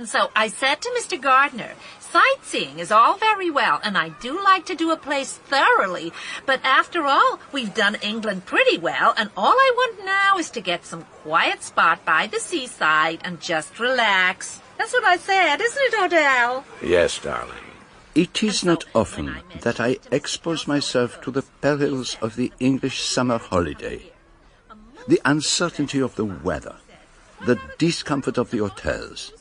And so I said to Mr. Gardner, sightseeing is all very well, and I do like to do a place thoroughly, but after all, we've done England pretty well, and all I want now is to get some quiet spot by the seaside and just relax. That's what I said, isn't it, Odell? Yes, darling. It is not often that I expose myself to the perils of the English summer holiday. The uncertainty of the weather, the discomfort of the hotels,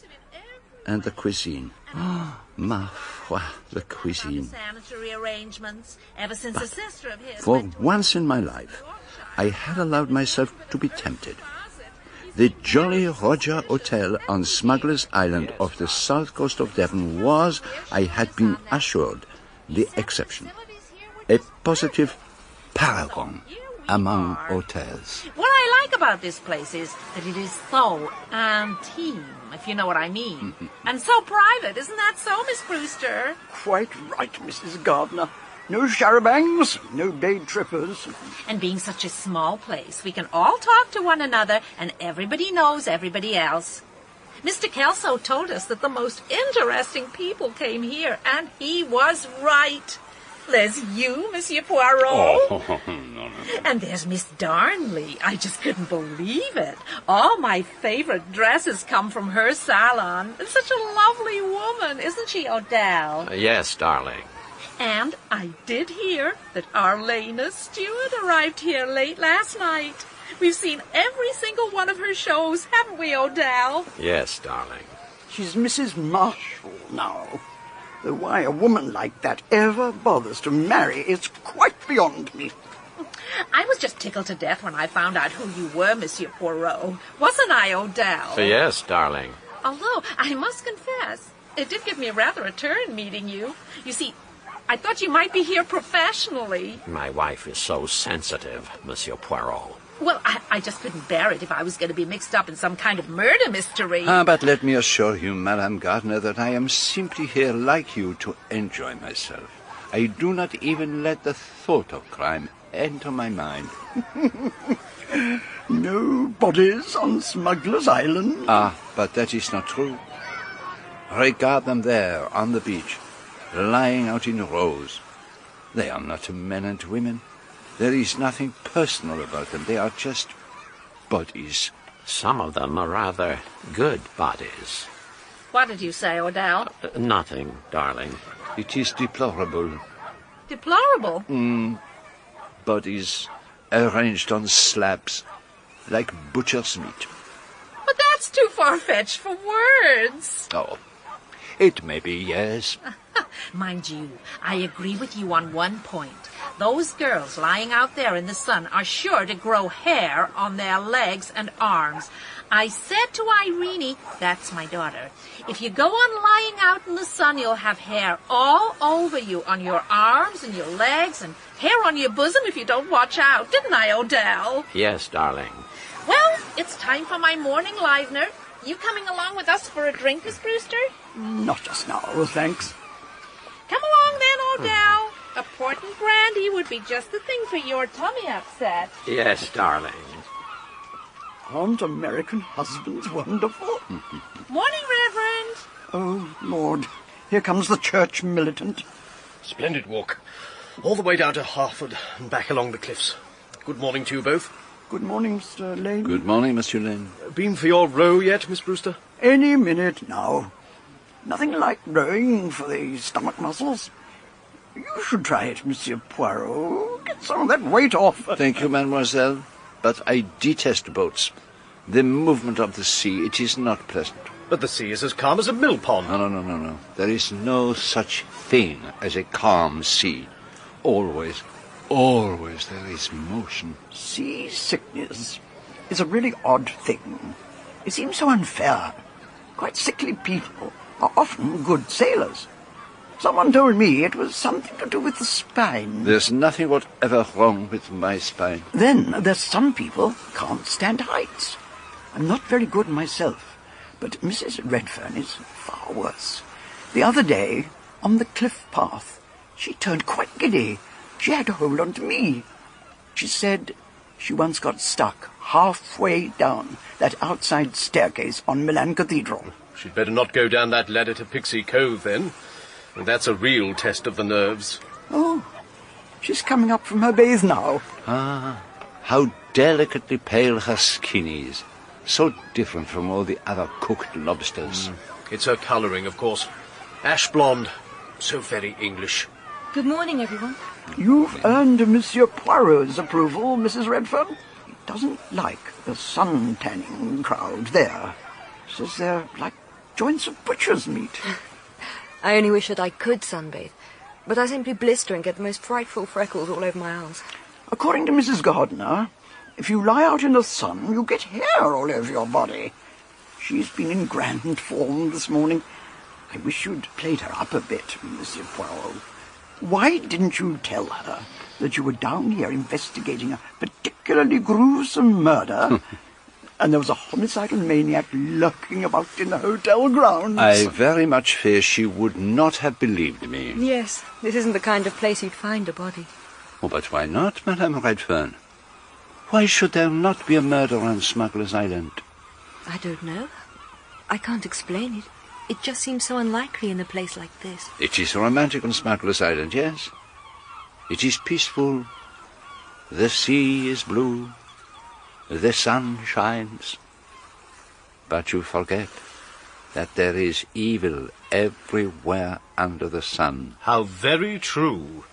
and the cuisine. Ma foi, the cuisine. Sanitary arrangements ever since a sister of his For once in my life, I had allowed myself to be tempted. The Jolly Roger Hotel on Smuggler's Island off the south coast of Devon was, I had been assured, the exception. A positive paragon among hotels. What I like about this place is that it is so if you know what I mean. and so private, isn't that so, Miss Brewster? Quite right, Mrs. Gardner. No charabancs, no day trippers. And being such a small place, we can all talk to one another and everybody knows everybody else. Mr. Kelso told us that the most interesting people came here, and he was right. There's you, Monsieur Poirot. Oh, no, no. And there's Miss Darnley. I just couldn't believe it. All my favorite dresses come from her salon. And such a lovely woman, isn't she, Odell? Uh, yes, darling. And I did hear that Arlena Stuart arrived here late last night. We've seen every single one of her shows, haven't we, Odell? Yes, darling. She's Mrs. Marshall now. Though why a woman like that ever bothers to marry is quite beyond me. I was just tickled to death when I found out who you were, Monsieur Poirot. Wasn't I, Odell? Yes, darling. Although, I must confess, it did give me rather a turn meeting you. You see, I thought you might be here professionally. My wife is so sensitive, Monsieur Poirot. Well, I, I just couldn't bear it if I was going to be mixed up in some kind of murder mystery. Ah, but let me assure you, Madame Gardner, that I am simply here like you to enjoy myself. I do not even let the thought of crime enter my mind. No bodies on Smuggler's Island. Ah, but that is not true. Regard them there on the beach, lying out in rows. They are not men and women. There is nothing personal about them. They are just bodies. Some of them are rather good bodies. What did you say, Odell? Uh, nothing, darling. It is deplorable. Deplorable. Bodies arranged on slabs, like butcher's meat. But that's too far-fetched for words. Oh, it may be, yes. Mind you, I agree with you on one point. Those girls lying out there in the sun are sure to grow hair on their legs and arms. I said to Irene, that's my daughter, if you go on lying out in the sun, you'll have hair all over you, on your arms and your legs, and hair on your bosom if you don't watch out. Didn't I, Odell? Yes, darling. Well, it's time for my morning livener. You coming along with us for a drink, Miss Brewster? Not just now, thanks. Come along then, Odell. A port and brandy would be just the thing for your tummy upset. Yes, darling. Aren't American husbands wonderful? Morning, Reverend. Oh, Lord. Here comes the church militant. Splendid walk. All the way down to Harford and back along the cliffs. Good morning to you both. Good morning, Mr. Lane. Good morning, Monsieur Lane. Been for your row yet, Miss Brewster? Any minute now. Nothing like rowing for the stomach muscles. You should try it, Monsieur Poirot. Get some of that weight off. Thank you, mademoiselle. But I detest boats. The movement of the sea, it is not pleasant. But the sea is as calm as a mill pond. No, no, no, no, no. There is no such thing as a calm sea. Always, always there is motion. Seasickness is a really odd thing. It seems so unfair. Quite sickly people are often good sailors. Someone told me it was something to do with the spine. There's nothing whatever wrong with my spine. Then there's some people can't stand heights. I'm not very good myself, but Mrs. Redfern is far worse. The other day, on the cliff path, she turned quite giddy. She had to hold on to me. She said she once got stuck halfway down that outside staircase on Milan Cathedral. She'd better not go down that ladder to Pixie Cove, then. And that's a real test of the nerves. Oh, she's coming up from her bathe now. Ah, how delicately pale her skin is. So different from all the other cooked lobsters. It's her colouring, of course. Ash blonde. So very English. Good morning, everyone. You've earned Monsieur Poirot's approval, Mrs. Redfern. He doesn't like the sun tanning crowd there. Says they're like joints of butcher's meat. I only wish that I could sunbathe, but I simply blister and get the most frightful freckles all over my arms. According to Mrs. Gardner, if you lie out in the sun, you get hair all over your body. She's been in grand form this morning. I wish you'd played her up a bit, Monsieur Poirot. Why didn't you tell her that you were down here investigating a particularly gruesome murder, and there was a homicidal maniac lurking about in the hotel grounds? I very much fear she would not have believed me. Yes, this isn't the kind of place you'd find a body. Oh, but why not, Madame Redfern? Why should there not be a murder on Smuggler's Island? I don't know. I can't explain it. It just seems so unlikely in a place like this. It is romantic on Smuggler's Island, yes. It is peaceful. The sea is blue. The sun shines. But you forget that there is evil everywhere under the sun. How very true.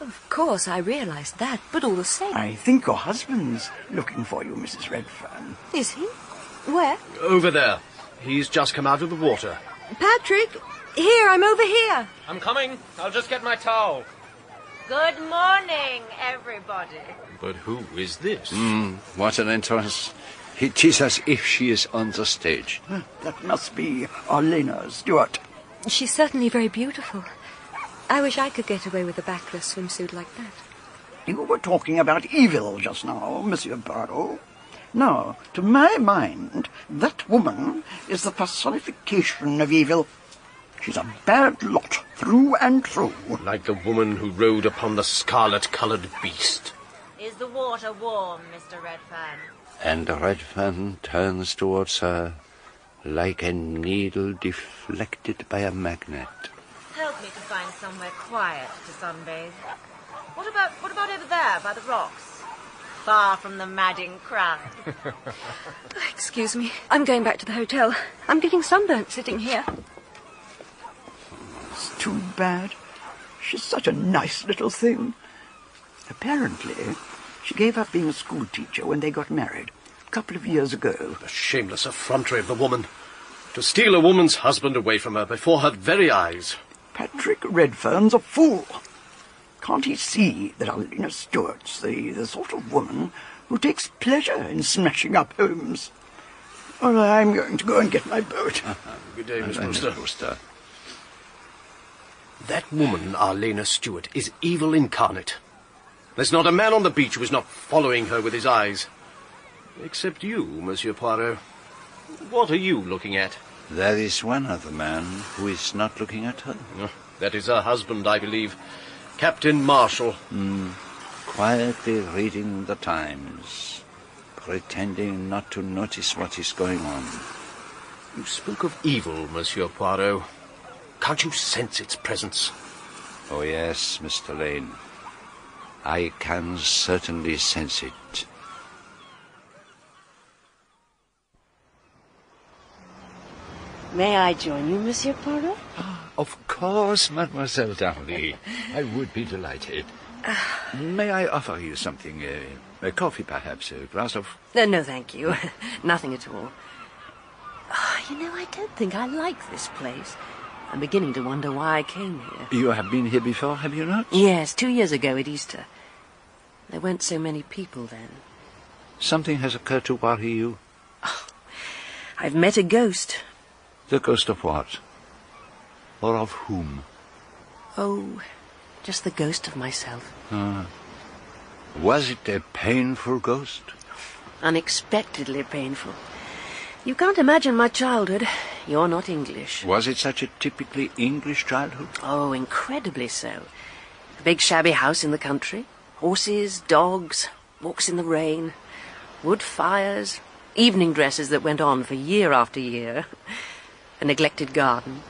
Of course, I realize that, but all the same. I think your husband's looking for you, Mrs. Redfern. Is he? Where? Over there. He's just come out of the water. Patrick! Here, I'm over here. I'm coming. I'll just get my towel. Good morning, everybody. But who is this? Hmm, what an entrance. It is as if she is on the stage. That must be Arlena Stuart. She's certainly very beautiful. I wish I could get away with a backless swimsuit like that. You were talking about evil just now, Monsieur Poirot. Now, to my mind, that woman is the personification of evil. She's a bad lot, through and through. Like the woman who rode upon the scarlet-coloured beast. Is the water warm, Mr. Redfern? And Redfern turns towards her like a needle deflected by a magnet. Help me to find somewhere quiet to sunbathe. What about what about over there by the rocks? Far from the madding crowd. Oh, excuse me. I'm going back to the hotel. I'm getting sunburnt sitting here. It's too bad. She's such a nice little thing. Apparently, she gave up being a school teacher when they got married a couple of years ago. The shameless effrontery of the woman. To steal a woman's husband away from her before her very eyes. Patrick Redfern's a fool. Can't he see that Arlena Stuart's the, the sort of woman who takes pleasure in smashing up homes? Well, I'm going to go and get my boat. Good day, Miss And Brewster. Brewster. That woman, Arlena Stuart, is evil incarnate. There's not a man on the beach who is not following her with his eyes. Except you, Monsieur Poirot. What are you looking at? There is one other man who is not looking at her. Oh, That is her husband, I believe. Captain Marshall. Hmm. quietly reading the Times, pretending not to notice what is going on. You spoke of evil, Monsieur Poirot. Can't you sense its presence? Oh, yes, Mr. Lane. I can certainly sense it. May I join you, Monsieur Poirot? Of course, Mademoiselle Darnley. I would be delighted. May I offer you something? Uh, a coffee, perhaps? A glass of... No, no, thank you. Nothing at all. Ah, you know, I don't think I like this place. I'm beginning to wonder why I came here. You have been here before, have you not? Yes, two years ago at Easter. There weren't so many people then. Something has occurred to worry you. Oh, I've met a ghost. The ghost of what? Or of whom? Oh, just the ghost of myself. Ah. Was it a painful ghost? Unexpectedly painful. You can't imagine my childhood. You're not English. Was it such a typically English childhood? Oh, incredibly so. A big shabby house in the country, horses, dogs, walks in the rain, wood fires, evening dresses that went on for year after year. a neglected garden,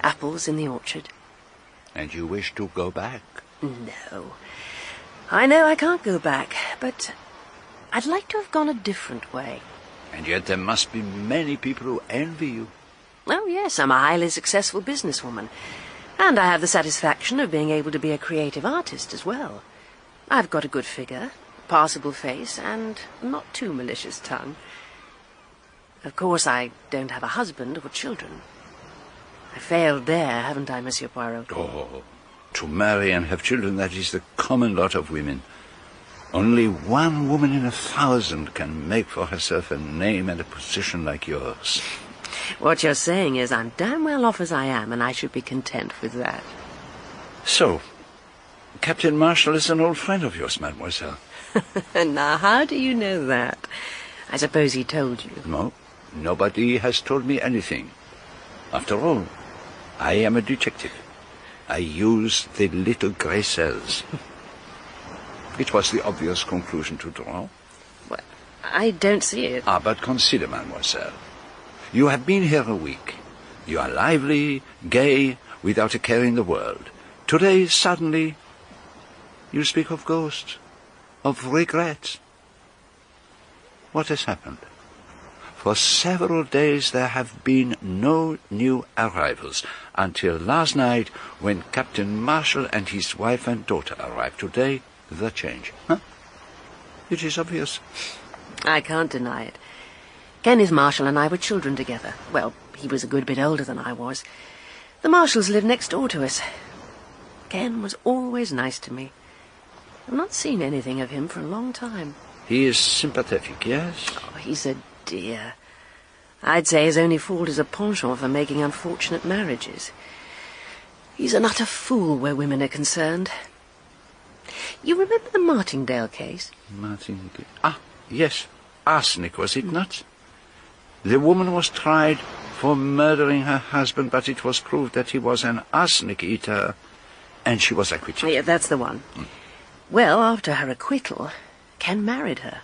apples in the orchard. And you wish to go back? No. I know I can't go back, but I'd like to have gone a different way. And yet there must be many people who envy you. Oh, yes, I'm a highly successful businesswoman. And I have the satisfaction of being able to be a creative artist as well. I've got a good figure, passable face, and not too malicious tongue. Of course, I don't have a husband or children. I failed there, haven't I, Monsieur Poirot? Oh, to marry and have children, that is the common lot of women. Only one woman in a thousand can make for herself a name and a position like yours. What you're saying is I'm damn well off as I am, and I should be content with that. So, Captain Marshall is an old friend of yours, mademoiselle. now, how do you know that? I suppose he told you. No, nobody has told me anything. After all, I am a detective. I use the little grey cells. it was the obvious conclusion to draw. Well, I don't see it. Ah, but consider, mademoiselle. You have been here a week. You are lively, gay, without a care in the world. Today, suddenly, you speak of ghosts, of regret. What has happened? For several days there have been no new arrivals until last night when Captain Marshall and his wife and daughter arrived. Today, the change. Huh? It is obvious. I can't deny it. Kenneth Marshall and I were children together. Well, he was a good bit older than I was. The Marshalls lived next door to us. Ken was always nice to me. I've not seen anything of him for a long time. He is sympathetic, yes? Oh, he's a dear. I'd say his only fault is a penchant for making unfortunate marriages. He's an utter fool where women are concerned. You remember the Martingale case? Martingale. Ah, yes. Arsenic, was it not? The woman was tried for murdering her husband, but it was proved that he was an arsenic eater, and she was acquitted. Oh, yeah, that's the one. Mm. Well, after her acquittal, Ken married her.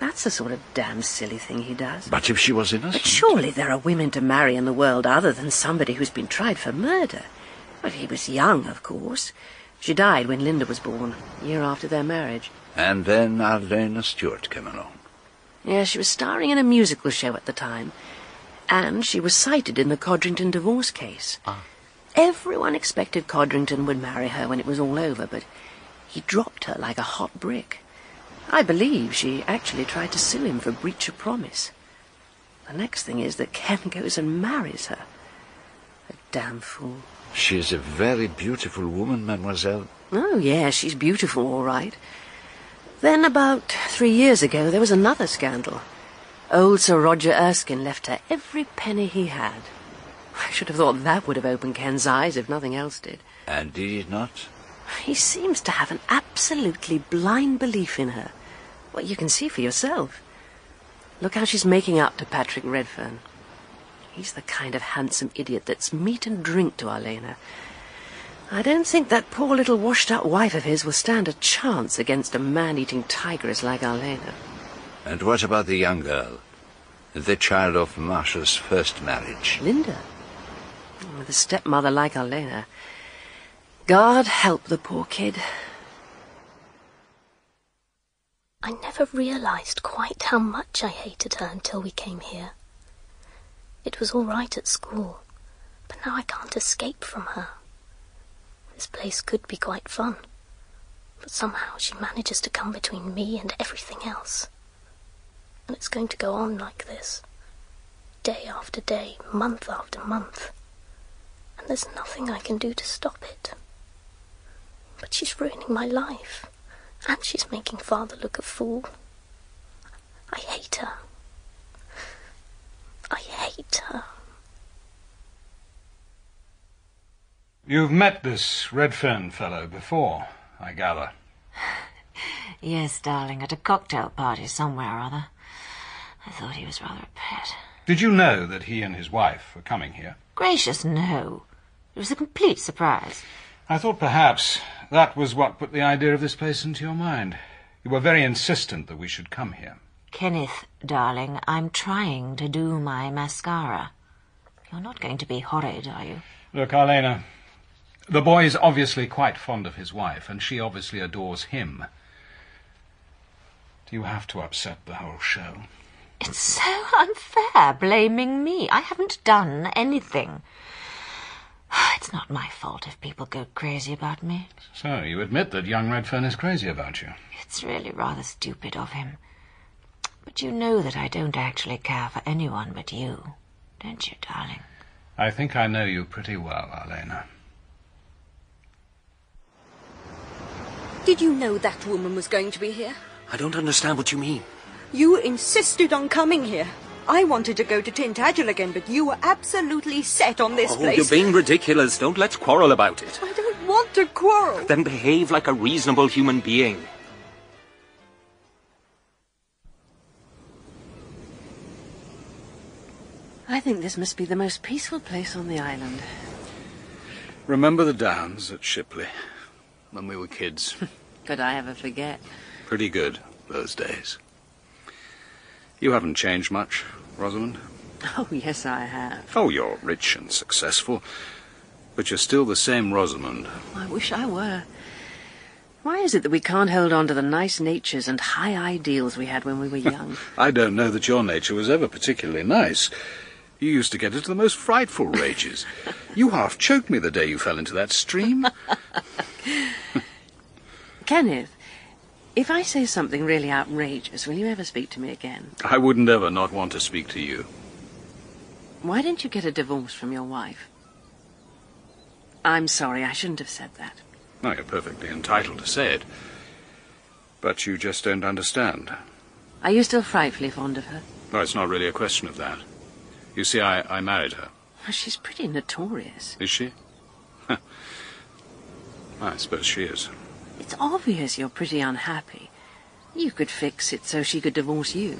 That's the sort of damn silly thing he does. But if she was innocent... But surely there are women to marry in the world other than somebody who's been tried for murder. But he was young, of course. She died when Linda was born, a year after their marriage. And then Arlena Stuart came along. Yeah, she was starring in a musical show at the time. And she was cited in the Codrington divorce case. Ah. Everyone expected Codrington would marry her when it was all over, but he dropped her like a hot brick. I believe she actually tried to sue him for breach of promise. The next thing is that Ken goes and marries her. A damn fool. She is a very beautiful woman, mademoiselle. Oh, yeah, she's beautiful, all right. Then, about three years ago, there was another scandal. Old Sir Roger Erskine left her every penny he had. I should have thought that would have opened Ken's eyes if nothing else did. And did it not? He seems to have an absolutely blind belief in her. Well, you can see for yourself. Look how she's making up to Patrick Redfern. He's the kind of handsome idiot that's meat and drink to Arlena. I don't think that poor little washed-up wife of his will stand a chance against a man-eating tigress like Arlena. And what about the young girl? The child of Marshall's first marriage? Linda. With a stepmother like Arlena. God help the poor kid. I never realized quite how much I hated her until we came here. It was all right at school, but now I can't escape from her. This place could be quite fun, but somehow she manages to come between me and everything else. And it's going to go on like this, day after day, month after month, and there's nothing I can do to stop it. But she's ruining my life. And she's making father look a fool. I hate her. I hate her. You've met this Redfern fellow before, I gather. yes, darling, at a cocktail party somewhere or other. I thought he was rather a pet. Did you know that he and his wife were coming here? Gracious, no. It was a complete surprise. I thought perhaps that was what put the idea of this place into your mind. You were very insistent that we should come here. Kenneth, darling, I'm trying to do my mascara. You're not going to be horrid, are you? Look, Arlena, the boy is obviously quite fond of his wife, and she obviously adores him. Do you have to upset the whole show? It's so unfair blaming me. I haven't done anything. It's not my fault if people go crazy about me. So, you admit that young Redfern is crazy about you? It's really rather stupid of him. But you know that I don't actually care for anyone but you, don't you, darling? I think I know you pretty well, Arlena. Did you know that woman was going to be here? I don't understand what you mean. You insisted on coming here. I wanted to go to Tintagel again, but you were absolutely set on this oh, place. you're being ridiculous. Don't let's quarrel about it. I don't want to quarrel. Then behave like a reasonable human being. I think this must be the most peaceful place on the island. Remember the downs at Shipley when we were kids? Could I ever forget? Pretty good, those days. You haven't changed much, Rosamond. Oh, yes, I have. Oh, you're rich and successful, but you're still the same Rosamond. I wish I were. Why is it that we can't hold on to the nice natures and high ideals we had when we were young? I don't know that your nature was ever particularly nice. You used to get into the most frightful rages. you half choked me the day you fell into that stream. Kenneth, if I say something really outrageous, will you ever speak to me again? I wouldn't ever not want to speak to you. Why didn't you get a divorce from your wife? I'm sorry, I shouldn't have said that. No, you're perfectly entitled to say it. But you just don't understand. Are you still frightfully fond of her? No, it's not really a question of that. You see, I, I married her. She's pretty notorious. Is she? I suppose she is. It's obvious you're pretty unhappy. You could fix it so she could divorce you.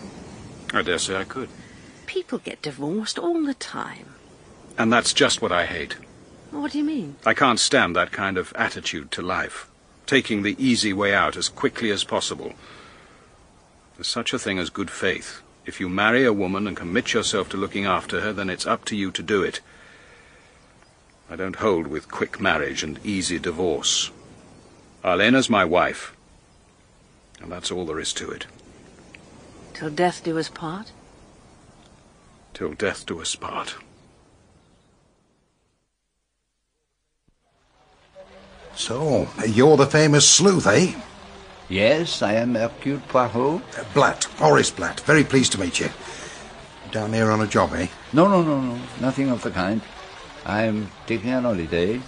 I dare say I could. People get divorced all the time. And that's just what I hate. What do you mean? I can't stand that kind of attitude to life. Taking the easy way out as quickly as possible. There's such a thing as good faith. If you marry a woman and commit yourself to looking after her, then it's up to you to do it. I don't hold with quick marriage and easy divorce. Arlena's my wife. And that's all there is to it. Till death do us part? Till death do us part. So, you're the famous sleuth, eh? Yes, I am Hercule Poirot. Uh, Blatt, Horace Blatt. Very pleased to meet you. Down here on a job, eh? No, no, no, no. Nothing of the kind. I'm taking an holiday.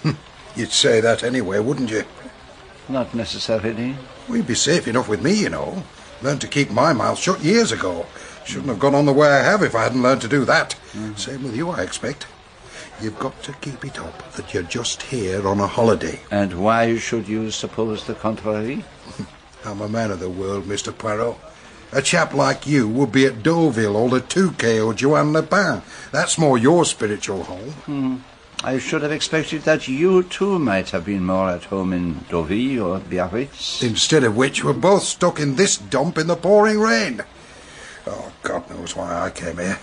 You'd say that anywhere, wouldn't you? Not necessarily. We'd be safe enough with me, you know. Learned to keep my mouth shut years ago. Shouldn't have gone on the way I have if I hadn't learned to do that. Same with you, I expect. You've got to keep it up that you're just here on a holiday. And why should you suppose the contrary? I'm a man of the world, Mr. Poirot. A chap like you would be at Deauville or the Touquet or Juan-les-Pins. That's more your spiritual home. Hmm. I should have expected that you too might have been more at home in Deauville or Biarritz. Instead of which, we're both stuck in this dump in the pouring rain. Oh, God knows why I came here.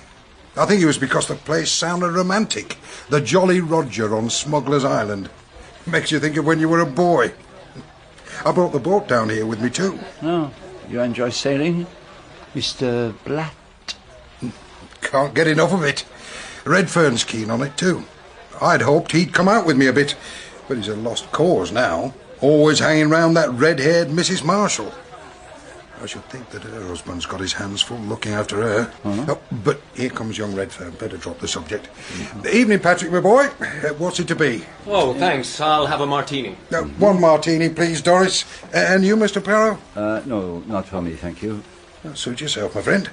I think it was because the place sounded romantic. The Jolly Roger on Smuggler's Island. Makes you think of when you were a boy. I brought the boat down here with me, too. Oh, you enjoy sailing? Mr. Blatt? Can't get enough of it. Redfern's keen on it, too. I'd hoped he'd come out with me a bit, but he's a lost cause now. Always hanging round that red-haired Mrs. Marshall. I should think that her husband's got his hands full looking after her. Oh, but here comes young Redfern. Better drop the subject. Evening, Patrick, my boy. Uh, what's it to be? Oh, thanks. I'll have a martini. Uh, one martini, please, Doris. Uh, and you, Mr. Poirot? Uh, no, not for me, thank you. Uh, suit yourself, my friend.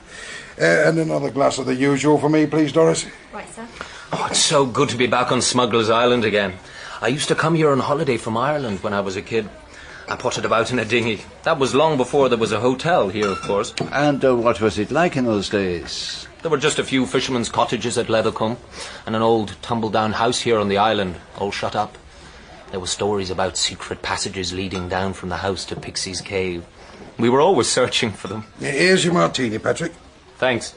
Uh, and another glass of the usual for me, please, Doris. Right, sir. Oh, it's so good to be back on Smuggler's Island again. I used to come here on holiday from Ireland when I was a kid. I potted about in a dinghy. That was long before there was a hotel here, of course. And uh, what was it like in those days? There were just a few fishermen's cottages at Leathercombe, and an old tumble-down house here on the island, all shut up. There were stories about secret passages leading down from the house to Pixie's Cave. We were always searching for them. Here's your martini, Patrick. Thanks.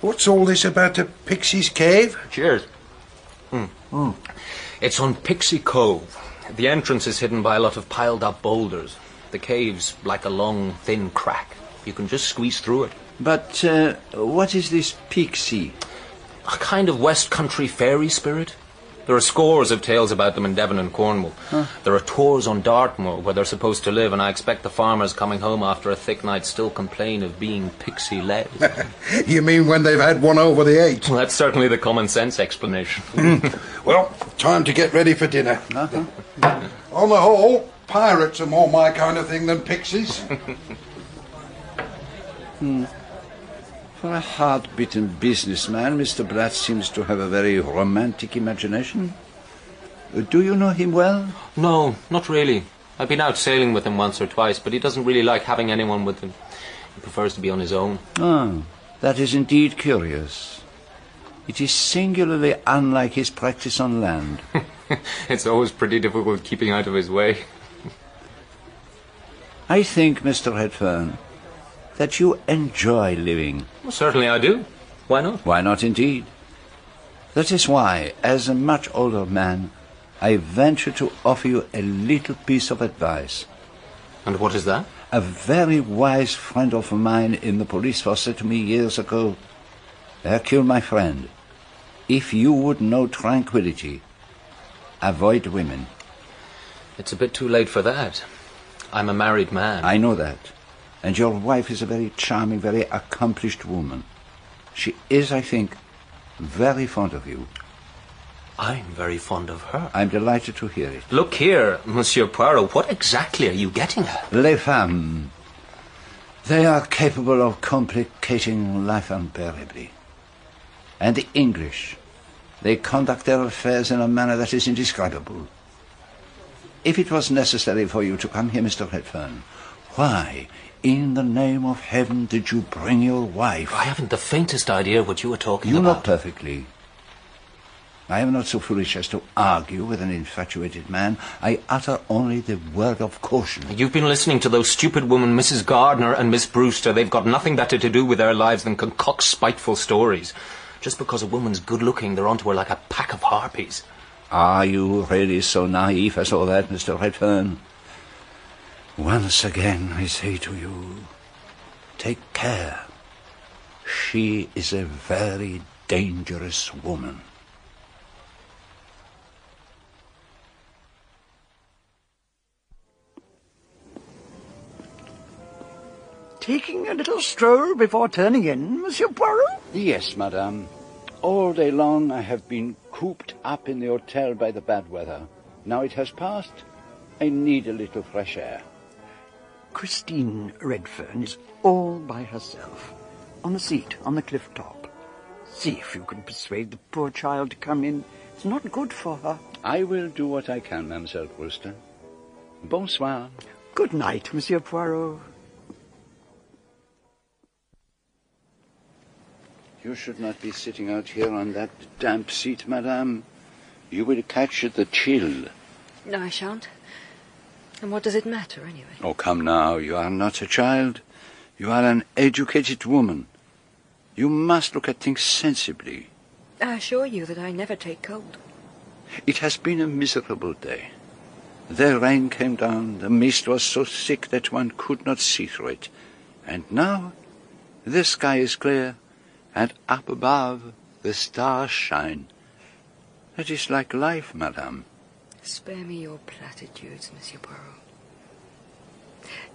What's all this about the Pixie's Cave? Cheers. Hmm. It's on Pixie Cove. The entrance is hidden by a lot of piled up boulders. The cave's like a long, thin crack. You can just squeeze through it. But uh, what is this Pixie? A kind of West Country fairy spirit. There are scores of tales about them in Devon and Cornwall. Huh. There are tors on Dartmoor where they're supposed to live, and I expect the farmers coming home after a thick night still complain of being pixie led. You mean when they've had one over the eight? well, that's certainly the common sense explanation. Well, time to get ready for dinner. Uh-huh. On the whole, pirates are more my kind of thing than pixies. Hmm. For a hard-bitten businessman, Mr. Blatt seems to have a very romantic imagination. Do you know him well? No, not really. I've been out sailing with him once or twice, but he doesn't really like having anyone with him. He prefers to be on his own. Ah, that is indeed curious. It is singularly unlike his practice on land. it's always pretty difficult keeping out of his way. I think, Mr. Redfern, that you enjoy living. Well, certainly I do. Why not? Why not, indeed? That is why, as a much older man, I venture to offer you a little piece of advice. And what is that? A very wise friend of mine in the police force said to me years ago, Hercule, my friend, if you would know tranquility, avoid women. It's a bit too late for that. I'm a married man. I know that. And your wife is a very charming, very accomplished woman. She is, I think, very fond of you. I'm very fond of her. I'm delighted to hear it. Look here, Monsieur Poirot, what exactly are you getting at? Les femmes. They are capable of complicating life unbearably. And the English. They conduct their affairs in a manner that is indescribable. If it was necessary for you to come here, Mr. Redfern, why, in the name of heaven, did you bring your wife? I haven't the faintest idea what you were talking about. You know perfectly. I am not so foolish as to argue with an infatuated man. I utter only the word of caution. You've been listening to those stupid women, Mrs. Gardner and Miss Brewster. They've got nothing better to do with their lives than concoct spiteful stories. Just because a woman's good looking, they're onto her like a pack of harpies. Are you really so naive as all that, Mr. Redfern? Once again, I say to you, take care. She is a very dangerous woman. Taking a little stroll before turning in, Monsieur Poirot? Yes, madame. All day long I have been cooped up in the hotel by the bad weather. Now it has passed. I need a little fresh air. Christine Redfern is all by herself, on a seat on the cliff top. See if you can persuade the poor child to come in. It's not good for her. I will do what I can, Mademoiselle Brewster. Bonsoir. Good night, Monsieur Poirot. You should not be sitting out here on that damp seat, madame. You will catch the chill. No, I shan't. And what does it matter, anyway? Oh, come now. You are not a child. You are an educated woman. You must look at things sensibly. I assure you that I never take cold. It has been a miserable day. The rain came down, the mist was so thick that one could not see through it. And now the sky is clear, and up above the stars shine. It is like life, madame. Spare me your platitudes, Monsieur Poirot.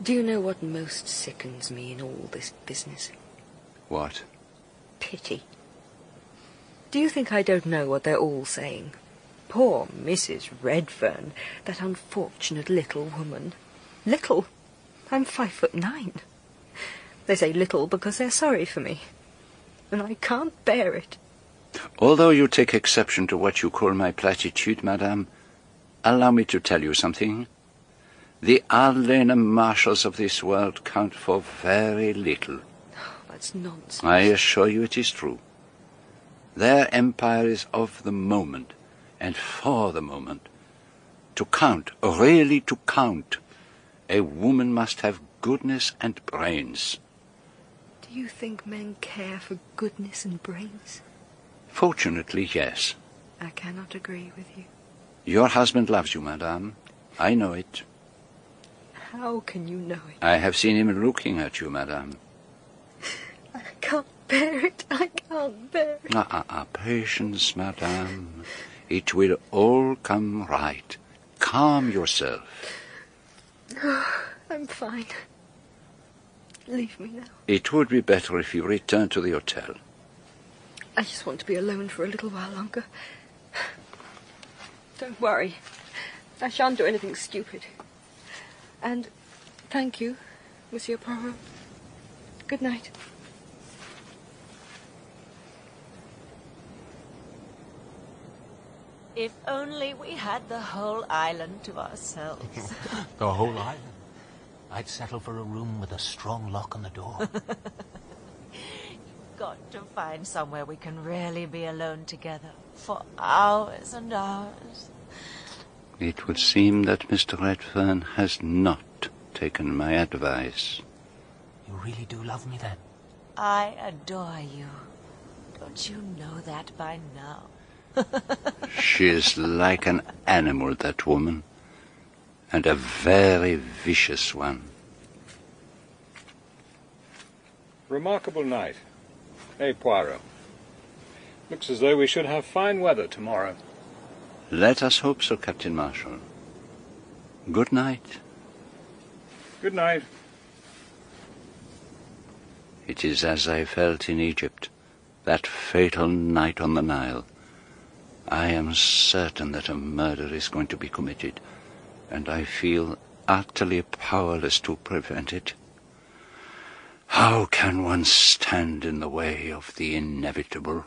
Do you know what most sickens me in all this business? What? Pity. Do you think I don't know what they're all saying? Poor Mrs. Redfern, that unfortunate little woman. Little? I'm five foot nine. They say little because they're sorry for me. And I can't bear it. Although you take exception to what you call my platitude, madame, allow me to tell you something. The Arlena Marshalls of this world count for very little. Oh, That's nonsense. I assure you it is true. Their empire is of the moment, and for the moment. To count, really to count, a woman must have goodness and brains. Do Do you think men care for goodness and brains? Fortunately, yes. I cannot agree with you. Your husband loves you, madame. I know it. How can you know it? I have seen him looking at you, madame. I can't bear it. I can't bear it. Ah, ah, ah, patience, madame. It will all come right. Calm yourself. I'm fine. Leave me now. It would be better if you returned to the hotel. I just want to be alone for a little while longer. Don't worry. I shan't do anything stupid. And thank you, Monsieur Poirot. Good night. If only we had the whole island to ourselves. The whole island. I'd settle for a room with a strong lock on the door. Got to find somewhere we can really be alone together for hours and hours. It would seem that Mr. Redfern has not taken my advice. You really do love me then? I adore you. Don't you know that by now? She is like an animal, that woman, and a very vicious one. Remarkable night. Eh, Poirot? Looks as though we should have fine weather tomorrow. Let us hope so, Captain Marshall. Good night. Good night. It is as I felt in Egypt, that fatal night on the Nile. I am certain that a murder is going to be committed, and I feel utterly powerless to prevent it. How can one stand in the way of the inevitable?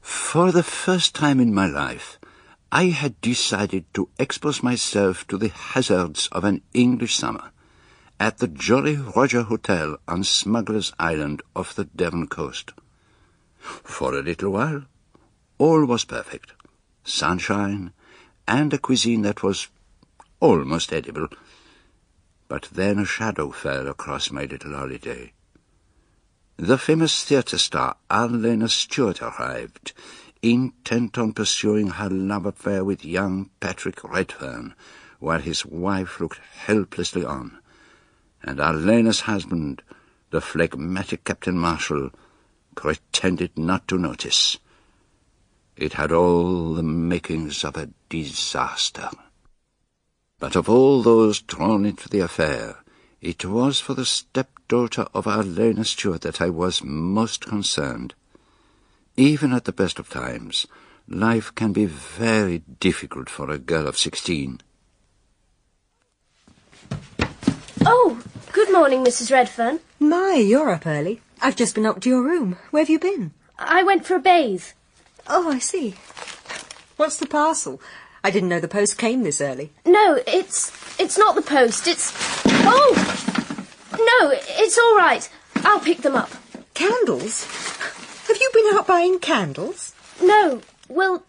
For the first time in my life, I had decided to expose myself to the hazards of an English summer at the Jolly Roger Hotel on Smuggler's Island off the Devon coast. For a little while, all was perfect. Sunshine and a cuisine that was almost edible. But then a shadow fell across my little holiday. The famous theatre star Arlena Stuart arrived, intent on pursuing her love affair with young Patrick Redfern, while his wife looked helplessly on. And Arlena's husband, the phlegmatic Captain Marshall, pretended not to notice. It had all the makings of a disaster. But of all those drawn into the affair, it was for the stepdaughter of Arlena Stuart that I was most concerned. Even at the best of times, life can be very difficult for a girl of sixteen. Oh, good morning, Mrs. Redfern. My, you're up early. I've just been up to your room. Where have you been? I went for a bathe. Oh, I see. What's the parcel? I didn't know the post came this early. No, it's it's not the post. It's oh no, it's all right. I'll pick them up. Candles? Have you been out buying candles? No, well,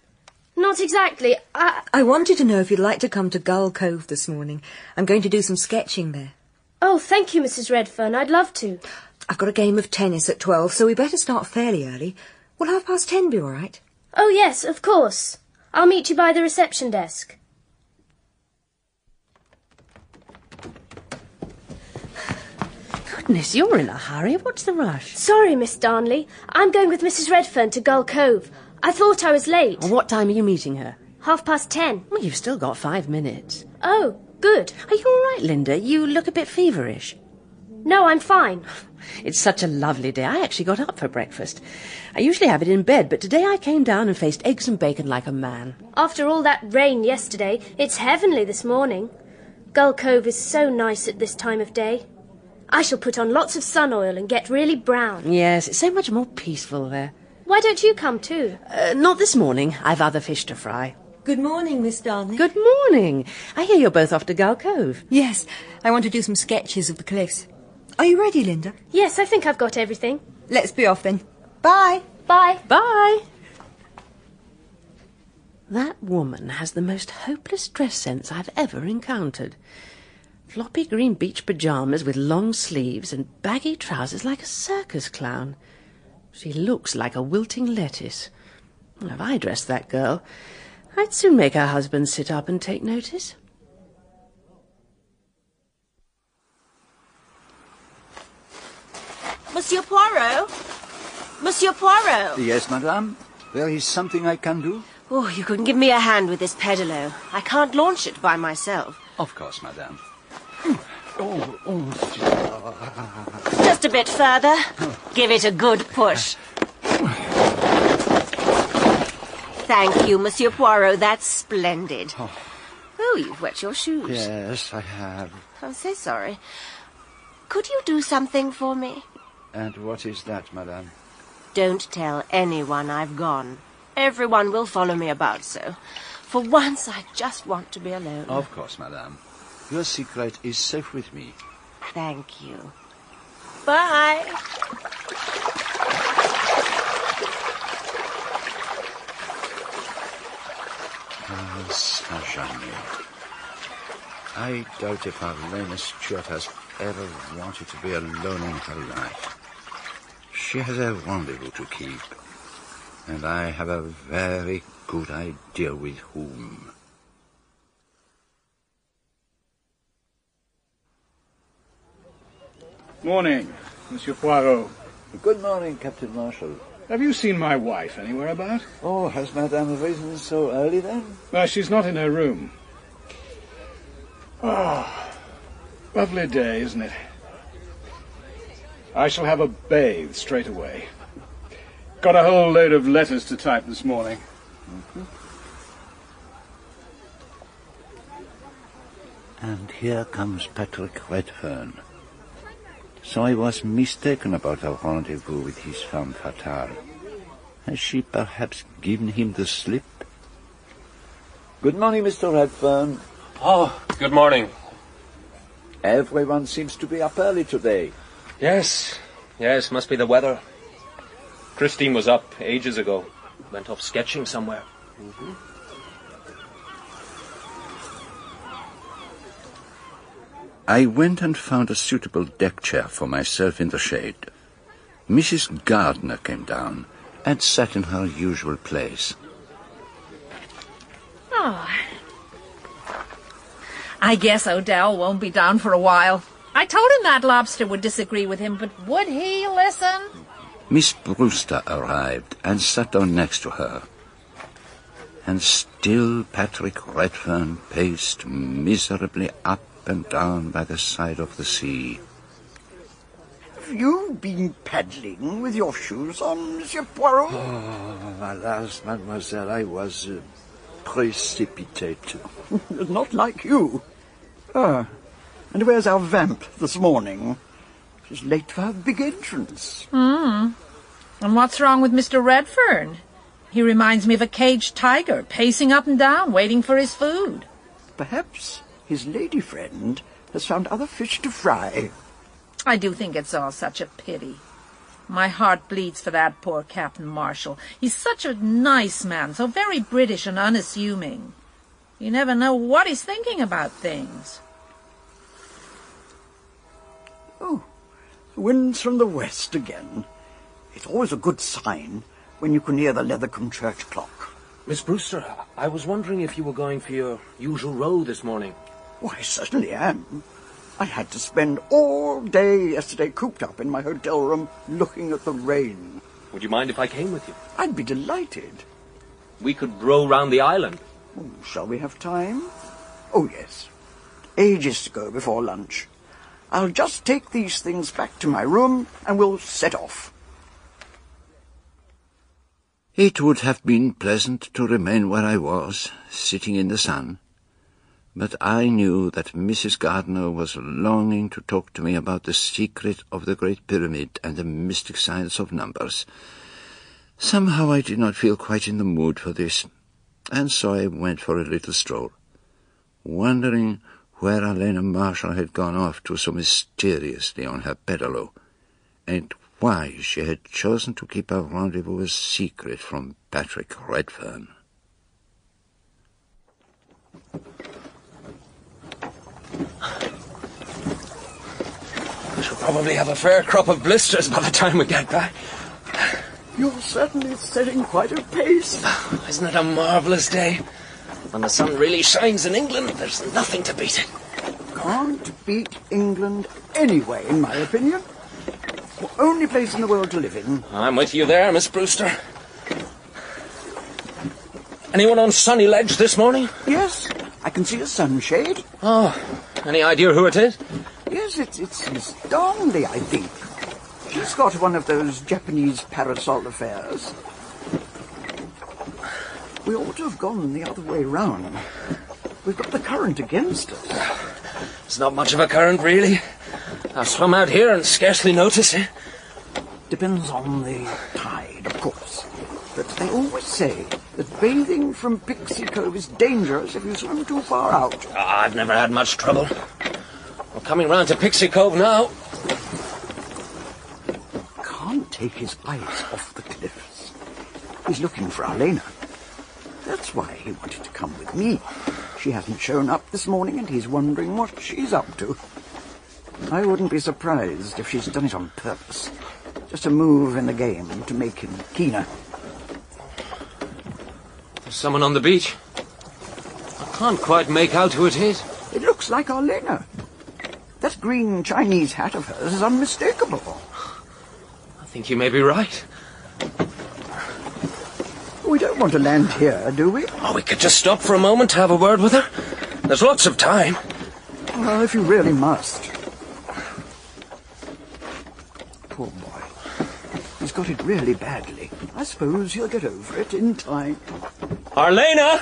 not exactly. I I wanted to know if you'd like to come to Gull Cove this morning. I'm going to do some sketching there. oh, thank you, Mrs. Redfern. I'd love to. I've got a game of tennis at twelve, so we better start fairly early. Will half past ten be all right? Oh yes, of course. I'll meet you by the reception desk. Goodness, you're in a hurry. What's the rush? Sorry, Miss Darnley. I'm going with Mrs. Redfern to Gull Cove. I thought I was late. What time are you meeting her? Half past ten. Well, you've still got five minutes. Oh, good. Are you all right, Linda? You look a bit feverish. No, I'm fine. It's such a lovely day. I actually got up for breakfast. I usually have it in bed, but today I came down and faced eggs and bacon like a man. After all that rain yesterday, it's heavenly this morning. Gull Cove is so nice at this time of day. I shall put on lots of sun oil and get really brown. Yes, it's so much more peaceful there. Why don't you come too? Uh, not this morning. I've other fish to fry. Good morning, Miss Darnley. Good morning. I hear you're both off to Gull Cove. Yes, I want to do some sketches of the cliffs. Are you ready, Linda? Yes, I think I've got everything. Let's be off then. Bye. Bye. Bye. That woman has the most hopeless dress sense I've ever encountered. Floppy green beach pyjamas with long sleeves and baggy trousers like a circus clown. She looks like a wilting lettuce. If I dressed that girl, I'd soon make her husband sit up and take notice. Monsieur Poirot? Monsieur Poirot? Yes, madame. There is something I can do? Oh, you can give me a hand with this pedalo. I can't launch it by myself. Of course, madame. Oh, oh. Just a bit further. Give it a good push. Thank you, Monsieur Poirot. That's splendid. Oh. oh, you've wet your shoes. Yes, I have. I'm so sorry. Could you do something for me? And what is that, madame? Don't tell anyone I've gone. Everyone will follow me about so. For once, I just want to be alone. Of course, madame. Your secret is safe with me. Thank you. Bye. I doubt if Arlena Stuart has ever wanted to be alone in her life. She has a rendezvous to keep, and I have a very good idea with whom. Morning, Monsieur Poirot. Good morning, Captain Marshall. Have you seen my wife anywhere about? Oh, has Madame risen so early then? No, she's not in her room. Oh, lovely day, isn't it? I shall have a bathe straight away. Got a whole load of letters to type this morning. And here comes Patrick Redfern. So I was mistaken about our rendezvous with his femme fatale. Has she perhaps given him the slip? Good morning, Mr. Redfern. Oh, good morning. Everyone seems to be up early today. Yes, yes, must be the weather. Christine was up ages ago. Went off sketching somewhere. Mm-hmm. I went and found a suitable deck chair for myself in the shade. Mrs. Gardner came down and sat in her usual place. Oh. I guess Odell won't be down for a while. I told him that lobster would disagree with him, but would he listen? Miss Brewster arrived and sat down next to her. And still Patrick Redfern paced miserably up and down by the side of the sea. Have you been paddling with your shoes on, Monsieur Poirot? Oh, alas, mademoiselle, I was uh, precipitate. Not like you. Ah, and where's our vamp this morning? She's late for her big entrance. Hmm. And what's wrong with Mr. Redfern? He reminds me of a caged tiger, pacing up and down, waiting for his food. Perhaps his lady friend has found other fish to fry. I do think it's all such a pity. My heart bleeds for that poor Captain Marshall. He's such a nice man, so very British and unassuming. You never know what he's thinking about things. Oh, the wind's from the west again. It's always a good sign when you can hear the Leathercombe church clock. Miss Brewster, I was wondering if you were going for your usual row this morning. Why, I certainly am. I had to spend all day yesterday cooped up in my hotel room looking at the rain. Would you mind if I came with you? I'd be delighted. We could row round the island. Oh, shall we have time? Oh, yes. Ages to go before lunch. I'll just take these things back to my room and we'll set off. It would have been pleasant to remain where I was, sitting in the sun. But I knew that Mrs. Gardner was longing to talk to me about the secret of the Great Pyramid and the mystic science of numbers. Somehow I did not feel quite in the mood for this, and so I went for a little stroll, wondering where Arlena Marshall had gone off to so mysteriously on her pedalo, and why she had chosen to keep her rendezvous a secret from Patrick Redfern. I shall probably have a fair crop of blisters by the time we get back. You're certainly setting quite a pace. Isn't it a marvellous day? When the sun really shines in England, there's nothing to beat it. Can't beat England anyway, in my opinion. The only place in the world to live in. I'm with you there, Miss Brewster. Anyone on Sunny Ledge this morning? Yes, I can see a sunshade. Oh, any idea who it is? Yes, it's, it's Miss Darnley, I think. She's got one of those Japanese parasol affairs. We ought to have gone the other way round. We've got the current against us. It's not much of a current, really. I've swum out here and scarcely noticed it. Depends on the tide, of course. But they always say that bathing from Pixie Cove is dangerous if you swim too far out. Ah, I've never had much trouble. We're coming round to Pixie Cove now. Can't take his eyes off the cliffs. He's looking for Arlena. That's why he wanted to come with me. She hasn't shown up this morning and he's wondering what she's up to. I wouldn't be surprised if she's done it on purpose. Just a move in the game to make him keener. There's someone on the beach. I can't quite make out who it is. It looks like Arlena. That green Chinese hat of hers is unmistakable. I think you may be right. We don't want to land here, do we? Oh, we could just stop for a moment to have a word with her. There's lots of time. Well, if you really must. Poor boy. He's got it really badly. I suppose he'll get over it in time. Arlena!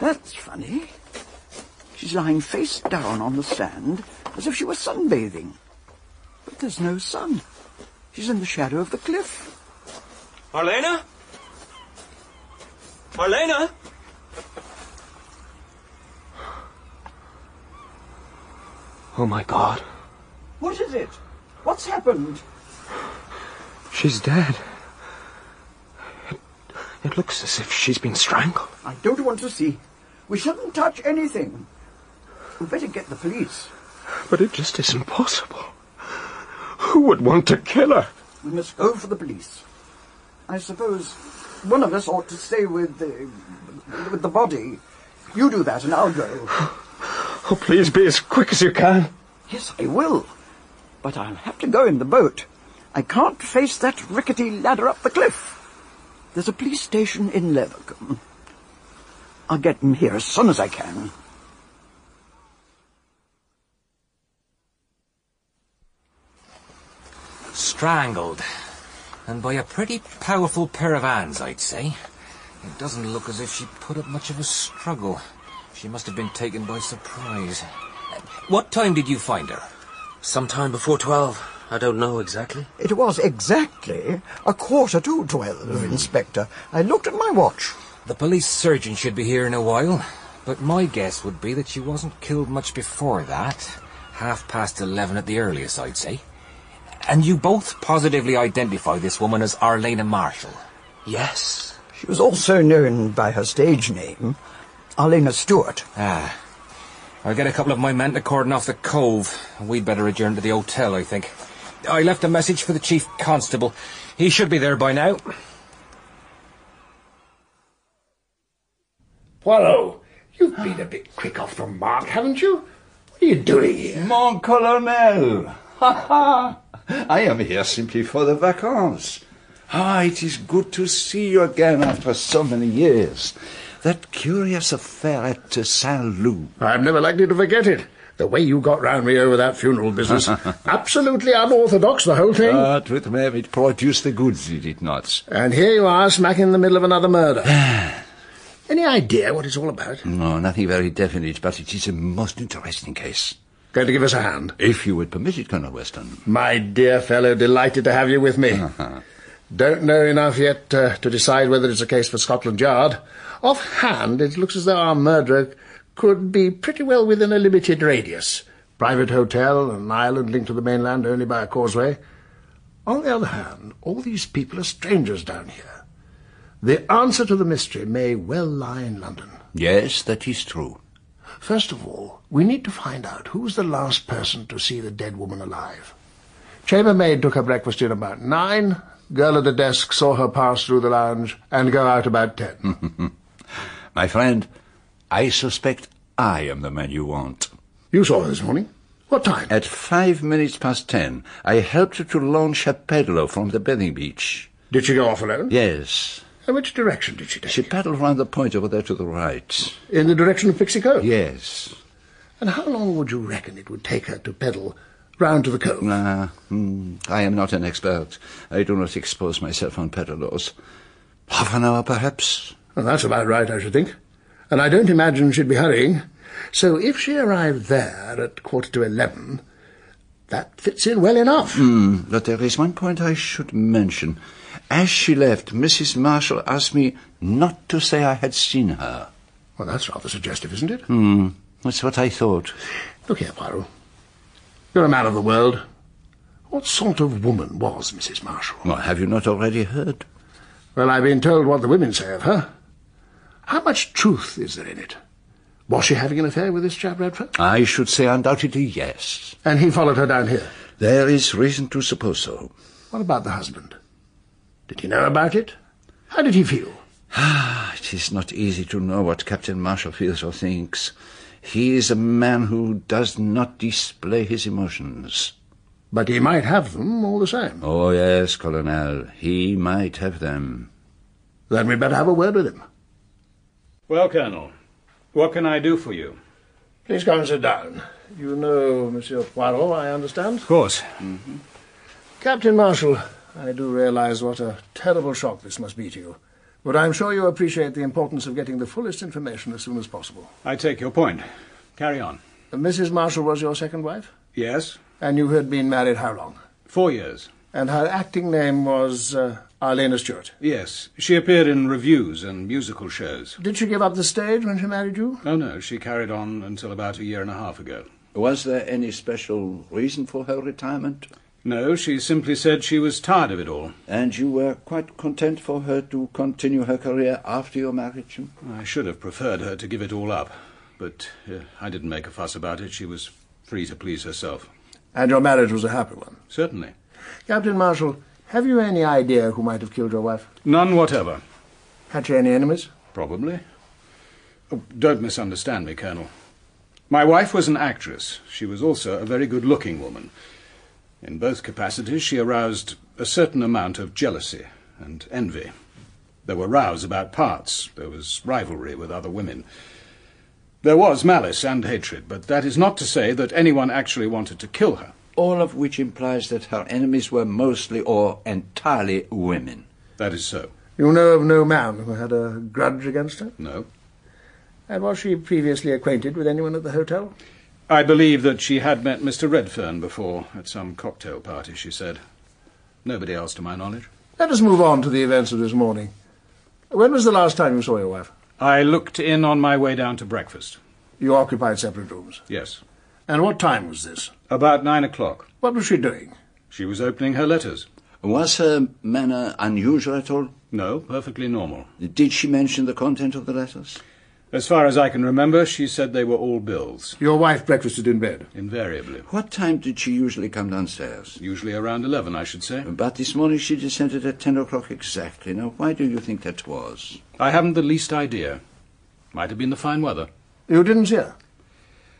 That's funny. She's lying face down on the sand as if she were sunbathing. But there's no sun. She's in the shadow of the cliff. Arlena? Marlena? Oh my god. What is it? What's happened? She's dead. It, it looks as if she's been strangled. I don't want to see. We shouldn't touch anything. We'd better get the police. But it just isn't possible. Who would want to kill her? We must go for the police. I suppose one of us ought to stay with the, with the body. You do that and I'll go. Oh, please be as quick as you can. Yes, I will. But I'll have to go in the boat. I can't face that rickety ladder up the cliff. There's a police station in Leathercombe. I'll get him here as soon as I can. Strangled. And by a pretty powerful pair of hands, I'd say. It doesn't look as if she put up much of a struggle. She must have been taken by surprise. What time did you find her? Sometime before twelve. I don't know exactly. It was exactly a quarter to twelve, hmm. Inspector. I looked at my watch. The police surgeon should be here in a while, but my guess would be that she wasn't killed much before that. Half past eleven at the earliest, I'd say. And you both positively identify this woman as Arlena Marshall? Yes. She was also known by her stage name, Arlena Stuart. Ah. I'll get a couple of my men to cordon off the cove. We'd better adjourn to the hotel, I think. I left a message for the chief constable. He should be there by now. Poirot, you've been a bit quick off the mark, haven't you? What are you doing here? Mon colonel! Ha ha! I am here simply for the vacances. Ah, it is good to see you again after so many years. That curious affair at uh, Saint Loo. I'm never likely to forget it. The way you got round me over that funeral business. Absolutely unorthodox, the whole thing. But with me, it produced the goods, did it not? And here you are, smack in the middle of another murder. Any idea what it's all about? No, nothing very definite, but it is a most interesting case. Going to give us a hand? If you would permit it, Colonel Weston. My dear fellow, delighted to have you with me. Don't know enough yet uh, to decide whether it's a case for Scotland Yard. Offhand, it looks as though our murderer could be pretty well within a limited radius. Private hotel, an island linked to the mainland only by a causeway. On the other hand, all these people are strangers down here. The answer to the mystery may well lie in London. Yes, that is true. First of all, we need to find out who was the last person to see the dead woman alive. Chambermaid took her breakfast in about nine. Girl at the desk saw her pass through the lounge and go out about ten. My friend, I suspect I am the man you want. You saw her this morning? What time? At five minutes past ten, I helped her to launch her paddler from the bathing beach. Did she go off alone? Yes. And which direction did she take? She paddled round the point over there to the right. In the direction of Pixie Cove? Yes. And how long would you reckon it would take her to pedal round to the cove? Ah, hmm, I am not an expert. I do not expose myself on paddlers. Half an hour, perhaps? Well, that's about right, I should think. And I don't imagine she'd be hurrying. So if she arrived there at quarter to eleven, that fits in well enough. Hmm, but there is one point I should mention. As she left, Mrs. Marshall asked me not to say I had seen her. Well, that's rather suggestive, isn't it? Hmm, that's what I thought. Look here, Poirot. You're a man of the world. What sort of woman was Mrs. Marshall? Well, have you not already heard? Well, I've been told what the women say of her. How much truth is there in it? Was she having an affair with this chap Redfern? I should say undoubtedly yes. And he followed her down here? There is reason to suppose so. What about the husband? Did he know about it? How did he feel? Ah, it is not easy to know what Captain Marshall feels or thinks. He is a man who does not display his emotions. But he might have them all the same. Oh, yes, Colonel. He might have them. Then we'd better have a word with him. Well, Colonel, what can I do for you? Please come and sit down. You know Monsieur Poirot, I understand? Of course. Mm-hmm. Captain Marshall, I do realize what a terrible shock this must be to you. But I'm sure you appreciate the importance of getting the fullest information as soon as possible. I take your point. Carry on. Mrs. Marshall was your second wife? Yes. And you had been married how long? Four years. And her acting name was uh, Arlena Stuart? Yes. She appeared in revues and musical shows. Did she give up the stage when she married you? Oh, no. She carried on until about a year and a half ago. Was there any special reason for her retirement? No, she simply said she was tired of it all. And you were quite content for her to continue her career after your marriage? I should have preferred her to give it all up. But uh, I didn't make a fuss about it. She was free to please herself. And your marriage was a happy one? Certainly. Captain Marshall, have you any idea who might have killed your wife? None whatever. Had she any enemies? Probably. Oh, don't misunderstand me, Colonel. My wife was an actress. She was also a very good-looking woman. In both capacities, she aroused a certain amount of jealousy and envy. There were rows about parts. There was rivalry with other women. There was malice and hatred, but that is not to say that anyone actually wanted to kill her. All of which implies that her enemies were mostly or entirely women. That is so. You know of no man who had a grudge against her? No. And was she previously acquainted with anyone at the hotel? I believe that she had met Mr. Redfern before, at some cocktail party, she said. Nobody else to my knowledge. Let us move on to the events of this morning. When was the last time you saw your wife? I looked in on my way down to breakfast. You occupied separate rooms? Yes. And what time was this? About nine o'clock. What was she doing? She was opening her letters. Was her manner unusual at all? No, perfectly normal. Did she mention the content of the letters? As far as I can remember, she said they were all bills. Your wife breakfasted in bed? Invariably. What time did she usually come downstairs? Usually around eleven, I should say. But this morning she descended at ten o'clock exactly. Now, why do you think that was? I haven't the least idea. Might have been the fine weather. You didn't see her?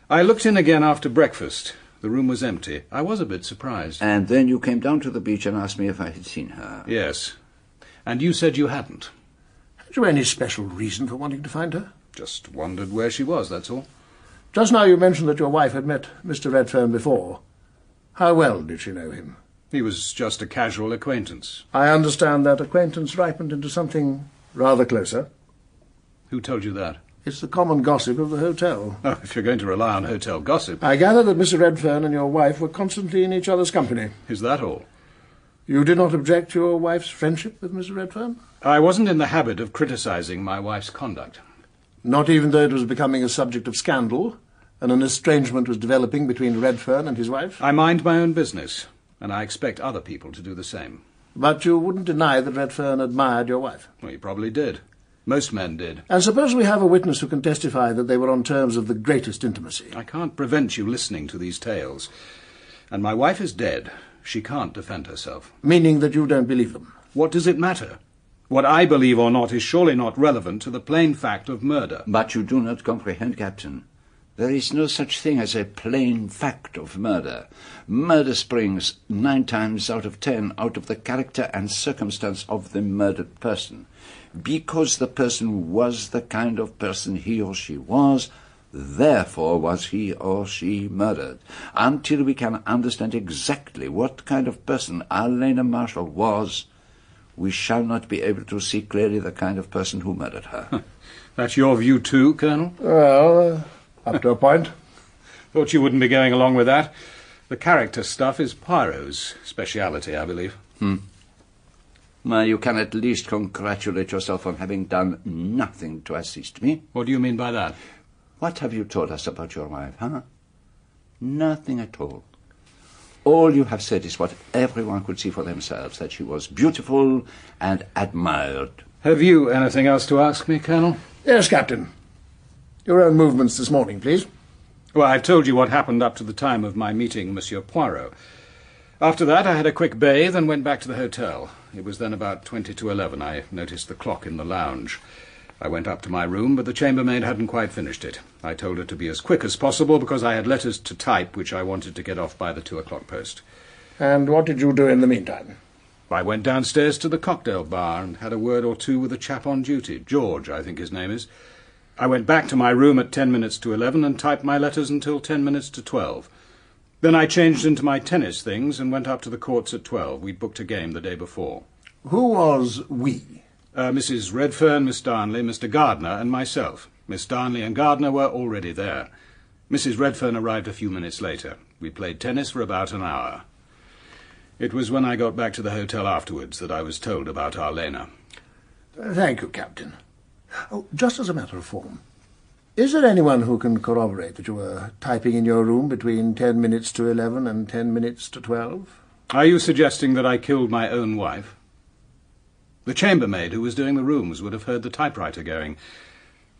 I looked in again after breakfast. The room was empty. I was a bit surprised. And then you came down to the beach and asked me if I had seen her. Yes. And you said you hadn't. Had you any special reason for wanting to find her? Just wondered where she was, that's all. Just now you mentioned that your wife had met Mr. Redfern before. How well did she know him? He was just a casual acquaintance. I understand that acquaintance ripened into something rather closer. Who told you that? It's the common gossip of the hotel. Oh, if you're going to rely on hotel gossip. I gather that Mr. Redfern and your wife were constantly in each other's company. Is that all? You did not object to your wife's friendship with Mr. Redfern? I wasn't in the habit of criticizing my wife's conduct. Not even though it was becoming a subject of scandal, and an estrangement was developing between Redfern and his wife? I mind my own business, and I expect other people to do the same. But you wouldn't deny that Redfern admired your wife. Well, he probably did. Most men did. And suppose we have a witness who can testify that they were on terms of the greatest intimacy. I can't prevent you listening to these tales. And my wife is dead. She can't defend herself. Meaning that you don't believe them. What does it matter? What I believe or not is surely not relevant to the plain fact of murder. But you do not comprehend, Captain. There is no such thing as a plain fact of murder. Murder springs nine times out of ten out of the character and circumstance of the murdered person. Because the person was the kind of person he or she was, therefore was he or she murdered. Until we can understand exactly what kind of person Arlena Marshall was, we shall not be able to see clearly the kind of person who murdered her. That's your view too, Colonel? Well, uh, up to a point. Thought you wouldn't be going along with that. The character stuff is Poirot's speciality, I believe. Hmm. Well, you can at least congratulate yourself on having done nothing to assist me. What do you mean by that? What have you told us about your wife, huh? Nothing at all. All you have said is what everyone could see for themselves, that she was beautiful and admired. Have you anything else to ask me, Colonel? Yes, Captain. Your own movements this morning, please. Well, I've told you what happened up to the time of my meeting Monsieur Poirot. After that, I had a quick bathe and went back to the hotel. It was then about twenty to eleven. I noticed the clock in the lounge. I went up to my room, but the chambermaid hadn't quite finished it. I told her to be as quick as possible because I had letters to type which I wanted to get off by the two o'clock post. And what did you do in the meantime? I went downstairs to the cocktail bar and had a word or two with a chap on duty, George, I think his name is. I went back to my room at ten minutes to eleven and typed my letters until ten minutes to twelve. Then I changed into my tennis things and went up to the courts at twelve. We'd booked a game the day before. Who was we? Uh, Mrs. Redfern, Miss Darnley, Mr. Gardner, and myself. Miss Darnley and Gardner were already there. Mrs. Redfern arrived a few minutes later. We played tennis for about an hour. It was when I got back to the hotel afterwards that I was told about Arlena. Thank you, Captain. Oh, just as a matter of form, is there anyone who can corroborate that you were typing in your room between ten minutes to eleven and ten minutes to twelve? Are you suggesting that I killed my own wife? The chambermaid who was doing the rooms would have heard the typewriter going.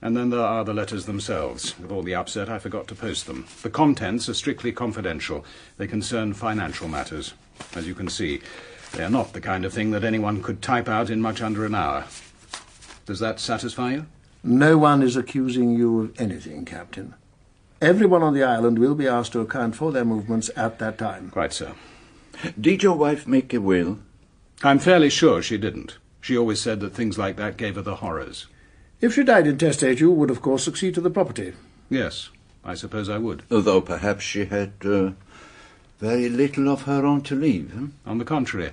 And then there are the letters themselves. With all the upset, I forgot to post them. The contents are strictly confidential. They concern financial matters. As you can see, they are not the kind of thing that anyone could type out in much under an hour. Does that satisfy you? No one is accusing you of anything, Captain. Everyone on the island will be asked to account for their movements at that time. Quite so. Did your wife make a will? I'm fairly sure she didn't. She always said that things like that gave her the horrors. If she died intestate, you would, of course, succeed to the property. Yes, I suppose I would. Although perhaps she had uh, very little of her own to leave. Hmm? On the contrary.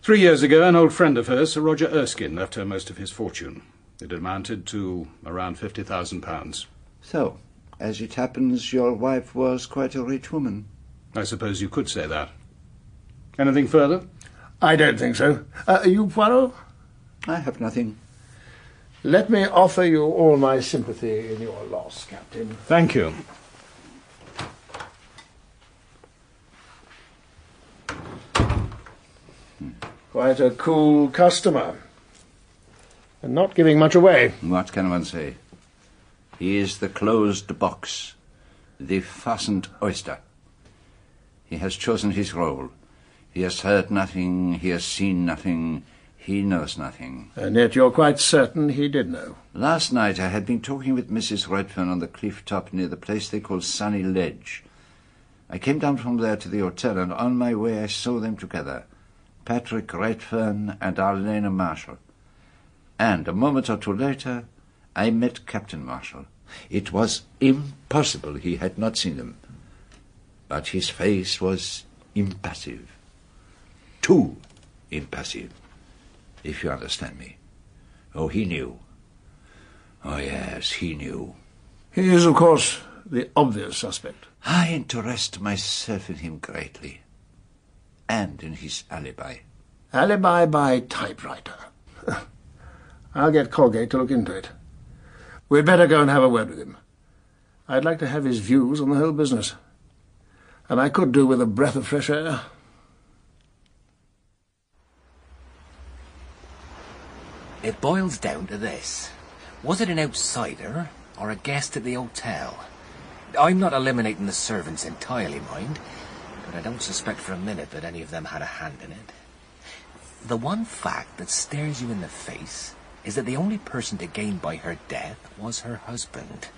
Three years ago, an old friend of hers, Sir Roger Erskine, left her most of his fortune. It amounted to around fifty thousand pounds. So, as it happens, your wife was quite a rich woman. I suppose you could say that. Anything further? I don't think so. Uh, you, Poirot? I have nothing. Let me offer you all my sympathy in your loss, Captain. Thank you. Quite a cool customer. And not giving much away. What can one say? He is the closed box, the fastened oyster. He has chosen his role. He has heard nothing, he has seen nothing, he knows nothing. And yet you're quite certain he did know. Last night I had been talking with Mrs. Redfern on the cliff top near the place they call Sunny Ledge. I came down from there to the hotel, and on my way I saw them together, Patrick Redfern and Arlena Marshall. And a moment or two later, I met Captain Marshall. It was impossible he had not seen them. But his face was impassive. Too impassive, if you understand me. Oh, he knew. Oh, yes, he knew. He is, of course, the obvious suspect. I interest myself in him greatly. And in his alibi. Alibi by typewriter. I'll get Colgate to look into it. We'd better go and have a word with him. I'd like to have his views on the whole business. And I could do with a breath of fresh air. It boils down to this. Was it an outsider or a guest at the hotel? I'm not eliminating the servants entirely, mind, but I don't suspect for a minute that any of them had a hand in it. The one fact that stares you in the face is that the only person to gain by her death was her husband.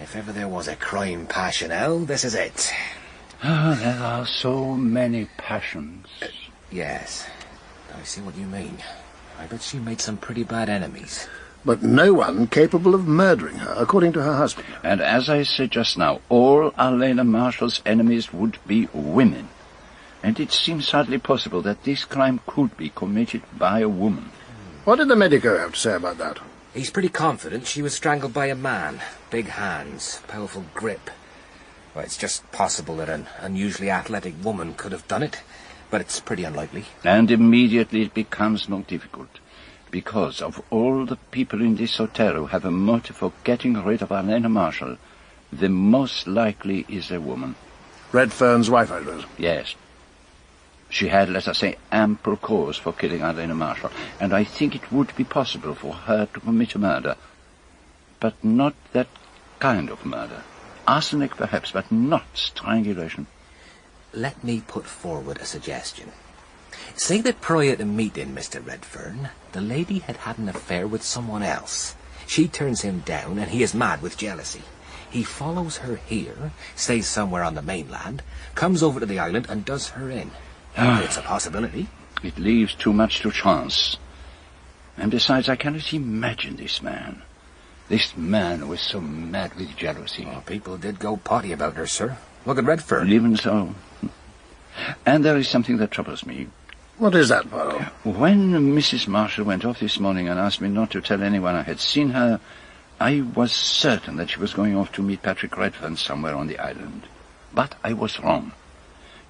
If ever there was a crime passionel, oh, this is it. Oh, there are so many passions. Yes, I see what you mean. I bet she made some pretty bad enemies. But no one capable of murdering her, according to her husband. And as I said just now, all Arlena Marshall's enemies would be women. And it seems hardly possible that this crime could be committed by a woman. What did the medico have to say about that? He's pretty confident she was strangled by a man. Big hands, powerful grip. Well, it's just possible that an unusually athletic woman could have done it, but it's pretty unlikely. And immediately it becomes more difficult. Because of all the people in this hotel who have a motive for getting rid of Arlena Marshall, the most likely is a woman. Redfern's wife, I suppose. Yes. She had, let us say, ample cause for killing Arlena Marshall, and I think it would be possible for her to commit a murder. But not that kind of murder. Arsenic, perhaps, but not strangulation. Let me put forward a suggestion. Say that prior to meeting Mr. Redfern, the lady had had an affair with someone else. She turns him down, and he is mad with jealousy. He follows her here, stays somewhere on the mainland, comes over to the island, and does her in. Ah. It's a possibility. It leaves too much to chance. And besides, I cannot imagine this man. This man was so mad with jealousy. Well, people did go potty about her, sir. Look at Redfern. Even so. And there is something that troubles me. What is that, Poirot? When Mrs. Marshall went off this morning and asked me not to tell anyone I had seen her, I was certain that she was going off to meet Patrick Redfern somewhere on the island. But I was wrong,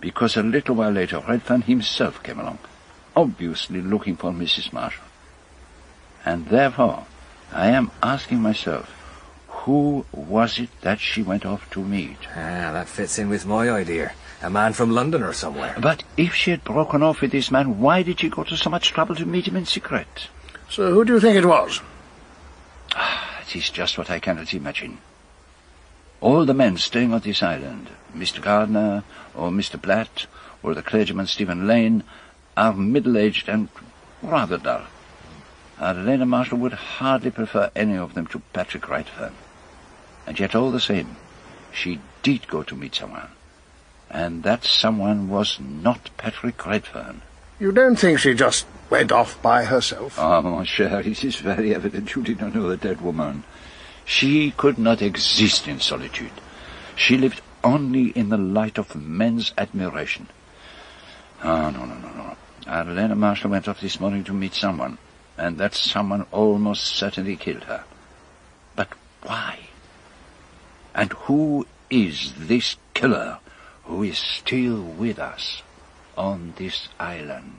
because a little while later Redfern himself came along, obviously looking for Mrs. Marshall. And therefore, I am asking myself, who was it that she went off to meet? Ah, that fits in with my idea. A man from London or somewhere. But if she had broken off with this man, why did she go to so much trouble to meet him in secret? So who do you think it was? Ah, it is just what I cannot imagine. All the men staying on this island, Mr. Gardner, or Mr. Blatt, or the clergyman Stephen Lane, are middle-aged and rather dull. Arlena Marshall would hardly prefer any of them to Patrick Redfern. And yet all the same, she did go to meet someone. And that someone was not Patrick Redfern. You don't think she just went off by herself? Ah, mon cher, it is very evident you did not know the dead woman. She could not exist in solitude. She lived only in the light of men's admiration. Ah, no, no, no, no. Arlena Marshall went off this morning to meet someone, and that someone almost certainly killed her. But why? And who is this killer who is still with us on this island?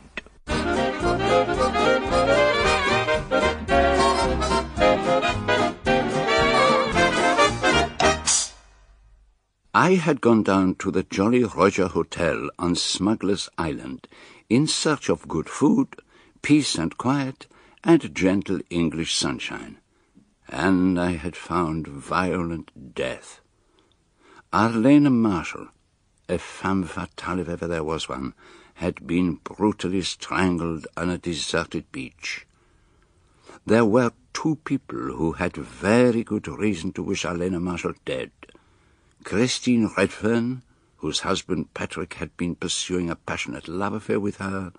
I had gone down to the Jolly Roger Hotel on Smuggler's Island in search of good food, peace and quiet, and gentle English sunshine. And I had found violent death. Arlena Marshall, a femme fatale if ever there was one, had been brutally strangled on a deserted beach. There were two people who had very good reason to wish Arlena Marshall dead. Christine Redfern, whose husband Patrick had been pursuing a passionate love affair with her,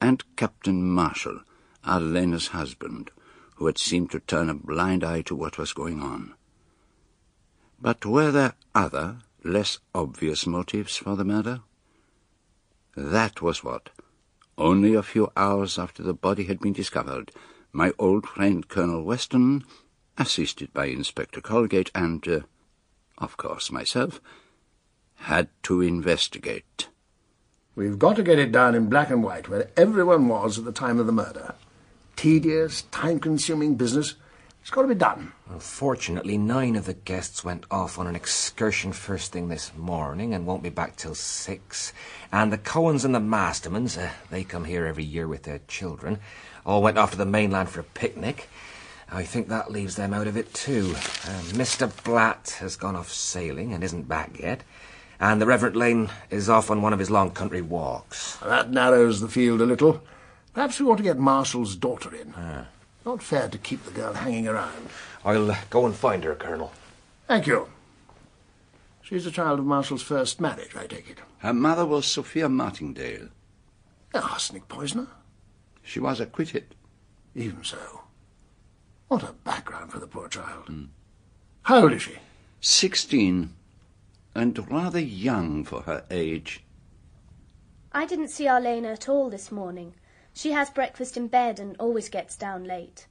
and Captain Marshall, Arlena's husband, who had seemed to turn a blind eye to what was going on. But were there other, less obvious motives for the murder? That was what, only a few hours after the body had been discovered, my old friend Colonel Weston, assisted by Inspector Colgate and, uh, of course, myself, had to investigate. We've got to get it down in black and white where everyone was at the time of the murder. Tedious, time-consuming business. It's got to be done. Unfortunately, nine of the guests went off on an excursion first thing this morning and won't be back till six. And the Cohens and the Mastermans, uh, they come here every year with their children, all went off to the mainland for a picnic. I think that leaves them out of it too. Uh, Mr. Blatt has gone off sailing and isn't back yet. And the Reverend Lane is off on one of his long country walks. That narrows the field a little. Perhaps we ought to get Marshall's daughter in. Not fair to keep the girl hanging around. I'll uh, go and find her, Colonel. Thank you. She's a child of Marshall's first marriage, I take it. Her mother was Sophia Martingale. An arsenic poisoner? She was acquitted. Even so. What a background for the poor child. How old is she? Sixteen, and rather young for her age. I didn't see Arlena at all this morning. She has breakfast in bed and always gets down late.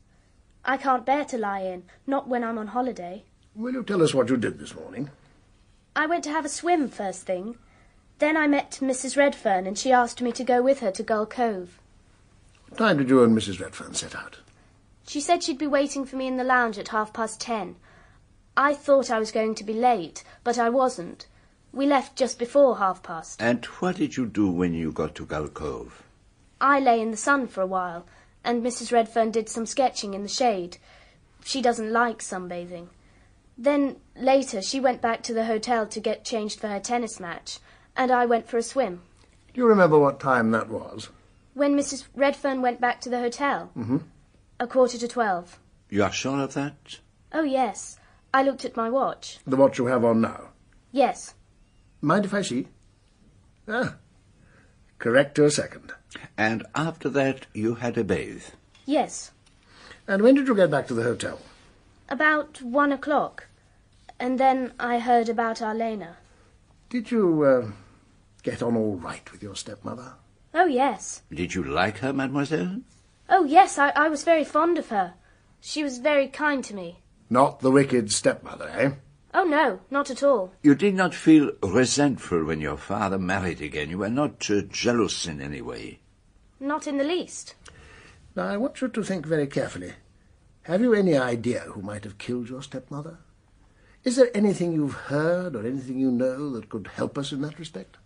I can't bear to lie in, not when I'm on holiday. Will you tell us what you did this morning? I went to have a swim first thing. Then I met Mrs. Redfern and she asked me to go with her to Gull Cove. What time did you and Mrs. Redfern set out? She said she'd be waiting for me in the lounge at half past ten. I thought I was going to be late, but I wasn't. We left just before half past. And what did you do when you got to Gull Cove? I lay in the sun for a while, and Mrs. Redfern did some sketching in the shade. She doesn't like sunbathing. Then, later, she went back to the hotel to get changed for her tennis match, and I went for a swim. Do you remember what time that was? When Mrs. Redfern went back to the hotel? Mm-hmm. A quarter to twelve. You are sure of that? Oh, yes. I looked at my watch. The watch you have on now. Yes. Mind if I see? Ah, correct to a second. And after that, you had a bathe. Yes. And when did you get back to the hotel? About one o'clock. And then I heard about Arlena. Did you uh, get on all right with your stepmother? Oh, yes. Did you like her, mademoiselle? Oh, yes, I, I was very fond of her. She was very kind to me. Not the wicked stepmother, eh? Oh, no, not at all. You did not feel resentful when your father married again. You were not uh, jealous in any way. Not in the least. Now, I want you to think very carefully. Have you any idea who might have killed your stepmother? Is there anything you've heard or anything you know that could help us in that respect?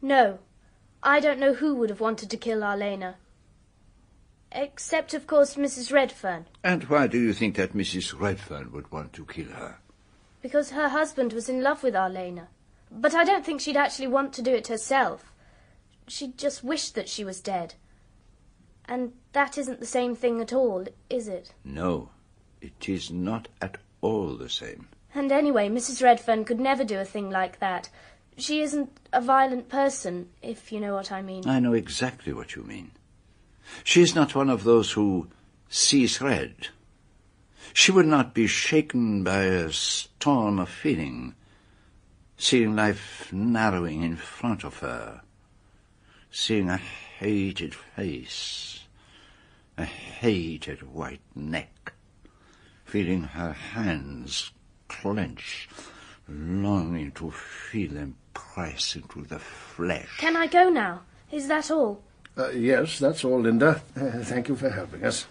No. I don't know who would have wanted to kill Arlena. Except, of course, Mrs. Redfern, And why do you think that Mrs. Redfern would want to kill her? Because her husband was in love with Arlena. But I don't think she'd actually want to do it herself. She'd just wish that she was dead. And that isn't the same thing at all, is it? No, it is not at all the same. And anyway, Mrs. Redfern could never do a thing like that. She isn't a violent person, if you know what I mean. I know exactly what you mean. She is not one of those who sees red. She would not be shaken by a storm of feeling, seeing life narrowing in front of her, seeing a hated face, a hated white neck, feeling her hands clench, longing to feel them press into the flesh. Can I go now? Is that all? Uh, yes, that's all, Linda. Uh, thank you for helping us.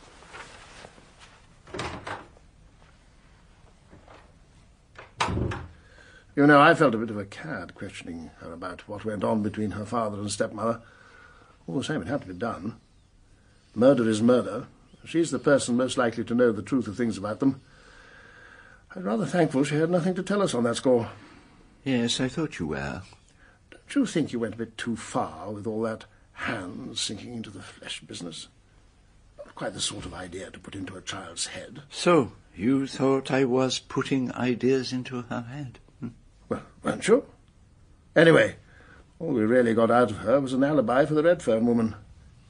You know, I felt a bit of a cad questioning her about what went on between her father and stepmother. All the same, it had to be done. Murder is murder. She's the person most likely to know the truth of things about them. I'm rather thankful she had nothing to tell us on that score. Yes, I thought you were. Don't you think you went a bit too far with all that hands sinking into the flesh business? Not quite the sort of idea to put into a child's head. So, you thought I was putting ideas into her head? Hmm? Well, weren't you? Anyway, all we really got out of her was an alibi for the Redfern woman.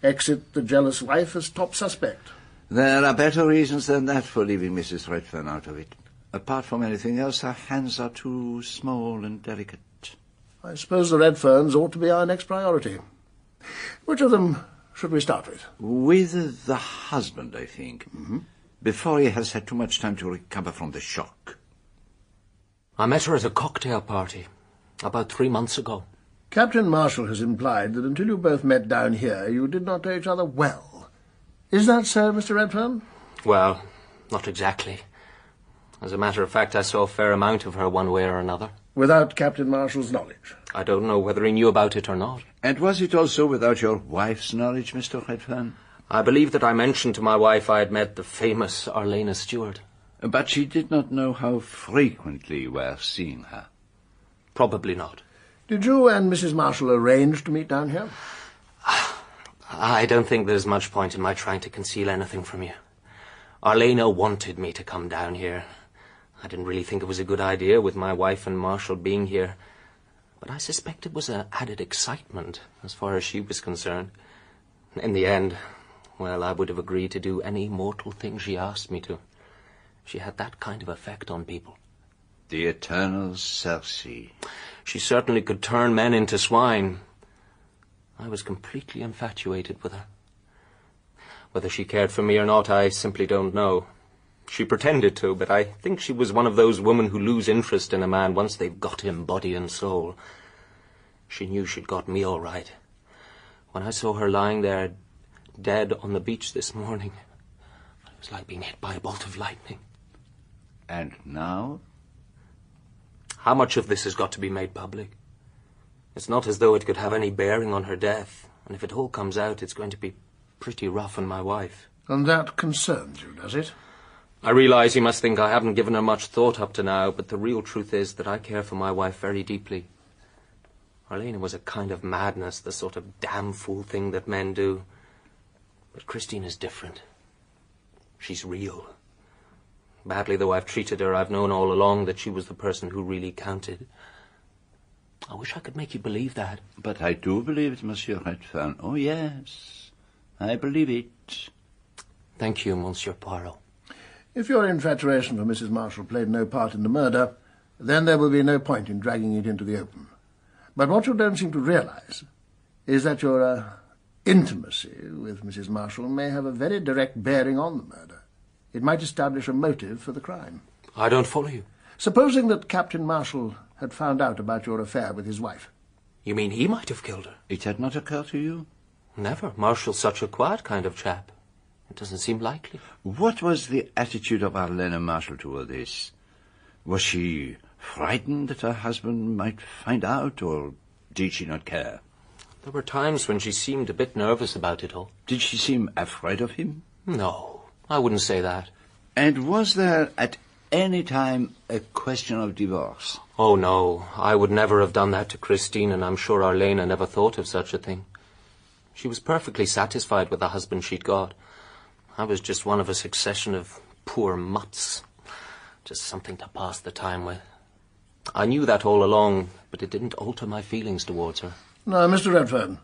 Exit the jealous wife as top suspect. There are better reasons than that for leaving Mrs. Redfern out of it. Apart from anything else, her hands are too small and delicate. I suppose the Redferns ought to be our next priority. Which of them should we start with? With the husband, I think. Before he has had too much time to recover from the shock. I met her at a cocktail party about three months ago. Captain Marshall has implied that until you both met down here, you did not know each other well. Is that so, Mr. Redfern? Well, not exactly. As a matter of fact, I saw a fair amount of her one way or another. Without Captain Marshall's knowledge? I don't know whether he knew about it or not. And was it also without your wife's knowledge, Mr. Redfern? I believe that I mentioned to my wife I had met the famous Arlena Stuart. But she did not know how frequently you were seeing her. Probably not. Did you and Mrs. Marshall arrange to meet down here? I don't think there's much point in my trying to conceal anything from you. Arlena wanted me to come down here. I didn't really think it was a good idea with my wife and Marshall being here. But I suspect it was an added excitement as far as she was concerned. In the end, well, I would have agreed to do any mortal thing she asked me to. She had that kind of effect on people. The eternal Circe. She certainly could turn men into swine. I was completely infatuated with her. Whether she cared for me or not, I simply don't know. She pretended to, but I think she was one of those women who lose interest in a man once they've got him body and soul. She knew she'd got me all right. When I saw her lying there, dead on the beach this morning, it was like being hit by a bolt of lightning. And now? How much of this has got to be made public? It's not as though it could have any bearing on her death, and if it all comes out, it's going to be pretty rough on my wife. And that concerns you, does it? I realize you must think I haven't given her much thought up to now, but the real truth is that I care for my wife very deeply. Arlena was a kind of madness, the sort of damn fool thing that men do. But Christine is different. She's real. Badly though I've treated her, I've known all along that she was the person who really counted. I wish I could make you believe that. But I do believe it, Monsieur Redfern. Oh, yes. I believe it. Thank you, Monsieur Poirot. If your infatuation for Mrs. Marshall played no part in the murder, then there will be no point in dragging it into the open. But what you don't seem to realize is that your uh, intimacy with Mrs. Marshall may have a very direct bearing on the murder. It might establish a motive for the crime. I don't follow you. Supposing that Captain Marshall had found out about your affair with his wife. You mean he might have killed her? It had not occurred to you? Never. Marshall's such a quiet kind of chap. It doesn't seem likely. What was the attitude of Arlena Marshall toward this? Was she frightened that her husband might find out, or did she not care? There were times when she seemed a bit nervous about it all. Did she seem afraid of him? No, I wouldn't say that. And was there at any time a question of divorce? Oh, no. I would never have done that to Christine, and I'm sure Arlena never thought of such a thing. She was perfectly satisfied with the husband she'd got. I was just one of a succession of poor mutts. Just something to pass the time with. I knew that all along, but it didn't alter my feelings towards her. Now, Mr. Redfern,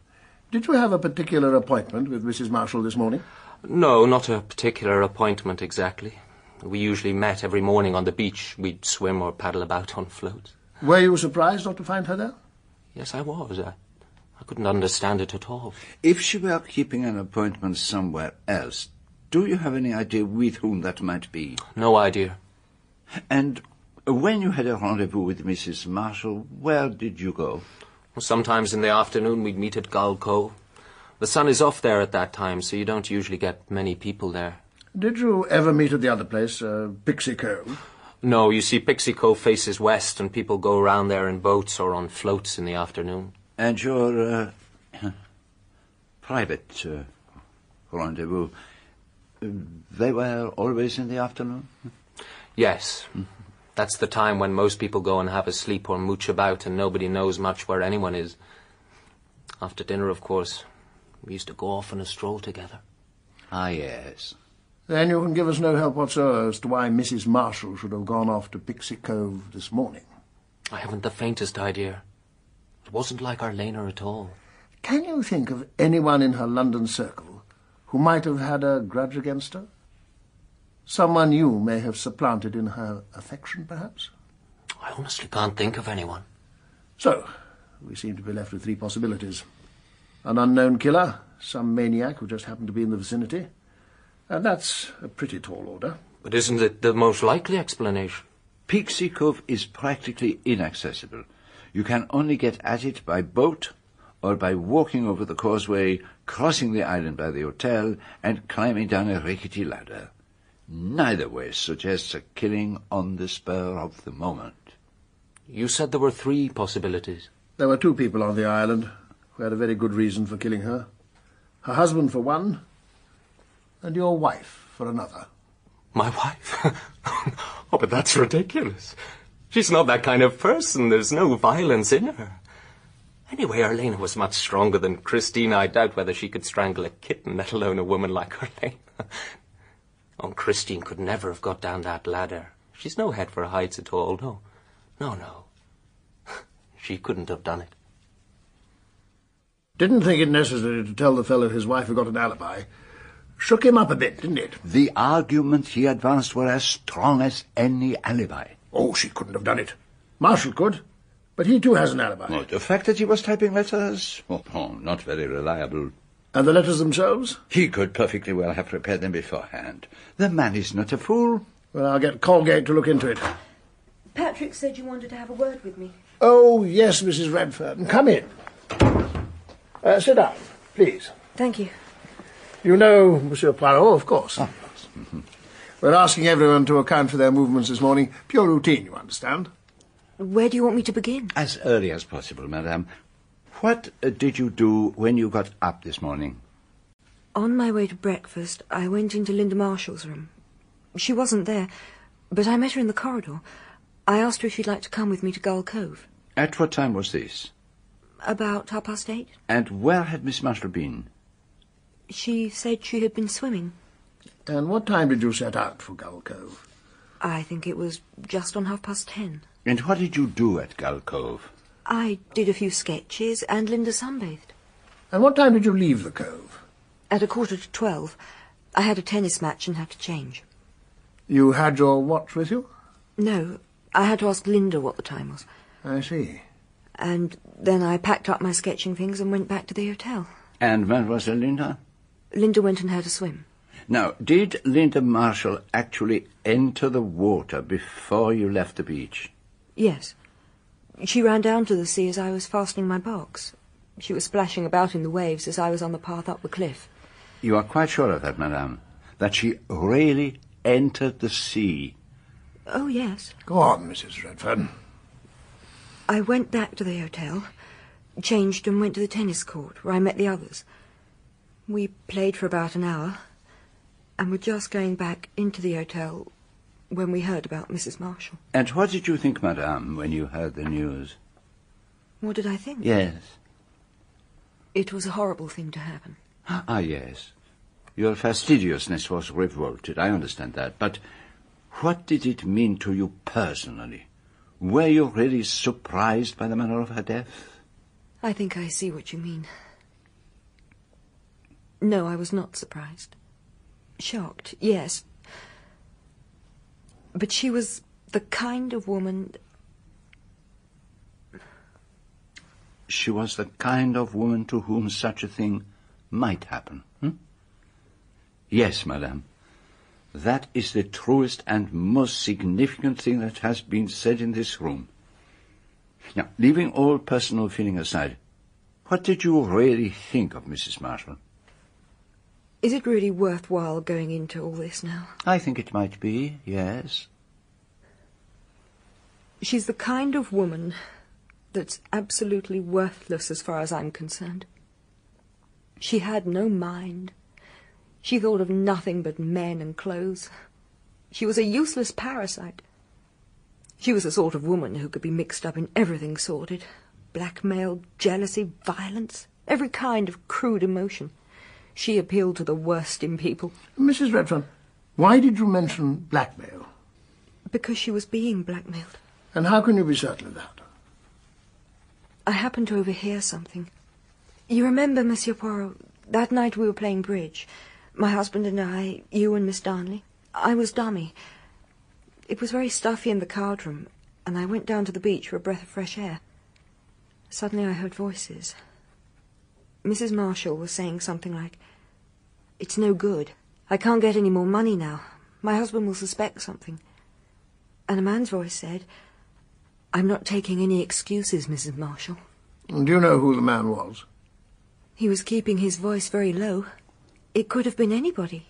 did you have a particular appointment with Mrs. Marshall this morning? No, not a particular appointment exactly. We usually met every morning on the beach. We'd swim or paddle about on floats. Were you surprised not to find her there? Yes, I was. I, I couldn't understand it at all. If she were keeping an appointment somewhere else, do you have any idea with whom that might be? No idea. And when you had a rendezvous with Mrs. Marshall, where did you go? Sometimes in the afternoon we'd meet at Gull Cove. The sun is off there at that time, so you don't usually get many people there. Did you ever meet at the other place, uh, Pixie Cove? No, you see, Pixie Cove faces west, and people go around there in boats or on floats in the afternoon. And your uh, private uh, rendezvous, they were always in the afternoon? Yes. That's the time when most people go and have a sleep or mooch about, and nobody knows much where anyone is. After dinner, of course, we used to go off on a stroll together. Ah, yes. Then you can give us no help whatsoever as to why Mrs. Marshall should have gone off to Pixie Cove this morning. I haven't the faintest idea. It wasn't like Arlena at all. Can you think of anyone in her London circle who might have had a grudge against her? Someone you may have supplanted in her affection, perhaps? I honestly can't think of anyone. So, we seem to be left with three possibilities. An unknown killer, some maniac who just happened to be in the vicinity, and that's a pretty tall order. But isn't it the most likely explanation? Pixie Cove is practically inaccessible. You can only get at it by boat or by walking over the causeway, crossing the island by the hotel, and climbing down a rickety ladder. Neither way suggests a killing on the spur of the moment. You said there were three possibilities. There were two people on the island who had a very good reason for killing her. Her husband for one, And your wife for another. My wife? oh, but that's ridiculous. She's not that kind of person. There's no violence in her. Anyway, Arlena was much stronger than Christine. I doubt whether she could strangle a kitten, let alone a woman like Arlena. Oh, Christine could never have got down that ladder. She's no head for heights at all. No, no, no. she couldn't have done it. Didn't think it necessary to tell the fellow his wife had got an alibi. Shook him up a bit, didn't it? The arguments he advanced were as strong as any alibi. Oh, she couldn't have done it. Marshall could, but he too has an alibi. The fact that he was typing letters, oh, oh, not very reliable. And the letters themselves? He could perfectly well have prepared them beforehand. The man is not a fool. Well, I'll get Colgate to look into it. Patrick said you wanted to have a word with me. Oh, yes, Mrs. Redfern. Come in. Uh, sit down, please. Thank you. You know Monsieur Poirot, of course. Oh, yes. We're asking everyone to account for their movements this morning. Pure routine, you understand. Where do you want me to begin? As early as possible, madame. What uh, did you do when you got up this morning? On my way to breakfast, I went into Linda Marshall's room. She wasn't there, but I met her in the corridor. I asked her if she'd like to come with me to Gull Cove. At what time was this? About half past eight. And where had Miss Marshall been? She said she had been swimming. And what time did you set out for Gull Cove? I think it was just on half past ten. And what did you do at Gull Cove? I did a few sketches, and Linda sunbathed. And what time did you leave the cove? At a quarter to twelve. I had a tennis match and had to change. You had your watch with you? No, I had to ask Linda what the time was. I see. And then I packed up my sketching things and went back to the hotel. And when was Linda? Linda went and had a swim. Now, did Linda Marshall actually enter the water before you left the beach? Yes. She ran down to the sea as I was fastening my box. She was splashing about in the waves as I was on the path up the cliff. You are quite sure of that, madame? That she really entered the sea? Oh, yes. Go on, Mrs. Redfern. I went back to the hotel, changed and went to the tennis court, where I met the others. We played for about an hour, and were just going back into the hotel when we heard about Mrs. Marshall. And what did you think, madame, when you heard the news? What did I think? Yes. It was a horrible thing to happen. Ah, yes. Your fastidiousness was revolted, I understand that. But what did it mean to you personally? Were you really surprised by the manner of her death? I think I see what you mean. No, I was not surprised. Shocked, yes. But she was the kind of woman. She was the kind of woman to whom such a thing might happen. Hmm? Yes, madame. That is the truest and most significant thing that has been said in this room. Now, leaving all personal feeling aside, what did you really think of Mrs. Marshall? Is it really worthwhile going into all this now? I think it might be, yes. She's the kind of woman that's absolutely worthless as far as I'm concerned. She had no mind. She thought of nothing but men and clothes. She was a useless parasite. She was the sort of woman who could be mixed up in everything sordid. Blackmail, jealousy, violence, every kind of crude emotion. She appealed to the worst in people. Mrs. Redfern, why did you mention blackmail? Because she was being blackmailed. And how can you be certain of that? I happened to overhear something. You remember, Monsieur Poirot, that night we were playing bridge. My husband and I, you and Miss Darnley. I was dummy. It was very stuffy in the card room, and I went down to the beach for a breath of fresh air. Suddenly I heard voices. Mrs. Marshall was saying something like, It's no good. I can't get any more money now. My husband will suspect something. And a man's voice said, I'm not taking any excuses, Mrs. Marshall. Do you know who the man was? He was keeping his voice very low. It could have been anybody.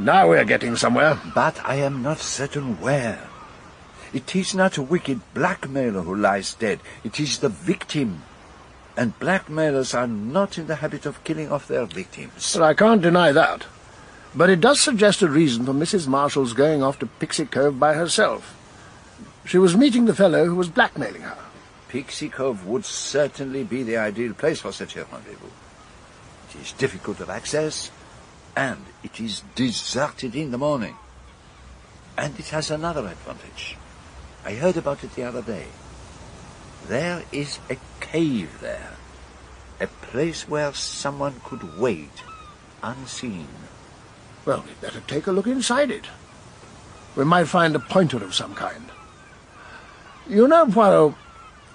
Now we're getting somewhere. But I am not certain where. It is not a wicked blackmailer who lies dead. It is the victim. And blackmailers are not in the habit of killing off their victims. Well, I can't deny that. But it does suggest a reason for Mrs. Marshall's going off to Pixie Cove by herself. She was meeting the fellow who was blackmailing her. Pixie Cove would certainly be the ideal place for such a rendezvous. It is difficult of access, and it is deserted in the morning. And it has another advantage. I heard about it the other day. There is a cave there. A place where someone could wait, unseen. Well, we'd better take a look inside it. We might find a pointer of some kind. You know, Poirot,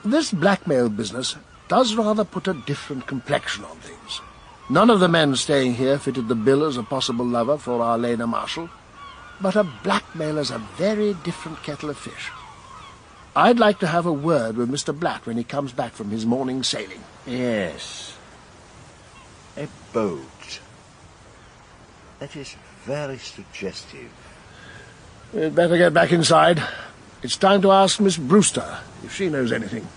this blackmail business does rather put a different complexion on things. None of the men staying here fitted the bill as a possible lover for Arlena Marshall, but a blackmailer's a very different kettle of fish. I'd like to have a word with Mr. Black when he comes back from his morning sailing. Yes. A boat. That is very suggestive. We'd better get back inside. It's time to ask Miss Brewster if she knows anything.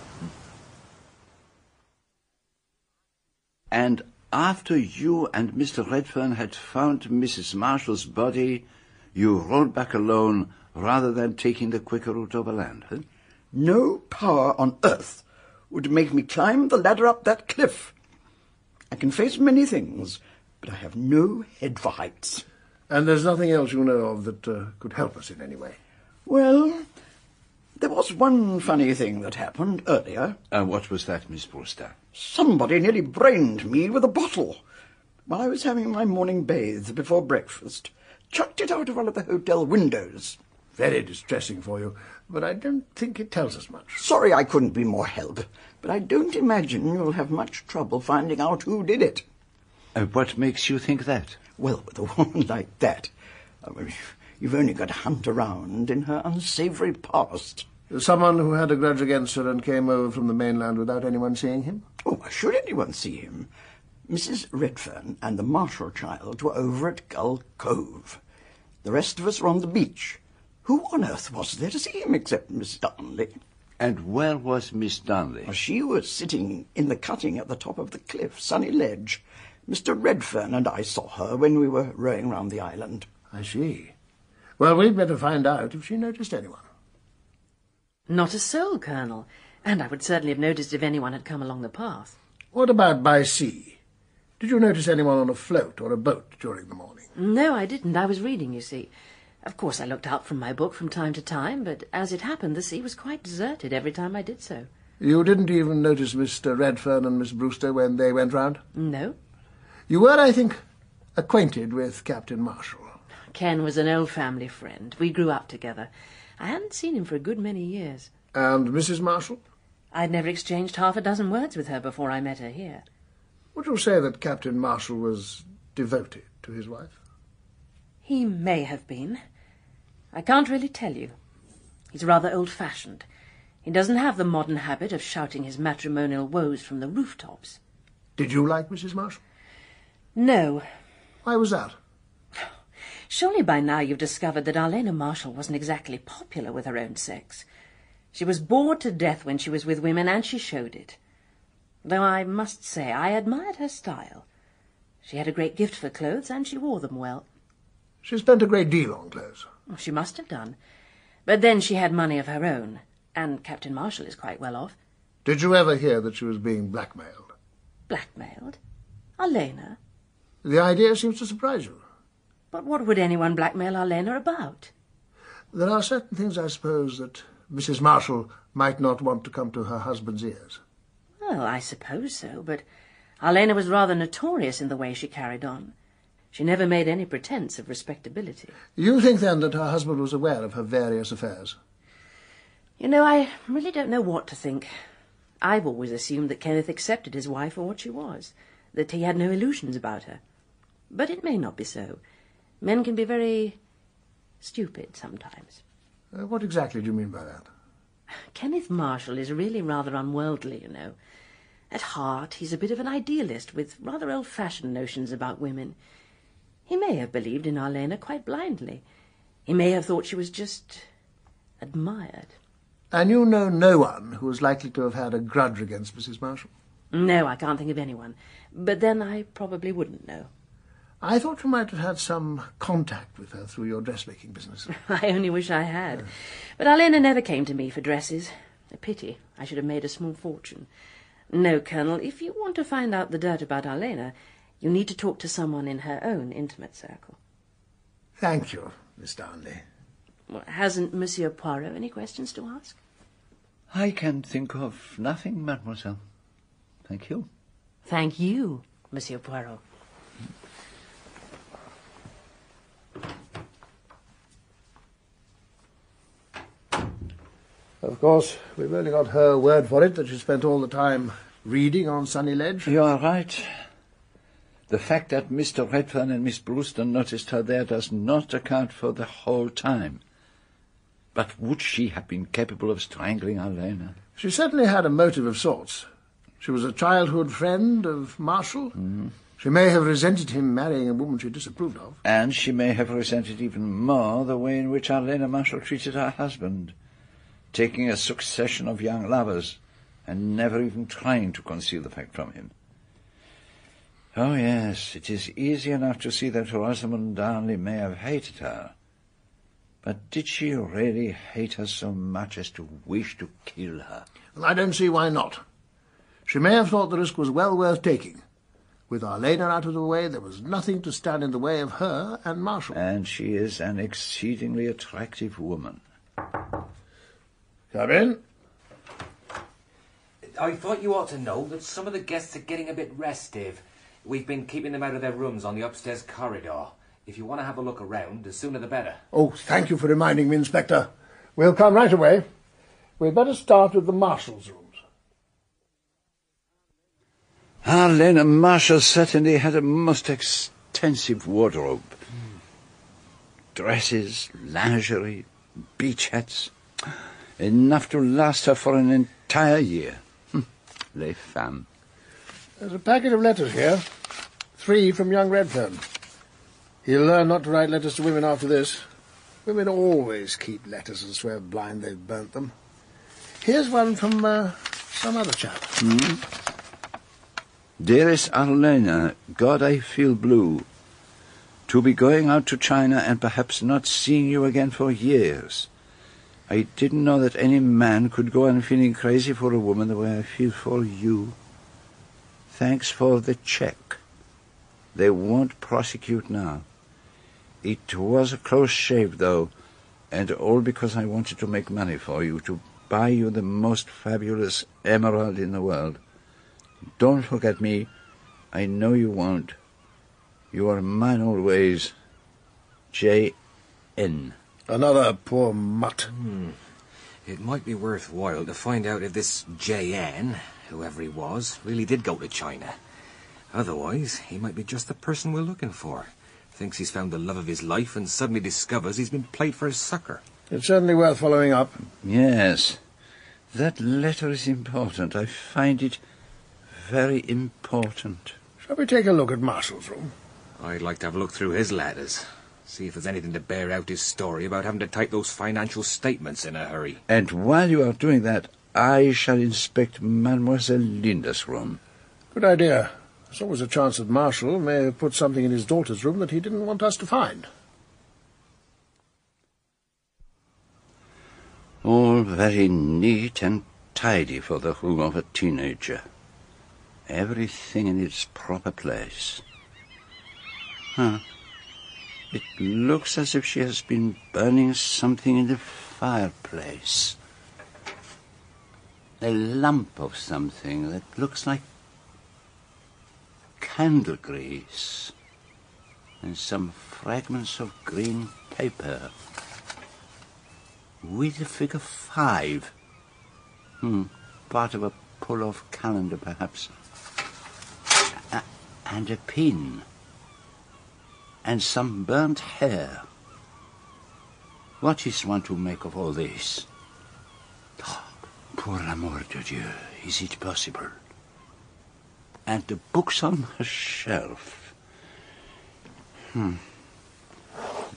And after you and Mr. Redfern had found Mrs. Marshall's body, you rode back alone rather than taking the quicker route overland, huh? No power on earth would make me climb the ladder up that cliff. I can face many things, but I have no head for heights. And there's nothing else you know of that uh, could help us in any way. Well, there was one funny thing that happened earlier. Uh, what was that, Miss Brewster? Somebody nearly brained me with a bottle. While I was having my morning bathe before breakfast, chucked it out of one of the hotel windows. Very distressing for you, but I don't think it tells us much. Sorry I couldn't be more help, but I don't imagine you'll have much trouble finding out who did it. Uh, what makes you think that? Well, with a woman like that, I mean, you've only got to hunt around in her unsavoury past. Someone who had a grudge against her and came over from the mainland without anyone seeing him? Oh, why should anyone see him? Mrs. Redfern and the Marshall child were over at Gull Cove. The rest of us were on the beach. Who on earth was there to see him except Miss Darnley? And where was Miss Darnley? Well, she was sitting in the cutting at the top of the cliff, Sunny Ledge. Mr. Redfern and I saw her when we were rowing round the island. I see. Well, we'd better find out if she noticed anyone. Not a soul, Colonel. And I would certainly have noticed if anyone had come along the path. What about by sea? Did you notice anyone on a float or a boat during the morning? No, I didn't. I was reading, you see. Of course, I looked up from my book from time to time, but as it happened, the sea was quite deserted every time I did so. You didn't even notice Mr. Redfern and Miss Brewster when they went round? No. You were, I think, acquainted with Captain Marshall. Ken was an old family friend. We grew up together. I hadn't seen him for a good many years. And Mrs. Marshall? I'd never exchanged half a dozen words with her before I met her here. Would you say that Captain Marshall was devoted to his wife? He may have been. I can't really tell you. He's rather old-fashioned. He doesn't have the modern habit of shouting his matrimonial woes from the rooftops. Did you like Mrs. Marshall? No. Why was that? Surely by now you've discovered that Arlena Marshall wasn't exactly popular with her own sex. She was bored to death when she was with women, and she showed it. Though I must say I admired her style. She had a great gift for clothes, and she wore them well. She spent a great deal on clothes. She must have done. But then she had money of her own, and Captain Marshall is quite well off. Did you ever hear that she was being blackmailed? Blackmailed? Arlena? The idea seems to surprise you. But what would anyone blackmail Arlena about? There are certain things, I suppose, that Mrs. Marshall might not want to come to her husband's ears. Well, I suppose so, but Arlena was rather notorious in the way she carried on. She never made any pretence of respectability. You think, then, that her husband was aware of her various affairs? You know, I really don't know what to think. I've always assumed that Kenneth accepted his wife for what she was, that he had no illusions about her. But it may not be so. Men can be very stupid sometimes. Uh, what exactly do you mean by that? Kenneth Marshall is really rather unworldly, you know. At heart, he's a bit of an idealist with rather old-fashioned notions about women. He may have believed in Arlena quite blindly. He may have thought she was just admired. And you know no one who is likely to have had a grudge against Mrs. Marshall? No, I can't think of anyone. But then I probably wouldn't know. I thought you might have had some contact with her through your dressmaking business. I only wish I had. But Arlena never came to me for dresses. A pity. I should have made a small fortune. No, Colonel, if you want to find out the dirt about Arlena, you need to talk to someone in her own intimate circle. Thank you, Miss Darnley. Well, hasn't Monsieur Poirot any questions to ask? I can think of nothing, mademoiselle. Thank you. Thank you, Monsieur Poirot. Of course, we've only got her word for it that she spent all the time reading on Sunny Ledge. You are right. The fact that Mr. Redfern and Miss Brewster noticed her there does not account for the whole time. But would she have been capable of strangling Arlena? She certainly had a motive of sorts. She was a childhood friend of Marshall. Mm. She may have resented him marrying a woman she disapproved of. And she may have resented even more the way in which Arlena Marshall treated her husband, taking a succession of young lovers and never even trying to conceal the fact from him. Oh, yes, it is easy enough to see that Rosamond Darnley may have hated her. But did she really hate her so much as to wish to kill her? Well, I don't see why not. She may have thought the risk was well worth taking. With Arlena out of the way, there was nothing to stand in the way of her and Marshall. And she is an exceedingly attractive woman. Come in. I thought you ought to know that some of the guests are getting a bit restive. We've been keeping them out of their rooms on the upstairs corridor. If you want to have a look around, the sooner the better. Oh, thank you for reminding me, Inspector. We'll come right away. We'd better start with the Marshalls' rooms. Ah, Arlena Marshall certainly had a most extensive wardrobe. Hmm. Dresses, lingerie, beach hats. Enough to last her for an entire year. Hm, Les femmes. There's a packet of letters here. Three from young Redfern. He'll learn not to write letters to women after this. Women always keep letters and swear blind they've burnt them. Here's one from uh, some other chap. Hmm? Dearest Arlena, God, I feel blue. To be going out to China and perhaps not seeing you again for years. I didn't know that any man could go on feeling crazy for a woman the way I feel for you. Thanks for the check. They won't prosecute now. It was a close shave, though, and all because I wanted to make money for you, to buy you the most fabulous emerald in the world. Don't forget me. I know you won't. You are mine always. J. N. Another poor mutt. Hmm. It might be worthwhile to find out if this J.N., whoever he was, really did go to China. Otherwise, he might be just the person we're looking for. Thinks he's found the love of his life and suddenly discovers he's been played for a sucker. It's certainly worth following up. Yes. That letter is important. I find it very important. Shall we take a look at Marshall's room? I'd like to have a look through his letters. See if there's anything to bear out his story about having to type those financial statements in a hurry. And while you are doing that, I shall inspect Mademoiselle Linda's room. Good idea. There's always a chance that Marshall may have put something in his daughter's room that he didn't want us to find. All very neat and tidy for the room of a teenager. Everything in its proper place. Huh. It looks as if she has been burning something in the fireplace. A lump of something that looks like candle grease. And some fragments of green paper. With the figure five. Hmm. Part of a pull-off calendar, perhaps. And a pin and some burnt hair. What is one to make of all this? Oh, pour l'amour de Dieu, is it possible? And the books on the shelf. Hmm.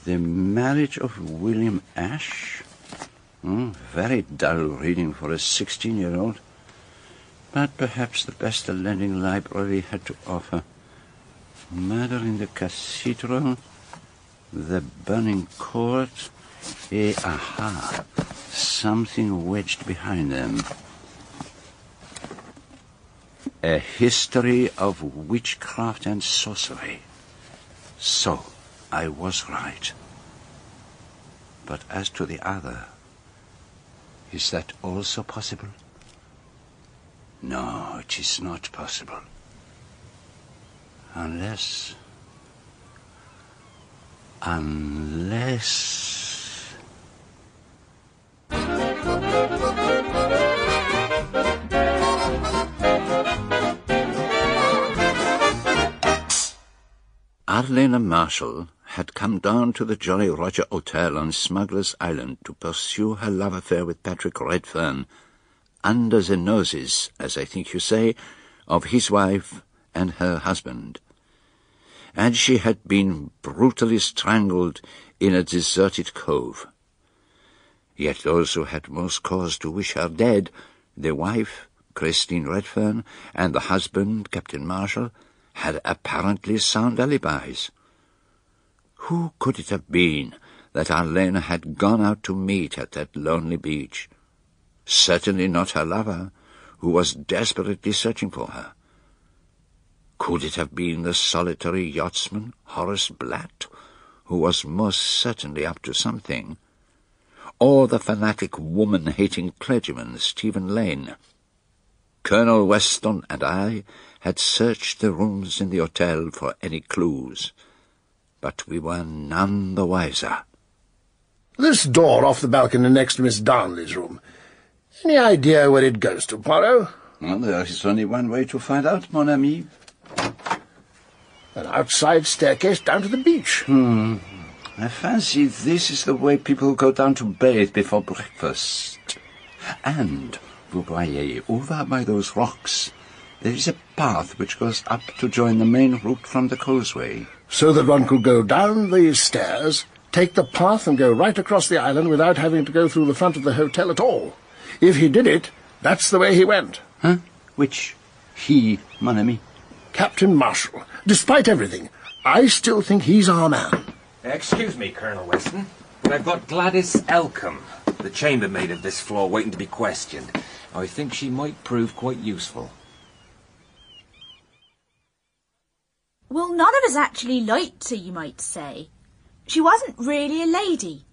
The marriage of William Ashe? Hmm, very dull reading for a 16 year old. But perhaps the best the lending library had to offer. Murder in the Cathedral, The Burning Court, eh, aha, something wedged behind them. A history of witchcraft and sorcery. So, I was right. But as to the other, is that also possible? No, it is not possible. Unless. Unless. Arlena Marshall had come down to the Jolly Roger Hotel on Smuggler's Island to pursue her love affair with Patrick Redfern under the noses, as I think you say, of his wife and her husband. And she had been brutally strangled in a deserted cove. Yet those who had most cause to wish her dead, the wife, Christine Redfern, and the husband, Captain Marshall, had apparently sound alibis. Who could it have been that Arlena had gone out to meet at that lonely beach? Certainly not her lover, who was desperately searching for her. Could it have been the solitary yachtsman, Horace Blatt, who was most certainly up to something? Or the fanatic woman-hating clergyman, Stephen Lane? Colonel Weston and I had searched the rooms in the hotel for any clues, but we were none the wiser. This door off the balcony next to Miss Darnley's room. Any idea where it goes to, Poirot? Well, there is only one way to find out, mon ami. An outside staircase down to the beach. Hmm. I fancy this is the way people go down to bathe before breakfast. And, vous voyez, over by those rocks, there is a path which goes up to join the main route from the causeway. So that one could go down these stairs, take the path and go right across the island without having to go through the front of the hotel at all. If he did it, that's the way he went. Huh? Which he, mon ami? Captain Marshall. Despite everything, I still think he's our man. Excuse me, Colonel Weston, but I've got Gladys Elcombe, the chambermaid of this floor, waiting to be questioned. I think she might prove quite useful. Well, none of us actually liked her, you might say. She wasn't really a lady.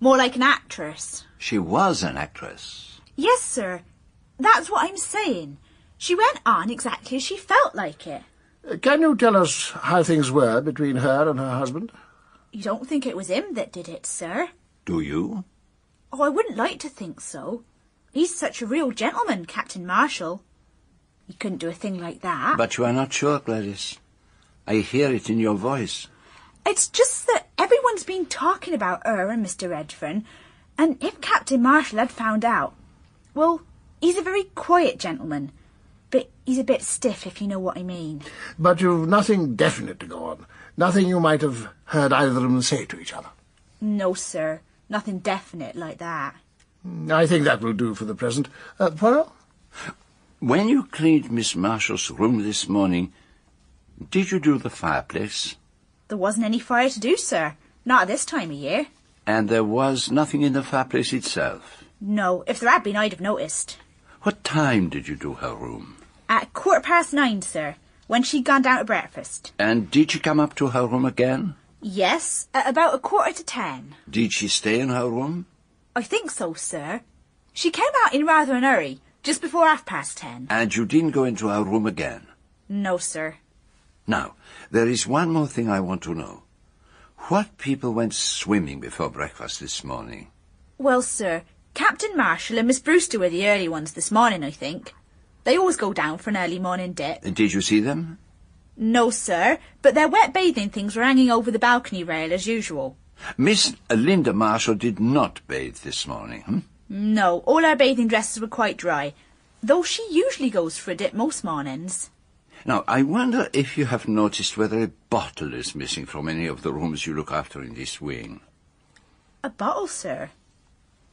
More like an actress. She was an actress. Yes, sir. That's what I'm saying. She went on exactly as she felt like it. Uh, Can you tell us how things were between her and her husband? You don't think it was him that did it, sir? Do you? Oh, I wouldn't like to think so. He's such a real gentleman, Captain Marshall. He couldn't do a thing like that. But you are not sure, Gladys. I hear it in your voice. It's just that everyone's been talking about her and Mr. Redfern, and if Captain Marshall had found out, well, he's a very quiet gentleman, but he's a bit stiff, if you know what I mean. But you've nothing definite to go on. Nothing you might have heard either of them say to each other. No, sir, nothing definite like that. I think that will do for the present. Uh, Poirot? When you cleaned Miss Marshall's room this morning, did you do the fireplace? There wasn't any fire to do, sir. Not at this time of year. And there was nothing in the fireplace itself? No, if there had been, I'd have noticed. What time did you do her room? At quarter past nine, sir, when she'd gone down to breakfast. And did she come up to her room again? Yes, at about a quarter to ten. Did she stay in her room? I think so, sir. She came out in rather an hurry, just before half past ten. And you didn't go into her room again? No, sir. Now, there is one more thing I want to know. What people went swimming before breakfast this morning? Well, sir, Captain Marshall and Miss Brewster were the early ones this morning, I think. They always go down for an early morning dip. Did you see them? No, sir, but their wet bathing things were hanging over the balcony rail as usual. Miss Linda Marshall did not bathe this morning, hmm? No, all her bathing dresses were quite dry, though she usually goes for a dip most mornings. Now, I wonder if you have noticed whether a bottle is missing from any of the rooms you look after in this wing. A bottle, sir?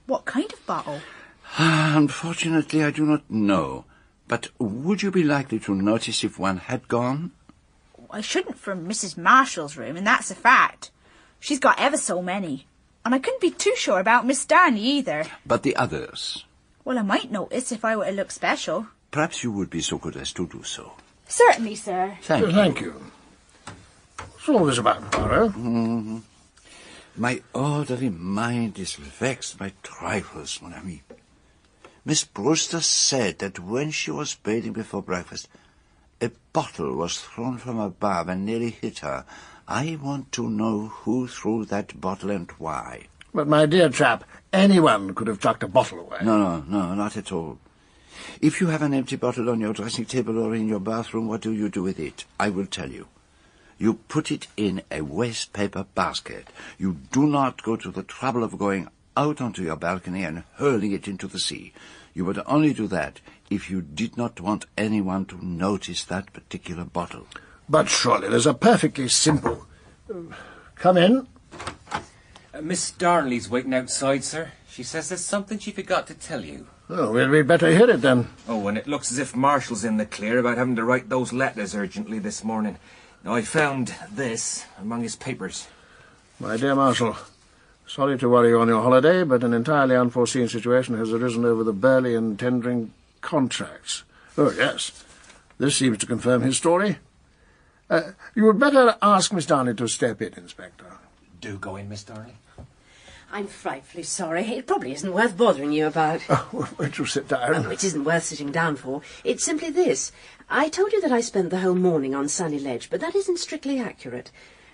What kind of bottle? Unfortunately, I do not know. But would you be likely to notice if one had gone? I shouldn't from Mrs. Marshall's room, and that's a fact. She's got ever so many. And I couldn't be too sure about Miss Darnley either. But the others? Well, I might notice if I were to look special. Perhaps you would be so good as to do so. Certainly, sir. Thank you. Thank you. What's all this about, Poirot? Mhm. My orderly mind is vexed by trifles, mon ami. Miss Brewster said that when she was bathing before breakfast, a bottle was thrown from above and nearly hit her. I want to know who threw that bottle and why. But, my dear chap, anyone could have chucked a bottle away. No, no, no, not at all. If you have an empty bottle on your dressing table or in your bathroom, what do you do with it? I will tell you. You put it in a waste paper basket. You do not go to the trouble of going out onto your balcony and hurling it into the sea. You would only do that if you did not want anyone to notice that particular bottle. But surely there's a perfectly simple... Come in. Uh, Miss Darnley's waiting outside, sir. She says there's something she forgot to tell you. Oh, well, we'd better hear it then. Oh, and it looks as if Marshall's in the clear about having to write those letters urgently this morning. Now, I found this among his papers. My dear Marshall, sorry to worry you on your holiday, but an entirely unforeseen situation has arisen over the Burley and tendering contracts. Oh, yes. This seems to confirm his story. Uh, you would better ask Miss Darnley to step in, Inspector. Do go in, Miss Darnley. I'm frightfully sorry. It probably isn't worth bothering you about. Oh, won't you sit down? Oh, it isn't worth sitting down for. It's simply this. I told you that I spent the whole morning on Sunny Ledge, but that isn't strictly accurate.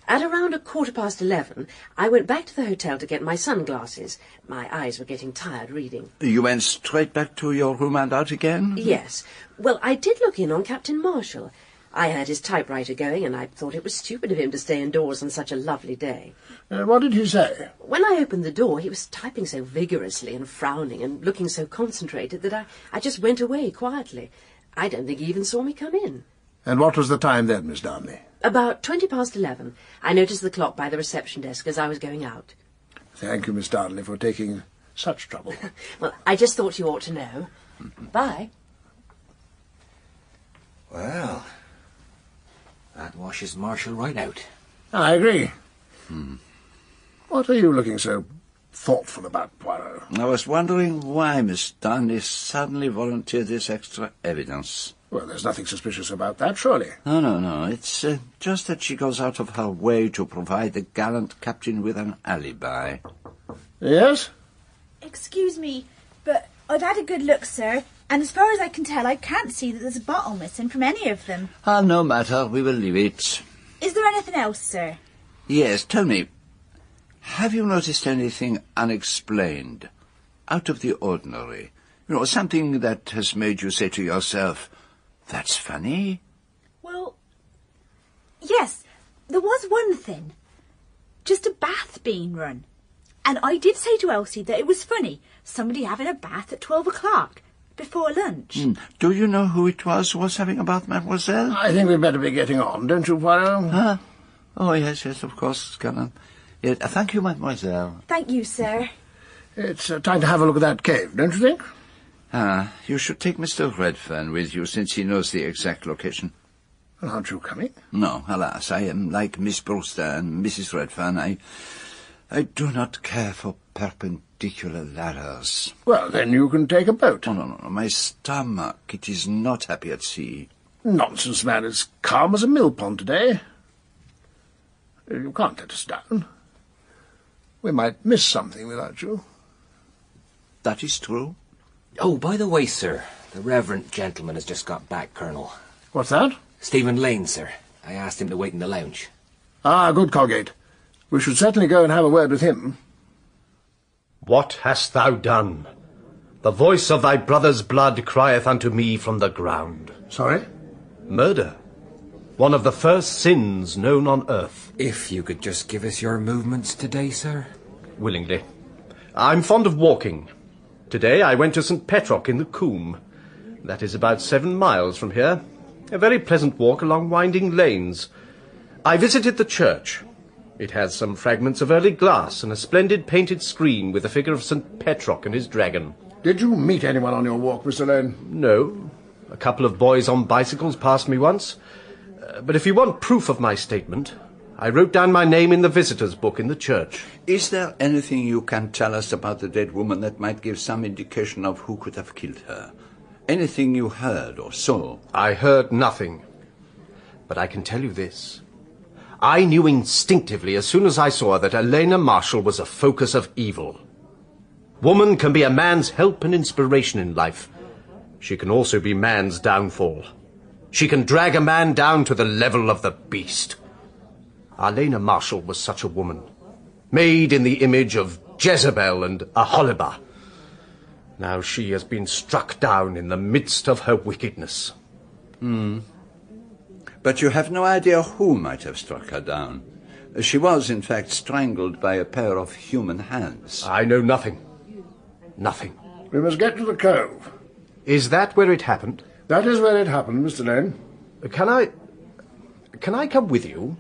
At around a quarter past eleven, I went back to the hotel to get my sunglasses. My eyes were getting tired reading. You went straight back to your room and out again? Yes. Well, I did look in on Captain Marshall. I heard his typewriter going, and I thought it was stupid of him to stay indoors on such a lovely day. Uh, what did he say? When I opened the door, he was typing so vigorously and frowning and looking so concentrated that I, I just went away quietly. I don't think he even saw me come in. And what was the time then, Miss Darnley? About twenty past eleven. I noticed the clock by the reception desk as I was going out. Thank you, Miss Darnley, for taking such trouble. Well, I just thought you ought to know. Bye. Well, that washes Marshall right out. I agree. Hmm. What are you looking so thoughtful about, Poirot? I was wondering why Miss Darnley suddenly volunteered this extra evidence. Well, there's nothing suspicious about that, surely. No, no, no. It's uh, just that she goes out of her way to provide the gallant captain with an alibi. Yes? Excuse me, but I've had a good look, sir, and as far as I can tell, I can't see that there's a bottle missing from any of them. Ah, no matter. We will leave it. Is there anything else, sir? Yes, tell me. Have you noticed anything unexplained? Out of the ordinary? You know, something that has made you say to yourself, that's funny? Well, yes, there was one thing. Just a bath being run. And I did say to Elsie that it was funny, somebody having a bath at twelve o'clock, before lunch. Hmm. Do you know who it was who was having a bath, mademoiselle? I think we'd better be getting on, don't you, Poirot? Huh? Oh, yes, yes, of course, Colonel. Yes, uh, thank you, mademoiselle. Thank you, sir. It's uh, time to have a look at that cave, don't you think? Ah, you should take Mr. Redfern with you, since he knows the exact location. Well, aren't you coming? No, alas, I am like Miss Brewster and Mrs. Redfern. I, I do not care for perpendicular ladders. Well, then you can take a boat. No, no, no, no. My stomach, it is not happy at sea. Nonsense, man. It's calm as a mill pond today. You can't let us down. We might miss something without you. That is true. Oh, by the way, sir, the reverend gentleman has just got back, Colonel. What's that? Stephen Lane, sir. I asked him to wait in the lounge. Ah, good, Colgate. We should certainly go and have a word with him. What hast thou done? The voice of thy brother's blood crieth unto me from the ground. Sorry? Murder. One of the first sins known on earth. If you could just give us your movements today, sir. Willingly. I'm fond of walking. Today I went to St. Petrock in the Coombe. That is about seven miles from here. A very pleasant walk along winding lanes. I visited the church. It has some fragments of early glass and a splendid painted screen with the figure of St. Petrock and his dragon. Did you meet anyone on your walk, Mr. Lane? No. A couple of boys on bicycles passed me once. Uh, but if you want proof of my statement, I wrote down my name in the visitor's book in the church. Is there anything you can tell us about the dead woman that might give some indication of who could have killed her? Anything you heard or saw? I heard nothing. But I can tell you this. I knew instinctively as soon as I saw that Arlena Marshall was a focus of evil. Woman can be a man's help and inspiration in life. She can also be man's downfall. She can drag a man down to the level of the beast. Arlena Marshall was such a woman, made in the image of Jezebel and Aholibah. Now she has been struck down in the midst of her wickedness. Hmm. But you have no idea who might have struck her down. She was, in fact, strangled by a pair of human hands. I know nothing. Nothing. We must get to the cove. Is that where it happened? That is where it happened, Mr. Lane. Can I... Can I come with you?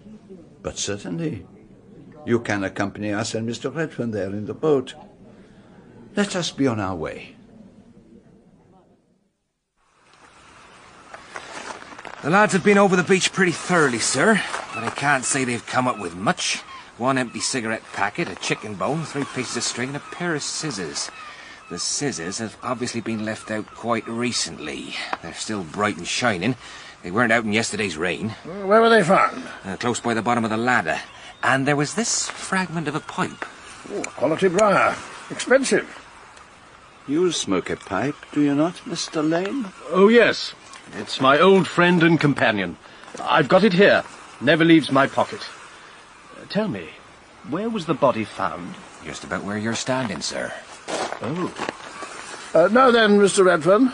But certainly. You can accompany us and Mr. Redfern there in the boat. Let us be on our way. The lads have been over the beach pretty thoroughly, sir, but I can't say they've come up with much. One empty cigarette packet, a chicken bone, three pieces of string, and a pair of scissors. The scissors have obviously been left out quite recently. They're still bright and shining. They weren't out in yesterday's rain. Where were they found? Uh, close by the bottom of the ladder. And there was this fragment of a pipe. Oh, quality briar. Expensive. You smoke a pipe, do you not, Mr. Lane? Oh, yes. It's my old friend and companion. I've got it here. Never leaves my pocket. Uh, tell me, where was the body found? Just about where you're standing, sir. Oh. Uh, now then, Mr. Redfern,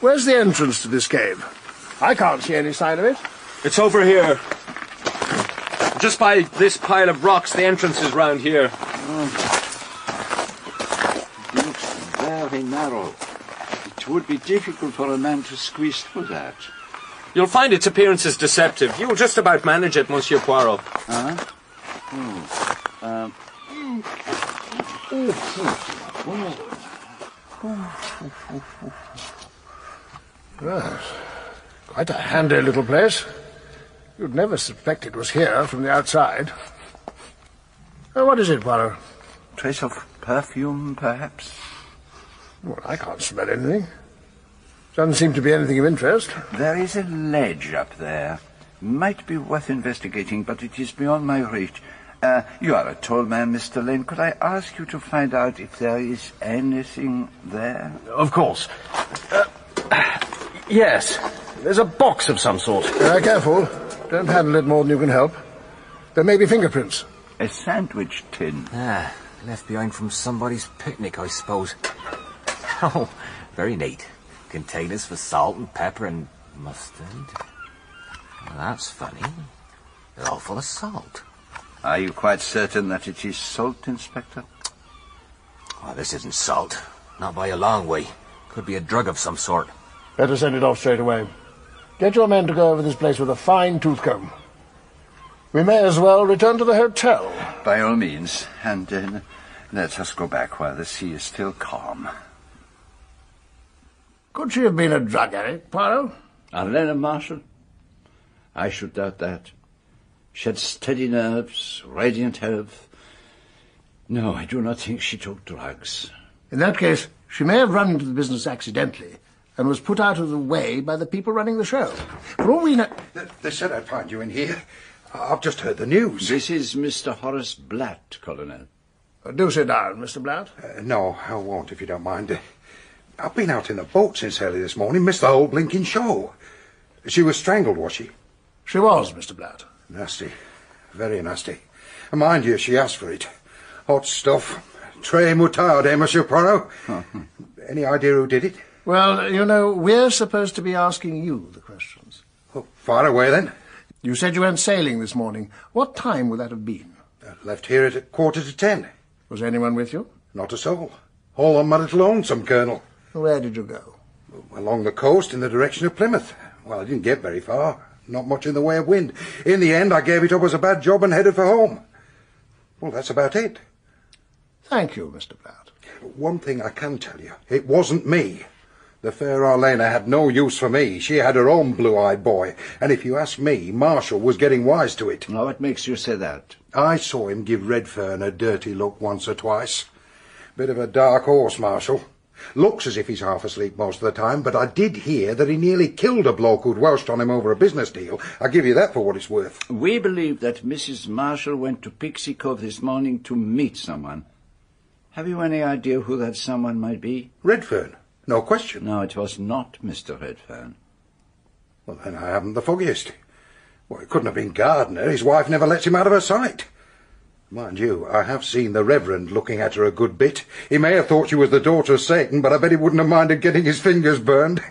where's the entrance to this cave? I can't see any sign of it. It's over here. Just by this pile of rocks, the entrance is round here. It looks very narrow. It would be difficult for a man to squeeze through that. You'll find its appearance is deceptive. You'll just about manage it, Monsieur Poirot. Huh? Oh. Um. Yes. Quite a handy little place. You'd never suspect it was here from the outside. Uh, what is it, Poirot? Trace of perfume, perhaps? Well, I can't smell anything. Doesn't seem to be anything of interest. There is a ledge up there. Might be worth investigating, but it is beyond my reach. Uh, you are a tall man, Mr. Lane. Could I ask you to find out if there is anything there? Of course. Uh, yes. There's a box of some sort. Uh, careful. Don't handle it more than you can help. There may be fingerprints. A sandwich tin. Ah, left behind from somebody's picnic, I suppose. Oh, very neat. Containers for salt and pepper and mustard. Well, that's funny. They're all full of salt. Are you quite certain that it is salt, Inspector? Well, this isn't salt. Not by a long way. Could be a drug of some sort. Better send it off straight away. Get your men to go over this place with a fine tooth comb. We may as well return to the hotel. By all means. And then let us go back while the sea is still calm. Could she have been a drug addict, Poirot? Arlena Marshall? I should doubt that. She had steady nerves, radiant health. No, I do not think she took drugs. In that case, she may have run into the business accidentally and was put out of the way by the people running the show. For all we know... They, they said I'd find you in here. I've just heard the news. This is Mr. Horace Blatt, Colonel. Uh, do sit down, Mr. Blatt. Uh, no, I won't, if you don't mind. Uh, I've been out in the boat since early this morning, missed the whole blinking show. She was strangled, was she? She was, Mr. Blatt. Nasty. Very nasty. And mind you, she asked for it. Hot stuff. Très moutarde, eh, Monsieur Poirot? Any idea who did it? Well, you know, we're supposed to be asking you the questions. Oh, far away, then. You said you went sailing this morning. What time would that have been? Uh, left here at a quarter to ten. Was anyone with you? Not a soul. All on my little lonesome, Colonel. Where did you go? Along the coast in the direction of Plymouth. Well, I didn't get very far. Not much in the way of wind. In the end, I gave it up as a bad job and headed for home. Well, that's about it. Thank you, Mr. Blatt. One thing I can tell you. It wasn't me. The fair Arlena had no use for me. She had her own blue-eyed boy. And if you ask me, Marshall was getting wise to it. Now, what makes you say that? I saw him give Redfern a dirty look once or twice. Bit of a dark horse, Marshall. Looks as if he's half asleep most of the time, but I did hear that he nearly killed a bloke who'd welched on him over a business deal. I'll give you that for what it's worth. We believe that Mrs. Marshall went to Pixie Cove this morning to meet someone. Have you any idea who that someone might be? Redfern. No question. No, it was not Mr. Redfern. Well, then I haven't the foggiest. Well, it couldn't have been Gardner. His wife never lets him out of her sight. Mind you, I have seen the Reverend looking at her a good bit. He may have thought she was the daughter of Satan, but I bet he wouldn't have minded getting his fingers burned.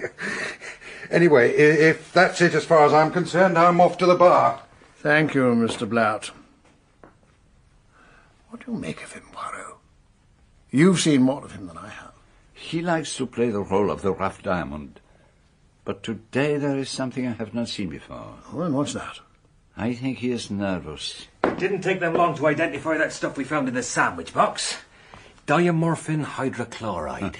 anyway, if that's it as far as I'm concerned, I'm off to the bar. Thank you, Mr. Blatt. What do you make of him, Poirot? You've seen more of him than I have. He likes to play the role of the rough diamond. But today there is something I have not seen before. Oh, and what's that? I think he is nervous. It didn't take them long to identify that stuff we found in the sandwich box. Diamorphine hydrochloride.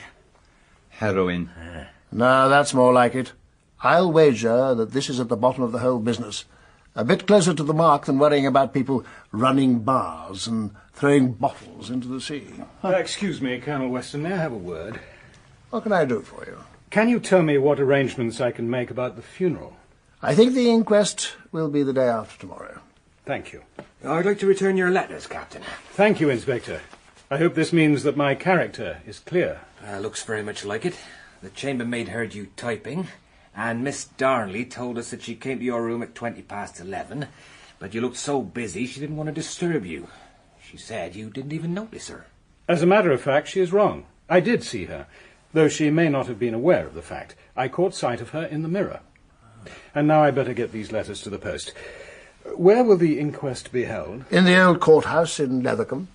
Heroin. Uh. No, that's more like it. I'll wager that this is at the bottom of the whole business. A bit closer to the mark than worrying about people running bars and throwing bottles into the sea. Uh, excuse me, Colonel Weston, may I have a word? What can I do for you? Can you tell me what arrangements I can make about the funeral? I think the inquest will be the day after tomorrow. Thank you. I'd like to return your letters, Captain. Thank you, Inspector. I hope this means that my character is clear. Uh, looks very much like it. The chambermaid heard you typing, and Miss Darnley told us that she came to your room at twenty past eleven, but you looked so busy she didn't want to disturb you. She said you didn't even notice her. As a matter of fact, she is wrong. I did see her, though she may not have been aware of the fact. I caught sight of her in the mirror. And now I'd better get these letters to the post. Where will the inquest be held? In the old courthouse in Leathercombe.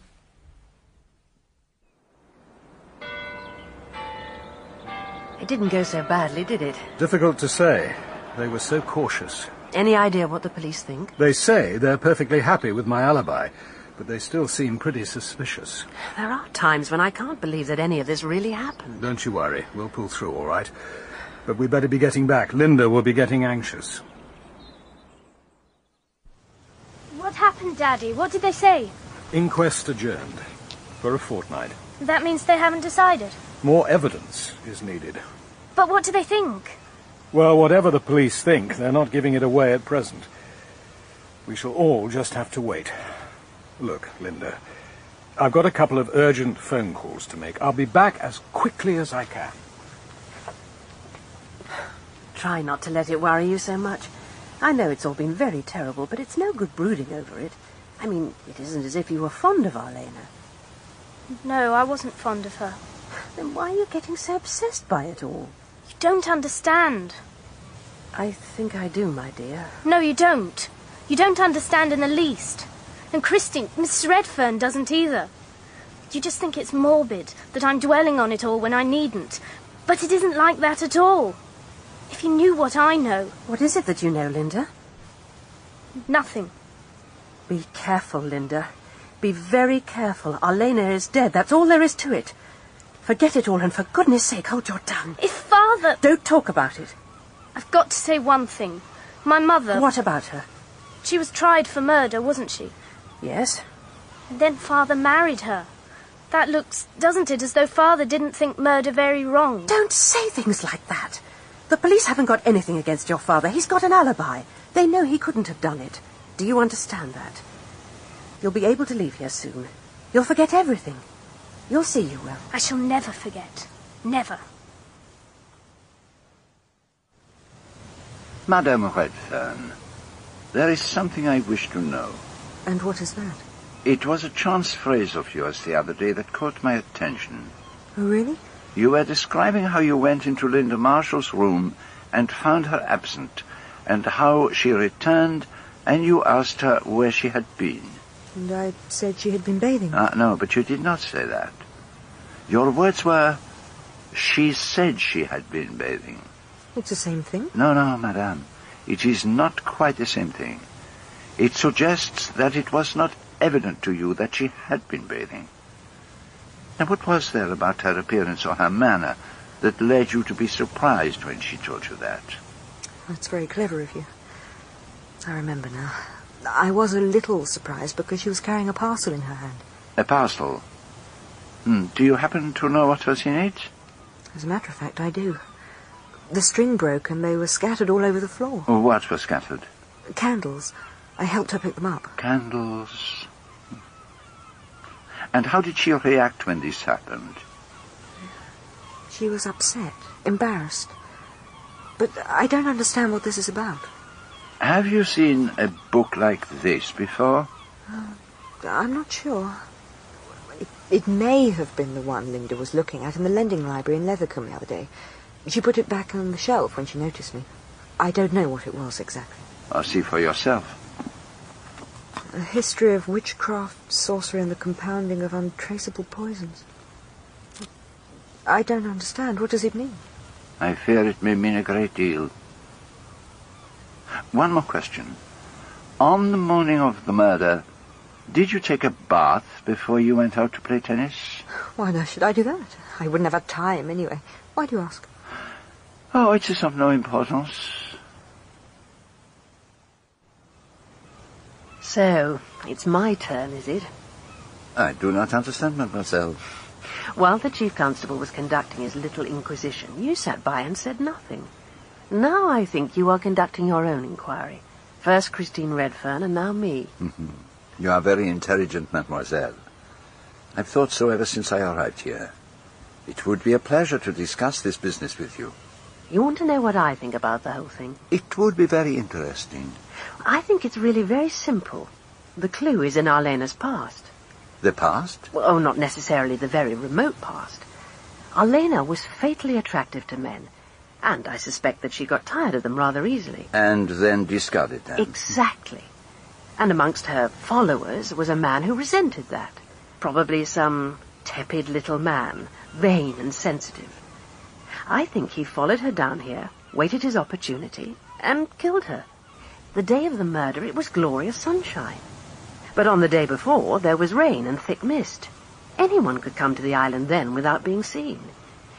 It didn't go so badly, did it? Difficult to say. They were so cautious. Any idea what the police think? They say they're perfectly happy with my alibi, but they still seem pretty suspicious. There are times when I can't believe that any of this really happened. Don't you worry. We'll pull through all right. But we'd better be getting back. Linda will be getting anxious. What happened, Daddy? What did they say? Inquest adjourned. For a fortnight. That means they haven't decided. More evidence is needed. But what do they think? Well, whatever the police think, they're not giving it away at present. We shall all just have to wait. Look, Linda, I've got a couple of urgent phone calls to make. I'll be back as quickly as I can. Try not to let it worry you so much. I know it's all been very terrible, but it's no good brooding over it. I mean, it isn't as if you were fond of Arlena. No, I wasn't fond of her. Then why are you getting so obsessed by it all? You don't understand. I think I do, my dear. No, you don't. You don't understand in the least. And Christine, Mrs. Redfern doesn't either. You just think it's morbid, that I'm dwelling on it all when I needn't. But it isn't like that at all. If you knew what I know. What is it that you know, Linda? Nothing. Be careful, Linda. Be very careful. Arlena is dead. That's all there is to it. Forget it all, and for goodness sake, hold your tongue. If Father... Don't talk about it. I've got to say one thing. My mother... What about her? She was tried for murder, wasn't she? Yes. And then Father married her. That looks, doesn't it, as though Father didn't think murder very wrong? Don't say things like that. The police haven't got anything against your father. He's got an alibi. They know he couldn't have done it. Do you understand that? You'll be able to leave here soon. You'll forget everything. You'll see you will. I shall never forget. Never. Madame Redfern, there is something I wish to know. And what is that? It was a chance phrase of yours the other day that caught my attention. Oh, really? You were describing how you went into Linda Marshall's room and found her absent, and how she returned and you asked her where she had been. And I said she had been bathing. Uh, no, but you did not say that. Your words were, she said she had been bathing. It's the same thing. No, no, madame. It is not quite the same thing. It suggests that it was not evident to you that she had been bathing. Now, what was there about her appearance or her manner that led you to be surprised when she told you that? That's very clever of you. I remember now. I was a little surprised because she was carrying a parcel in her hand. A parcel? Hmm. Do you happen to know what was in it? As a matter of fact, I do. The string broke and they were scattered all over the floor. What was scattered? Candles. I helped her pick them up. Candles. And how did she react when this happened? She was upset, embarrassed. But I don't understand what this is about. Have you seen a book like this before? Uh, I'm not sure. It, it may have been the one Linda was looking at in the lending library in Leathercombe the other day. She put it back on the shelf when she noticed me. I don't know what it was exactly. I'll see for yourself. A history of witchcraft, sorcery, and the compounding of untraceable poisons. I don't understand. What does it mean? I fear it may mean a great deal. One more question. On the morning of the murder, did you take a bath before you went out to play tennis? Why on earth should I do that? I wouldn't have had time anyway. Why do you ask? Oh, it is of no importance. So, it's my turn, is it? I do not understand, mademoiselle. While the chief constable was conducting his little inquisition, you sat by and said nothing. Now I think you are conducting your own inquiry. First Christine Redfern, and now me. Mhm. You are very intelligent, mademoiselle. I've thought so ever since I arrived here. It would be a pleasure to discuss this business with you. You want to know what I think about the whole thing? It would be very interesting. I think it's really very simple. The clue is in Arlena's past. The past? Well, oh, not necessarily the very remote past. Arlena was fatally attractive to men, and I suspect that she got tired of them rather easily. And then discarded them. Exactly. And amongst her followers was a man who resented that. Probably some tepid little man, vain and sensitive. I think he followed her down here, waited his opportunity, and killed her. The day of the murder, it was glorious sunshine. But on the day before, there was rain and thick mist. Anyone could come to the island then without being seen.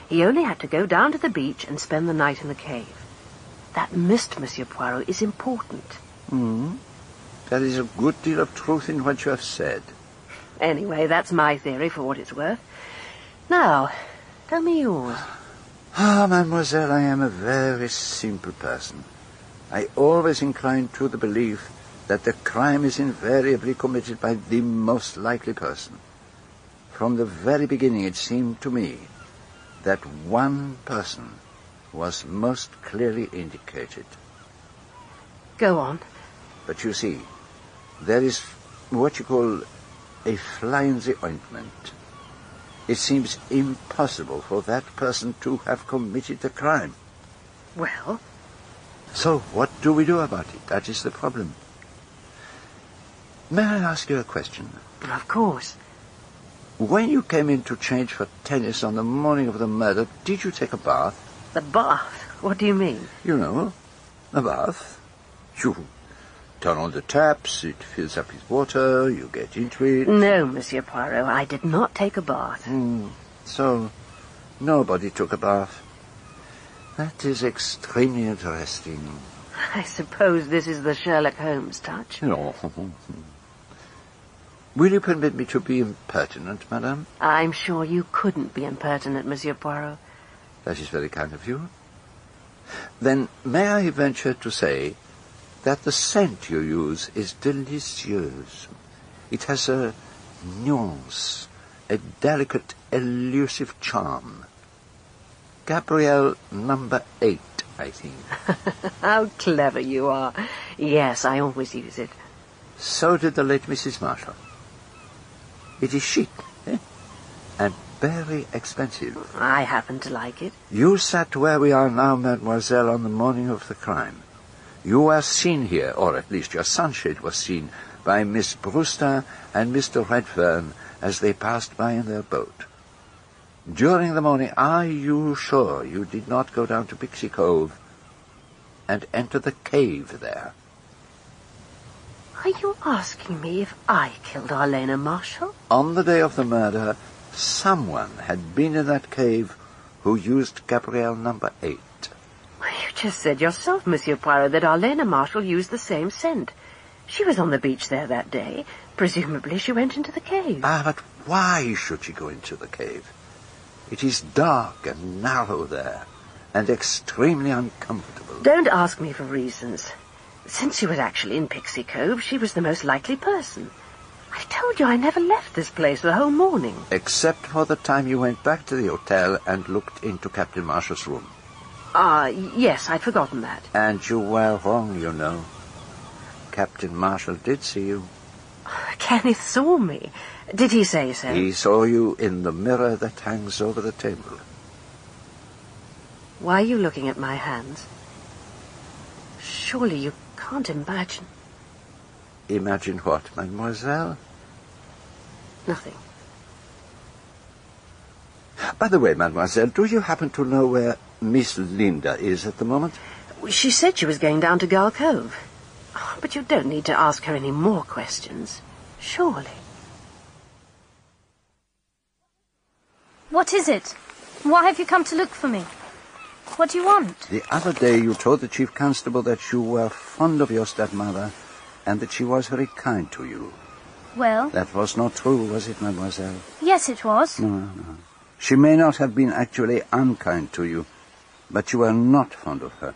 He only had to go down to the beach and spend the night in the cave. That mist, Monsieur Poirot, is important. Hmm. There is a good deal of truth in what you have said. Anyway, that's my theory for what it's worth. Now, tell me yours. Ah, mademoiselle, I am a very simple person. I always incline to the belief that the crime is invariably committed by the most likely person. From the very beginning, it seemed to me that one person was most clearly indicated. Go on. But you see, there is what you call a fly in the ointment. It seems impossible for that person to have committed the crime. Well? So what do we do about it? That is the problem. May I ask you a question? Of course. When you came in to change for tennis on the morning of the murder, did you take a bath? The bath? What do you mean? You know, a bath. You turn on the taps, it fills up with water, you get into it. No, Monsieur Poirot, I did not take a bath. Hmm. So, nobody took a bath. That is extremely interesting. I suppose this is the Sherlock Holmes touch. No. Will you permit me to be impertinent, madame? I'm sure you couldn't be impertinent, Monsieur Poirot. That is very kind of you. Then may I venture to say that the scent you use is delicious. It has a nuance, a delicate, elusive charm. Gabrielle number eight, I think. How clever you are. Yes, I always use it. So did the late Mrs. Marshall. It is chic, eh? And very expensive. I happen to like it. You sat where we are now, mademoiselle, on the morning of the crime. You were seen here, or at least your sunshade was seen, by Miss Brewster and Mr. Redfern as they passed by in their boat. During the morning, are you sure you did not go down to Pixie Cove and enter the cave there. Are you asking me if I killed Arlena Marshall? On the day of the murder, someone had been in that cave who used Gabrielle number eight. You just said yourself, Monsieur Poirot, that Arlena Marshall used the same scent. She was on the beach there that day. Presumably she went into the cave. Ah, but why should she go into the cave? It is dark and narrow there, and extremely uncomfortable. Don't ask me for reasons. Since she was actually in Pixie Cove, she was the most likely person. I told you I never left this place the whole morning. Except for the time you went back to the hotel and looked into Captain Marshall's room. Ah, yes, I'd forgotten that. And you were wrong, you know. Captain Marshall did see you. Kenneth saw me. Did he say so? He saw you in the mirror that hangs over the table. Why are you looking at my hands? Surely you can't imagine. Imagine what, mademoiselle? Nothing. By the way, mademoiselle, do you happen to know where Miss Linda is at the moment? She said she was going down to Gull Cove. Oh, but you don't need to ask her any more questions. Surely. What is it? Why have you come to look for me? What do you want? The other day you told the chief constable that you were fond of your stepmother and that she was very kind to you. Well, That was not true, was it, mademoiselle? yes, it was. No, no. She may not have been actually unkind to you, but you were not fond of her.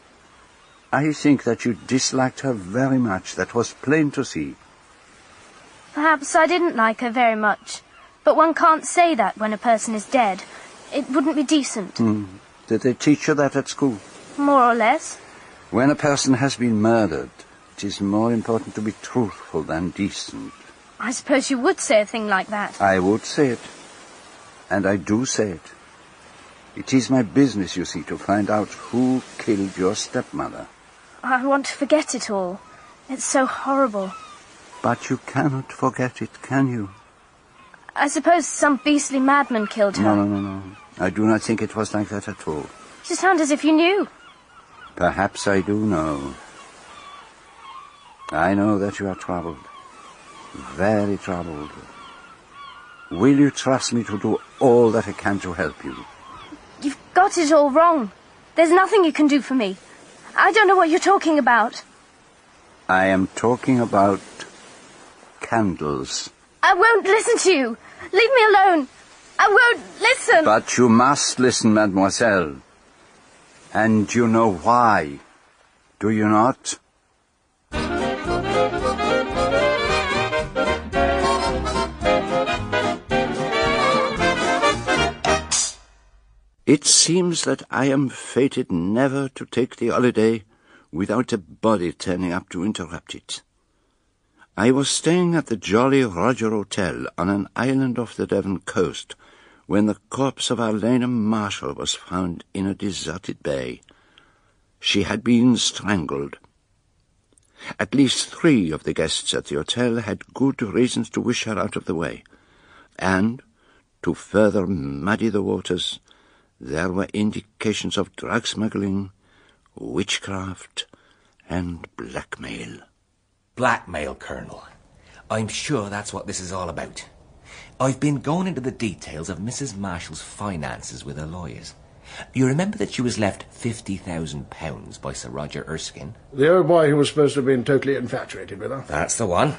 I think that you disliked her very much. That was plain to see. Perhaps I didn't like her very much. But one can't say that when a person is dead. It wouldn't be decent. Hmm. Did they teach you that at school? More or less. When a person has been murdered, it is more important to be truthful than decent. I suppose you would say a thing like that. I would say it. And I do say it. It is my business, you see, to find out who killed your stepmother. I want to forget it all. It's so horrible. But you cannot forget it, can you? I suppose some beastly madman killed her. No, no, no, no. I do not think it was like that at all. You sound as if you knew. Perhaps I do know. I know that you are troubled. Very troubled. Will you trust me to do all that I can to help you? You've got it all wrong. There's nothing you can do for me. I don't know what you're talking about. I am talking about candles. I won't listen to you. Leave me alone. I won't listen. But you must listen, mademoiselle. And you know why. Do you not? It seems that I am fated never to take the holiday without a body turning up to interrupt it. I was staying at the Jolly Roger Hotel on an island off the Devon coast when the corpse of Arlena Marshall was found in a deserted bay. She had been strangled. At least three of the guests at the hotel had good reasons to wish her out of the way, and, to further muddy the waters, there were indications of drug smuggling, witchcraft, and blackmail. Blackmail, Colonel. I'm sure that's what this is all about. I've been going into the details of Mrs. Marshall's finances with her lawyers. You remember that she was left £50,000 by Sir Roger Erskine? The old boy who was supposed to have been totally infatuated with her. That's the one.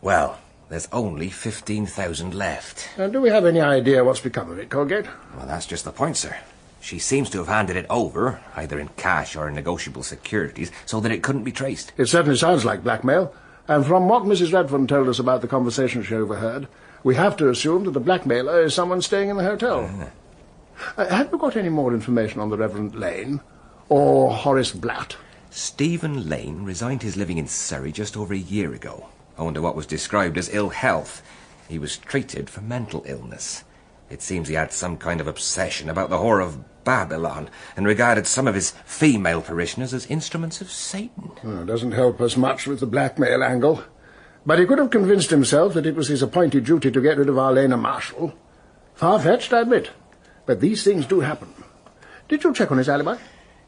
Well, there's only 15,000 left. And do we have any idea what's become of it, Colgate? Well, that's just the point, sir. She seems to have handed it over, either in cash or in negotiable securities, so that it couldn't be traced. It certainly sounds like blackmail. And from what Mrs. Redfern told us about the conversation she overheard, we have to assume that the blackmailer is someone staying in the hotel. Uh, have you got any more information on the Reverend Lane? Or Horace Blatt? Stephen Lane resigned his living in Surrey just over a year ago, owing to what was described as ill health. He was treated for mental illness. It seems he had some kind of obsession about the whore of Babylon and regarded some of his female parishioners as instruments of Satan. Well, doesn't help us much with the blackmail angle. But he could have convinced himself that it was his appointed duty to get rid of Arlena Marshall. Far-fetched, I admit. But these things do happen. Did you check on his alibi?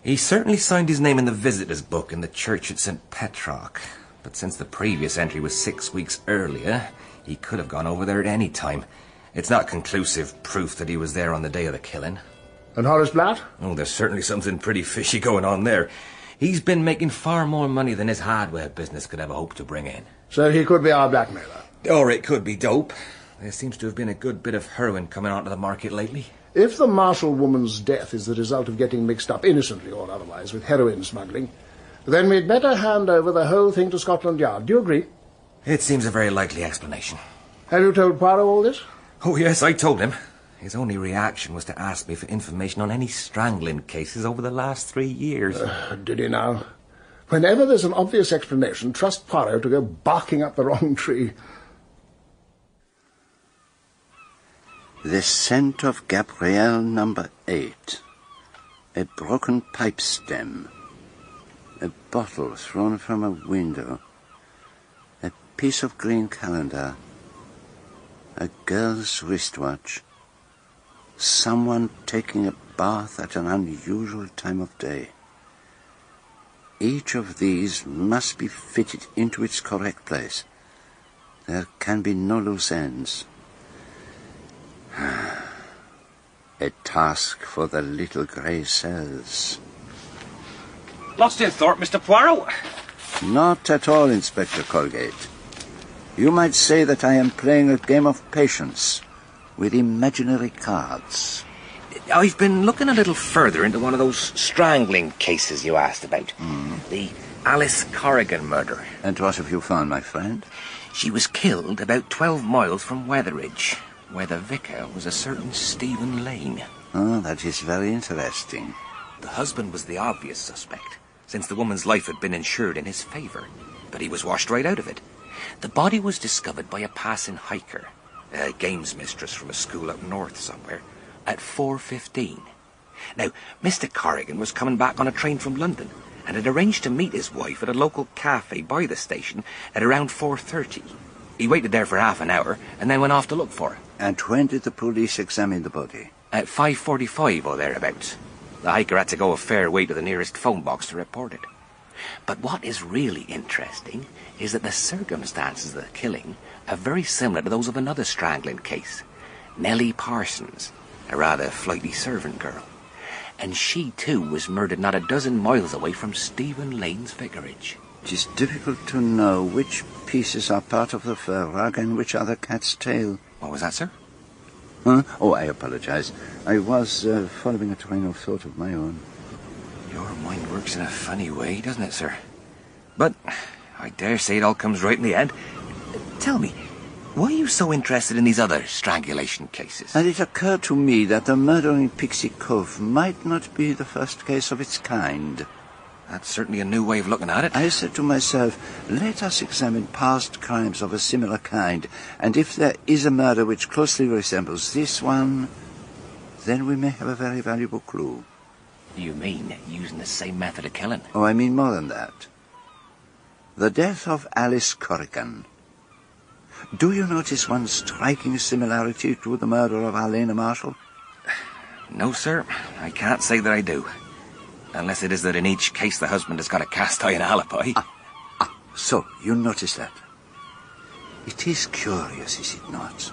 He certainly signed his name in the visitors' book in the church at St. Petrock. But since the previous entry was six weeks earlier, he could have gone over there at any time. It's not conclusive proof that he was there on the day of the killing. And Horace Blatt? Oh, there's certainly something pretty fishy going on there. He's been making far more money than his hardware business could ever hope to bring in. So he could be our blackmailer. Or it could be dope. There seems to have been a good bit of heroin coming onto the market lately. If the Marshall woman's death is the result of getting mixed up, innocently or otherwise, with heroin smuggling, then we'd better hand over the whole thing to Scotland Yard. Do you agree? It seems a very likely explanation. Have you told Poirot all this? Oh, yes, I told him. His only reaction was to ask me for information on any strangling cases over the last three years. Uh, did he now? Whenever there's an obvious explanation, trust Poirot to go barking up the wrong tree. The scent of Gabrielle number eight. A broken pipe stem. A bottle thrown from a window. A piece of green calendar. A girl's wristwatch. Someone taking a bath at an unusual time of day. Each of these must be fitted into its correct place. There can be no loose ends. A task for the little grey cells. Lost in thought, Mr. Poirot? Not at all, Inspector Colgate. You might say that I am playing a game of patience with imaginary cards. I've been looking a little further into one of those strangling cases you asked about. Hmm. The Alice Corrigan murder. And what have you found, my friend? She was killed about 12 miles from Weatheridge, where the vicar was a certain Stephen Lane. Oh, that is very interesting. The husband was the obvious suspect, since the woman's life had been insured in his favour, but he was washed right out of it. The body was discovered by a passing hiker, a games mistress from a school up north somewhere, at 4.15. Now, Mr. Corrigan was coming back on a train from London and had arranged to meet his wife at a local cafe by the station at around 4.30. He waited there for half an hour and then went off to look for her. And when did the police examine the body? At 5.45 or thereabouts. The hiker had to go a fair way to the nearest phone box to report it. But what is really interesting is that the circumstances of the killing are very similar to those of another strangling case. Nellie Parsons, a rather flighty servant girl. And she, too, was murdered not a dozen miles away from Stephen Lane's vicarage. It is difficult to know which pieces are part of the fur rug and which are the cat's tail. What was that, sir? Huh? Oh, I apologize. I was uh, following a train of thought of my own. Your mind works in a funny way, doesn't it, sir? But I dare say it all comes right in the end. Tell me, why are you so interested in these other strangulation cases? And it occurred to me that the murder in Pixie Cove might not be the first case of its kind. That's certainly a new way of looking at it. I said to myself, let us examine past crimes of a similar kind, and if there is a murder which closely resembles this one, then we may have a very valuable clue. You mean using the same method of killing? Oh, I mean more than that. The death of Alice Corrigan. Do you notice one striking similarity to the murder of Arlena Marshall? No, sir. I can't say that I do. Unless it is that in each case the husband has got a cast iron alibi. Ah, ah, so, you notice that? It is curious, is it not?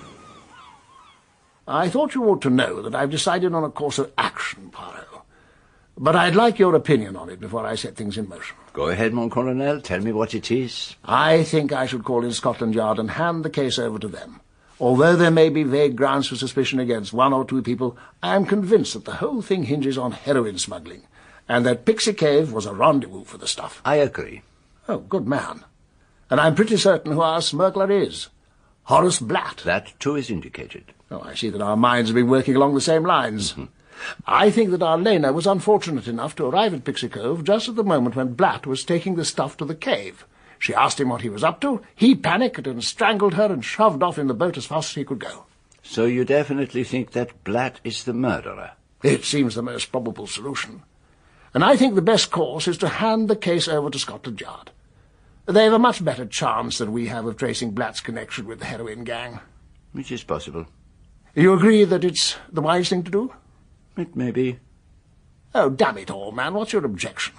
I thought you ought to know that I've decided on a course of action, Poirot. But I'd like your opinion on it before I set things in motion. Go ahead, mon colonel. Tell me what it is. I think I should call in Scotland Yard and hand the case over to them. Although there may be vague grounds for suspicion against one or two people, I am convinced that the whole thing hinges on heroin smuggling, and that Pixie Cave was a rendezvous for the stuff. I agree. Oh, good man. And I'm pretty certain who our smuggler is. Horace Blatt. That, too, is indicated. Oh, I see that our minds have been working along the same lines. Mm-hmm. I think that Arlena was unfortunate enough to arrive at Pixie Cove just at the moment when Blatt was taking the stuff to the cave. She asked him what he was up to. He panicked and strangled her and shoved off in the boat as fast as he could go. So you definitely think that Blatt is the murderer? It seems the most probable solution. And I think the best course is to hand the case over to Scotland Yard. They have a much better chance than we have of tracing Blatt's connection with the heroin gang. Which is possible. You agree that it's the wise thing to do? It may be. Oh, damn it all, man, what's your objection?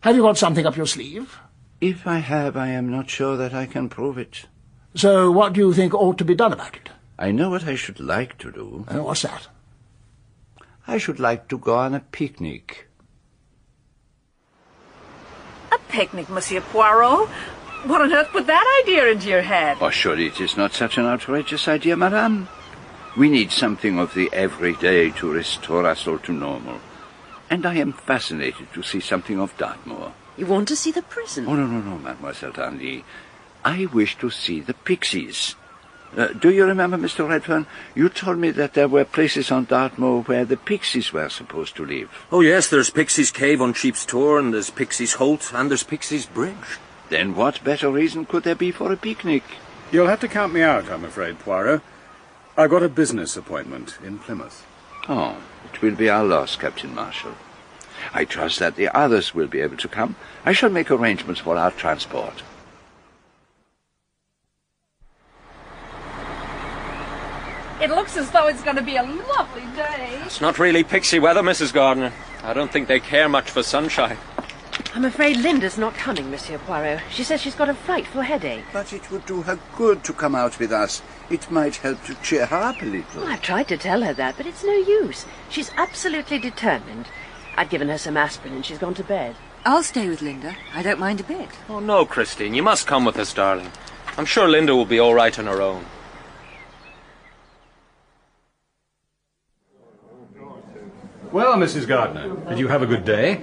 Have you got something up your sleeve? If I have, I am not sure that I can prove it. So what do you think ought to be done about it? I know what I should like to do. Uh, what's that? I should like to go on a picnic. A picnic, Monsieur Poirot? What on earth put that idea into your head? Oh, surely it is not such an outrageous idea, madame. We need something of the everyday to restore us all to normal. And I am fascinated to see something of Dartmoor. You want to see the prison? Oh, no, no, no, Mademoiselle Darnley. I wish to see the pixies. Uh, do you remember, Mr. Redfern? You told me that there were places on Dartmoor where the pixies were supposed to live. Oh, yes, there's Pixies Cave on Sheep's Tor, and there's Pixies Holt, and there's Pixies Bridge. Then what better reason could there be for a picnic? You'll have to count me out, I'm afraid, Poirot. I've got a business appointment in Plymouth. Oh, it will be our loss, Captain Marshall. I trust that the others will be able to come. I shall make arrangements for our transport. It looks as though it's going to be a lovely day. It's not really pixie weather, Mrs. Gardner. I don't think they care much for sunshine. I'm afraid Linda's not coming, Monsieur Poirot. She says she's got a frightful headache. But it would do her good to come out with us. It might help to cheer her up a little. Well, I've tried to tell her that, but it's no use. She's absolutely determined. I've given her some aspirin and she's gone to bed. I'll stay with Linda. I don't mind a bit. Oh, no, Christine. You must come with us, darling. I'm sure Linda will be all right on her own. Well, Mrs. Gardner, did you have a good day?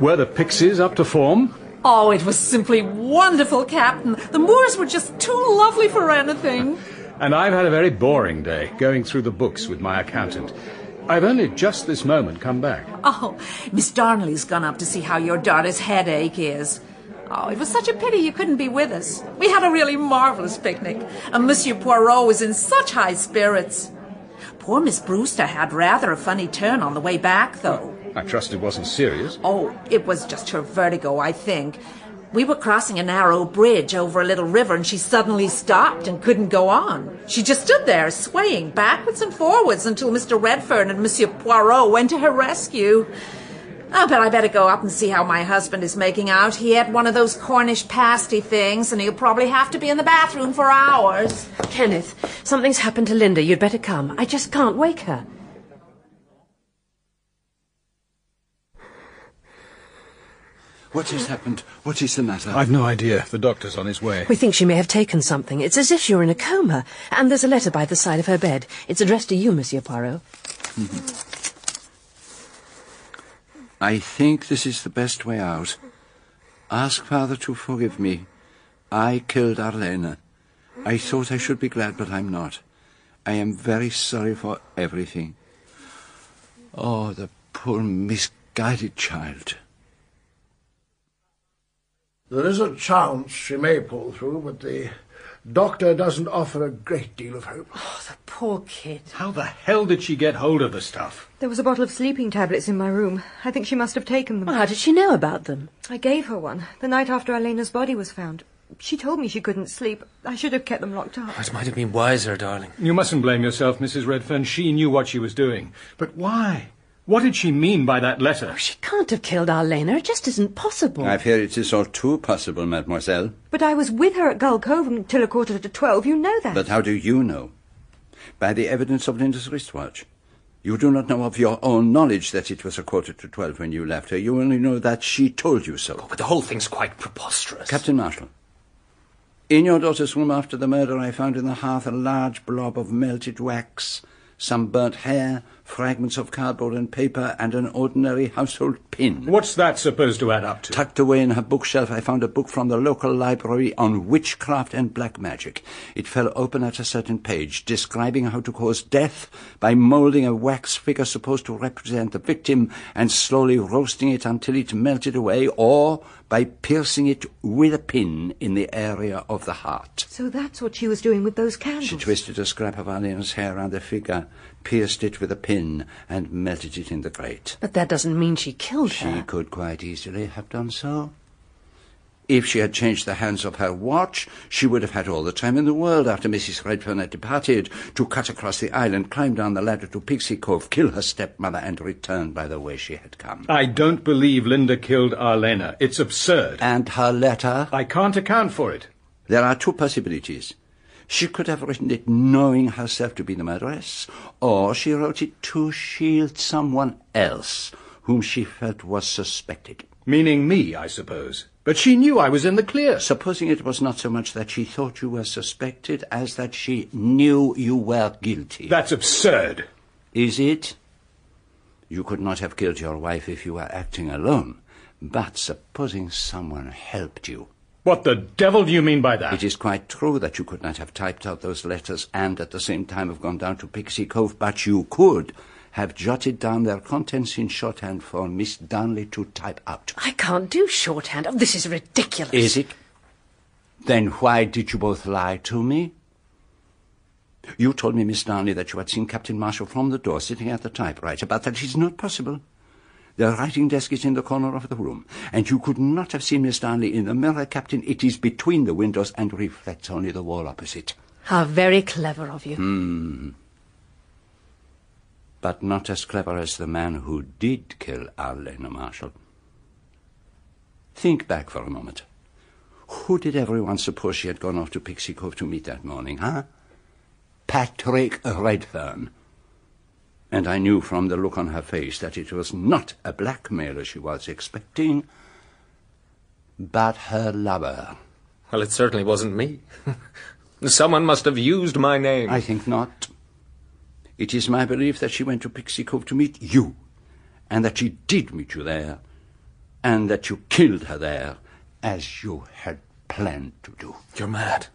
Were the pixies up to form? Oh, it was simply wonderful, Captain. The moors were just too lovely for anything. And I've had a very boring day, going through the books with my accountant. I've only just this moment come back. Oh, Miss Darnley's gone up to see how your daughter's headache is. Oh, it was such a pity you couldn't be with us. We had a really marvellous picnic, and Monsieur Poirot was in such high spirits. Poor Miss Brewster had rather a funny turn on the way back, though. I trust it wasn't serious. Oh, it was just her vertigo, I think. We were crossing a narrow bridge over a little river and she suddenly stopped and couldn't go on. She just stood there swaying backwards and forwards until Mr. Redfern and Monsieur Poirot went to her rescue. Oh, but I better go up and see how my husband is making out. He had one of those Cornish pasty things and he'll probably have to be in the bathroom for hours. Kenneth, something's happened to Linda. You'd better come. I just can't wake her. What has happened? What is the matter? I've no idea. The doctor's on his way. We think she may have taken something. It's as if you're in a coma. And there's a letter by the side of her bed. It's addressed to you, Monsieur Poirot. Mm-hmm. I think this is the best way out. Ask Father to forgive me. I killed Arlena. I thought I should be glad, but I'm not. I am very sorry for everything. Oh, the poor misguided child. There is a chance she may pull through, but the doctor doesn't offer a great deal of hope. Oh, the poor kid. How the hell did she get hold of the stuff? There was a bottle of sleeping tablets in my room. I think she must have taken them. Well, how did she know about them? I gave her one the night after Arlena's body was found. She told me she couldn't sleep. I should have kept them locked up. It might have been wiser, darling. You mustn't blame yourself, Mrs. Redfern. She knew what she was doing. But why? What did she mean by that letter? Oh, she can't have killed Arlena. It just isn't possible. I fear it is all too possible, mademoiselle. But I was with her at Gull Cove until a quarter to twelve. You know that. But how do you know? By the evidence of Linda's wristwatch. You do not know of your own knowledge that it was a quarter to twelve when you left her. You only know that she told you so. Oh, but the whole thing's quite preposterous. Captain Marshall, in your daughter's room after the murder, I found in the hearth a large blob of melted wax, some burnt hair, fragments of cardboard and paper, and an ordinary household pin. What's that supposed to add up to? Tucked away in her bookshelf, I found a book from the local library on witchcraft and black magic. It fell open at a certain page, describing how to cause death by moulding a wax figure supposed to represent the victim and slowly roasting it until it melted away, or by piercing it with a pin in the area of the heart. So that's what she was doing with those candles. She twisted a scrap of Arlena's hair around the figure, pierced it with a pin, and melted it in the grate. But that doesn't mean she killed She her. could quite easily have done so. If she had changed the hands of her watch, she would have had all the time in the world after Mrs. Redfern had departed to cut across the island, climb down the ladder to Pixie Cove, kill her stepmother, and return by the way she had come. I don't believe Linda killed Arlena. It's absurd. And her letter? I can't account for it. There are two possibilities. She could have written it knowing herself to be the murderess, or she wrote it to shield someone else whom she felt was suspected. Meaning me, I suppose. But she knew I was in the clear. Supposing it was not so much that she thought you were suspected as that she knew you were guilty. That's absurd. Is it? You could not have killed your wife if you were acting alone. But supposing someone helped you. What the devil do you mean by that? It is quite true that you could not have typed out those letters and at the same time have gone down to Pixie Cove, but you could have jotted down their contents in shorthand for Miss Darnley to type out. I can't do shorthand. Oh, this is ridiculous. Is it? Then why did you both lie to me? You told me, Miss Darnley, that you had seen Captain Marshall from the door sitting at the typewriter, but that is not possible. The writing desk is in the corner of the room, and you could not have seen Miss Darnley in the mirror, Captain. It is between the windows and reflects only the wall opposite. How very clever of you. Hmm. But not as clever as the man who did kill Arlena Marshall. Think back for a moment. Who did everyone suppose she had gone off to Pixie Cove to meet that morning, huh? Patrick Redfern. And I knew from the look on her face that it was not a blackmailer she was expecting, but her lover. Well, it certainly wasn't me. Someone must have used my name. I think not. It is my belief that she went to Pixie Cove to meet you, and that she did meet you there, and that you killed her there, as you had planned to do. You're mad.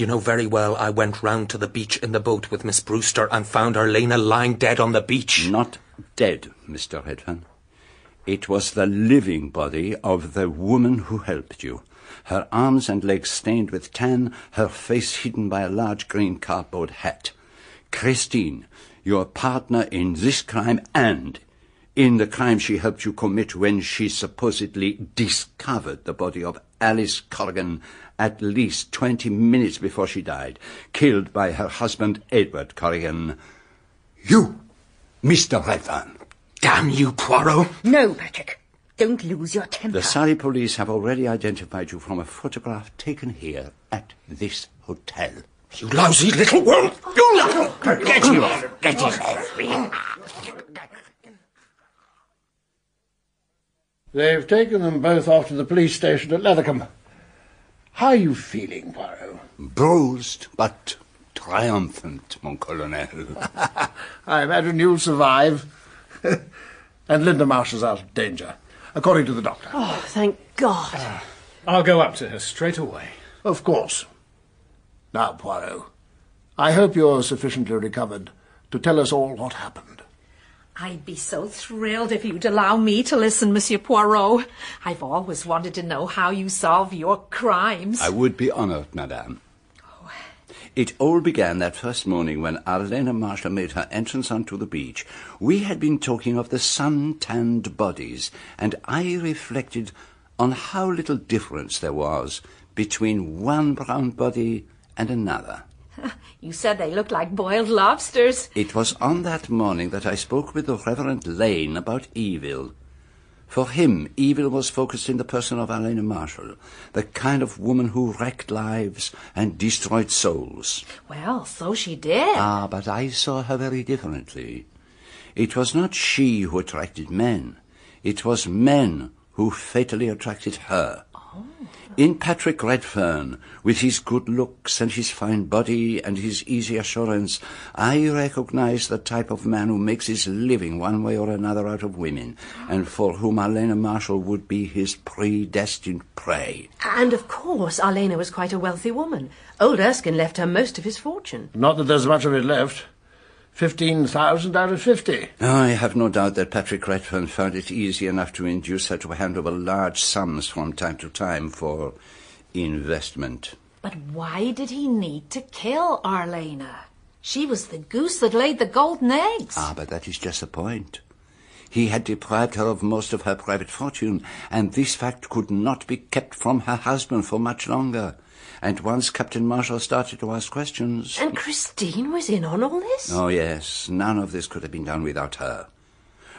You know very well I went round to the beach in the boat with Miss Brewster and found Arlena lying dead on the beach. Not dead, Mr. Redfern. It was the living body of the woman who helped you. Her arms and legs stained with tan, her face hidden by a large green cardboard hat. Christine, your partner in this crime and in the crime she helped you commit when she supposedly discovered the body of Alice Corrigan at least twenty minutes before she died, killed by her husband Edward Corrigan. You, Mr. Redfern. Damn you, Poirot. No, Patrick. Don't lose your temper. The Surrey police have already identified you from a photograph taken here at this hotel. You lousy little worm! You little... Get him! Get him! They've taken them both off to the police station at Leathercombe. How are you feeling, Poirot? Bruised, but triumphant, mon colonel. I imagine you'll survive. and Linda Marshall's out of danger, according to the doctor. Oh, thank God. Ah. I'll go up to her straight away. Of course. Now, Poirot, I hope you're sufficiently recovered to tell us all what happened. I'd be so thrilled if you'd allow me to listen, Monsieur Poirot. I've always wanted to know how you solve your crimes. I would be honored, madame. Oh. It all began that first morning when Arlena Marshall made her entrance onto the beach. We had been talking of the sun-tanned bodies, and I reflected on how little difference there was between one brown body and another. You said they looked like boiled lobsters. It was on that morning that I spoke with the Reverend Lane about evil. For him, evil was focused in the person of Arlena Marshall, the kind of woman who wrecked lives and destroyed souls. Well, so she did. Ah, but I saw her very differently. It was not she who attracted men. It was men who fatally attracted her. Oh. In Patrick Redfern, with his good looks and his fine body and his easy assurance, I recognize the type of man who makes his living one way or another out of women, and for whom Arlena Marshall would be his predestined prey. And of course, Arlena was quite a wealthy woman. Old Erskine left her most of his fortune. Not that there's much of it left. Fifteen thousand out of fifty. I have no doubt that Patrick Redfern found it easy enough to induce her to hand over large sums from time to time for investment. But why did he need to kill Arlena? She was the goose that laid the golden eggs. Ah, but that is just the point. He had deprived her of most of her private fortune, and this fact could not be kept from her husband for much longer. And once Captain Marshall started to ask questions... And Christine was in on all this? Oh, yes. None of this could have been done without her.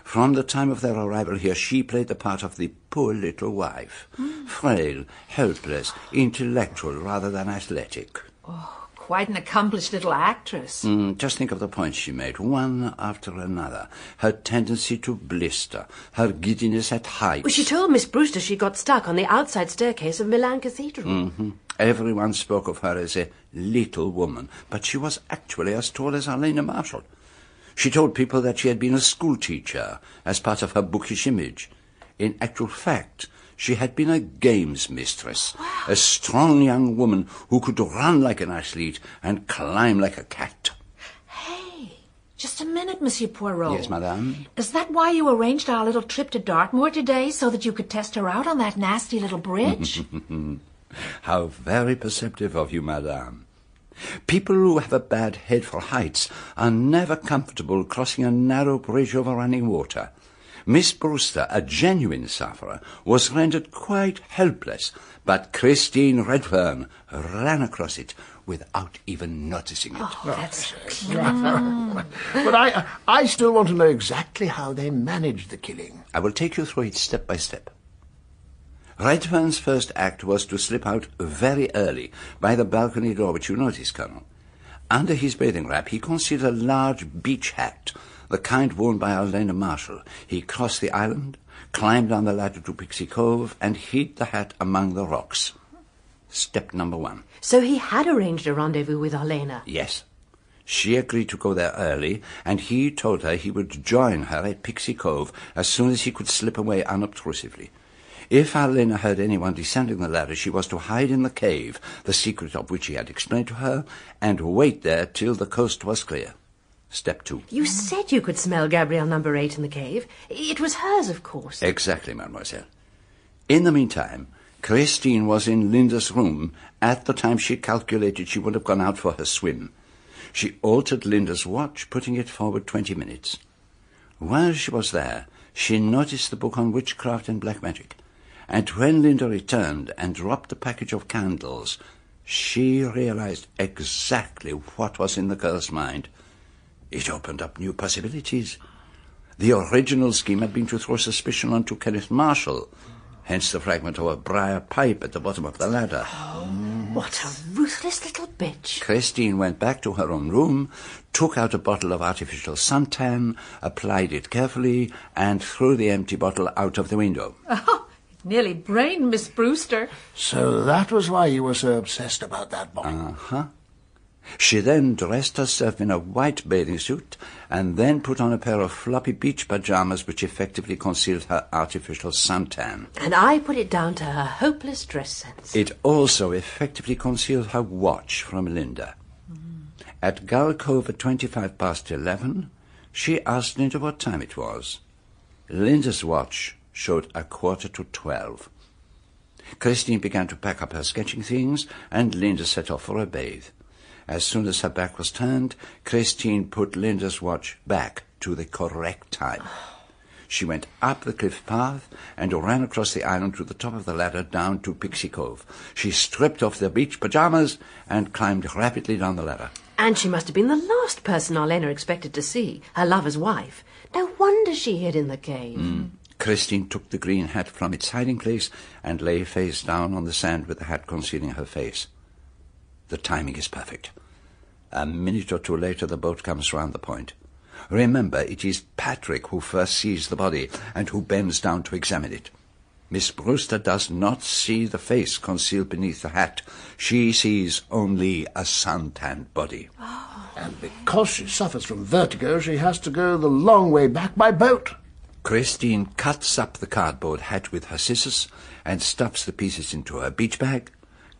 From the time of their arrival here, she played the part of the poor little wife. Frail, helpless, intellectual rather than athletic. Oh, quite an accomplished little actress. Mm, just think of the points she made, one after another. Her tendency to blister, her giddiness at heights. Well, she told Miss Brewster she got stuck on the outside staircase of Milan Cathedral. hmm Everyone spoke of her as a little woman, but she was actually as tall as Arlena Marshall. She told people that she had been a schoolteacher as part of her bookish image. In actual fact, she had been a games mistress, a strong young woman who could run like an athlete and climb like a cat. Hey, just a minute, Monsieur Poirot. Yes, madame. Is that why you arranged our little trip to Dartmoor today, so that you could test her out on that nasty little bridge? How very perceptive of you, madame. People who have a bad head for heights are never comfortable crossing a narrow bridge over running water. Miss Brewster, a genuine sufferer, was rendered quite helpless, but Christine Redfern ran across it without even noticing it. Oh, that's oh, but I, I still want to know exactly how they managed the killing. I will take you through it step by step. Redfern's first act was to slip out very early by the balcony door which you notice, Colonel. Under his bathing wrap he concealed a large beach hat, the kind worn by Arlena Marshall. He crossed the island, climbed down the ladder to Pixie Cove, and hid the hat among the rocks. Step number one. So he had arranged a rendezvous with Arlena. Yes. She agreed to go there early, and he told her he would join her at Pixie Cove as soon as he could slip away unobtrusively. If Arlena heard anyone descending the ladder, she was to hide in the cave, the secret of which he had explained to her, and wait there till the coast was clear. Step two. You said you could smell Gabrielle number eight in the cave. It was hers, of course. Exactly, mademoiselle. In the meantime, Christine was in Linda's room at the time she calculated she would have gone out for her swim. She altered Linda's watch, putting it forward twenty minutes. While she was there, she noticed the book on witchcraft and black magic. And when Linda returned and dropped the package of candles, she realized exactly what was in the girl's mind. It opened up new possibilities. The original scheme had been to throw suspicion onto Kenneth Marshall, hence the fragment of a briar pipe at the bottom of the ladder. Oh, What a ruthless little bitch. Christine went back to her own room, took out a bottle of artificial suntan, applied it carefully, and threw the empty bottle out of the window. Oh, nearly brained Miss Brewster. So that was why you were so obsessed about that bottle. Uh-huh. She then dressed herself in a white bathing suit and then put on a pair of floppy beach pajamas which effectively concealed her artificial suntan. And I put it down to her hopeless dress sense. It also effectively concealed her watch from Linda. At Gull Cove at twenty-five past eleven, she asked Linda what time it was. Linda's watch showed a quarter to twelve. Christine began to pack up her sketching things, and Linda set off for a bathe. As soon as her back was turned, Christine put Linda's watch back to the correct time. She went up the cliff path and ran across the island to the top of the ladder down to Pixie Cove. She stripped off the beach pajamas and climbed rapidly down the ladder. And she must have been the last person Arlena expected to see, her lover's wife. No wonder she hid in the cave. Mm. Christine took the green hat from its hiding place and lay face down on the sand with the hat concealing her face. The timing is perfect. A minute or two later, the boat comes round the point. Remember, it is Patrick who first sees the body and who bends down to examine it. Miss Brewster does not see the face concealed beneath the hat. She sees only a suntanned body. Oh. And because she suffers from vertigo, she has to go the long way back by boat. Christine cuts up the cardboard hat with her scissors and stuffs the pieces into her beach bag,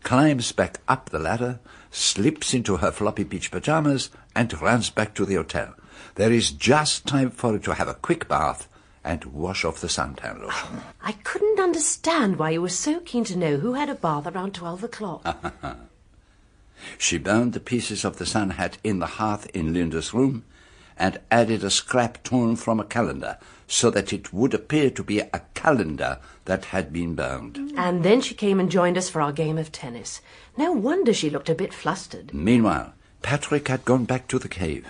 climbs back up the ladder, slips into her floppy beach pajamas, and runs back to the hotel. There is just time for her to have a quick bath and wash off the suntan lotion. I couldn't understand why you were so keen to know who had a bath around twelve o'clock. she burned the pieces of the sun hat in the hearth in Linda's room and added a scrap torn from a calendar, so that it would appear to be a calendar that had been burned. And then she came and joined us for our game of tennis. No wonder she looked a bit flustered. Meanwhile, Patrick had gone back to the cave.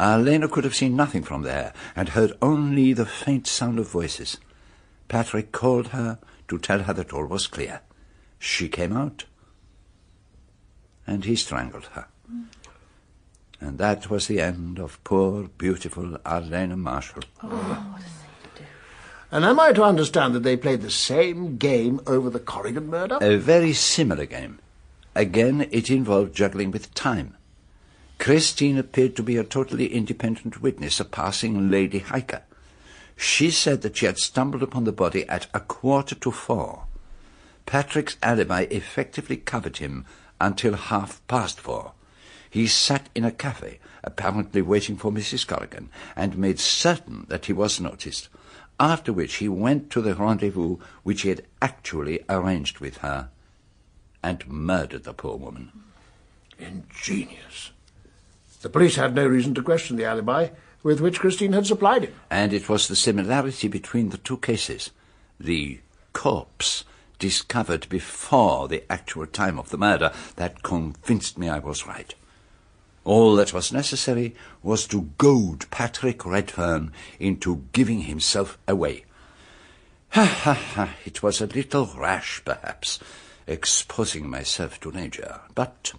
Arlena could have seen nothing from there and heard only the faint sound of voices. Patrick called her to tell her that all was clear. She came out, and he strangled her. And that was the end of poor, beautiful Arlena Marshall. Oh, And am I to understand that they played the same game over the Corrigan murder? A very similar game. Again, it involved juggling with time. Christine appeared to be a totally independent witness, a passing lady hiker. She said that she had stumbled upon the body at a quarter to four. Patrick's alibi effectively covered him until half past four. He sat in a cafe, apparently waiting for Mrs. Corrigan, and made certain that he was noticed, after which he went to the rendezvous which he had actually arranged with her, and murdered the poor woman. Ingenious. The police had no reason to question the alibi with which Christine had supplied him. And it was the similarity between the two cases, the corpse discovered before the actual time of the murder, that convinced me I was right. All that was necessary was to goad Patrick Redfern into giving himself away. Ha ha ha! It was a little rash, perhaps, exposing myself to danger, but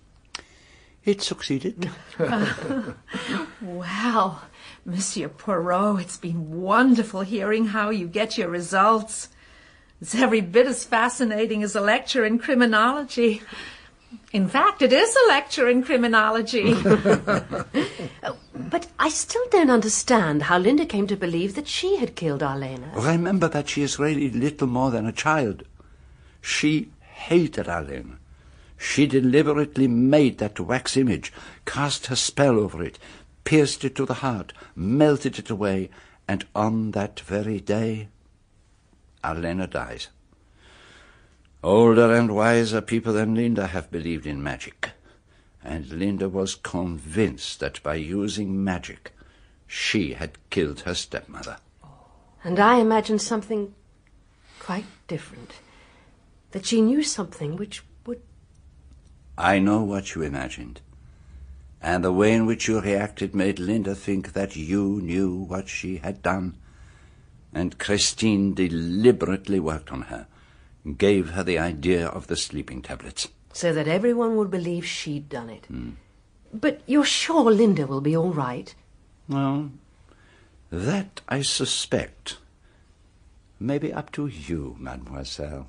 it succeeded. well, Monsieur Poirot, it's been wonderful hearing how you get your results. It's every bit as fascinating as a lecture in criminology. In fact, it is a lecture in criminology. But I still don't understand how Linda came to believe that she had killed Arlena. Remember that she is really little more than a child. She hated Arlena. She deliberately made that wax image, cast her spell over it, pierced it to the heart, melted it away, and on that very day, Arlena dies. Older and wiser people than Linda have believed in magic, and Linda was convinced that by using magic, she had killed her stepmother. And I imagined something quite different. That she knew something which would. I know what you imagined. And the way in which you reacted made Linda think that you knew what she had done. And Christine deliberately worked on her, gave her the idea of the sleeping tablets. so that everyone would believe she'd done it. But you're sure Linda will be all right? Well, that I suspect may be up to you, mademoiselle.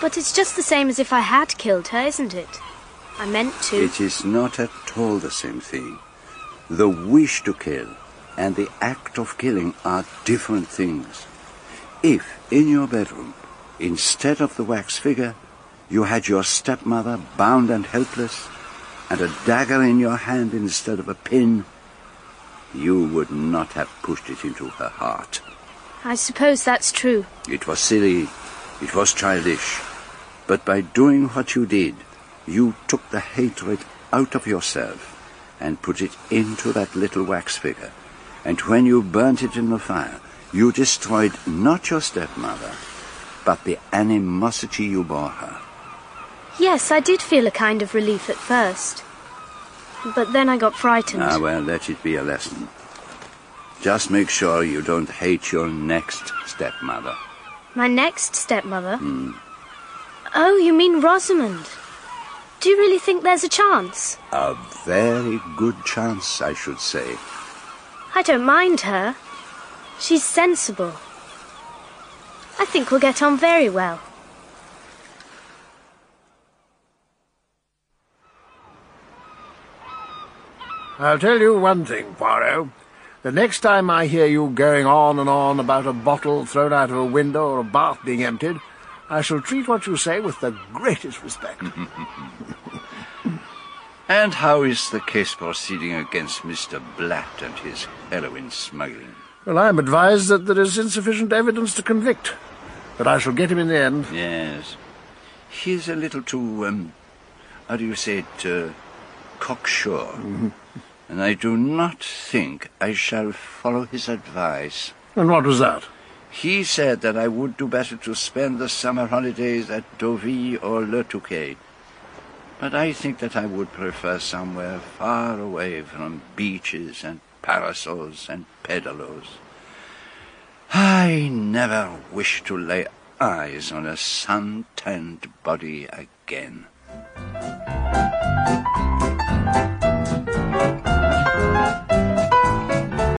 But it's just the same as if I had killed her, isn't it? I meant to. It is not at all the same thing. The wish to kill and the act of killing are different things. If, in your bedroom, instead of the wax figure, you had your stepmother bound and helpless, and a dagger in your hand instead of a pin, you would not have pushed it into her heart. I suppose that's true. It was silly, it was childish, but by doing what you did, you took the hatred out of yourself and put it into that little wax figure. And when you burnt it in the fire, you destroyed not your stepmother, but the animosity you bore her. Yes, I did feel a kind of relief at first. But then I got frightened. Ah, well, let it be a lesson. Just make sure you don't hate your next stepmother. My next stepmother? Hmm. Oh, you mean Rosamond? Do you really think there's a chance? A very good chance, I should say. I don't mind her. She's sensible. I think we'll get on very well. I'll tell you one thing, Poirot. The next time I hear you going on and on about a bottle thrown out of a window or a bath being emptied, I shall treat what you say with the greatest respect. And how is the case proceeding against Mr. Blatt and his heroin smuggling? well, I am advised that there is insufficient evidence to convict, but I shall get him in the end. Yes. He is a little too, um, how do you say it, uh, cocksure. And I do not think I shall follow his advice. And what was that? He said that I would do better to spend the summer holidays at Deauville or Le Touquet. But I think that I would prefer somewhere far away from beaches and parasols and pedalos. I never wish to lay eyes on a sun-tanned body again.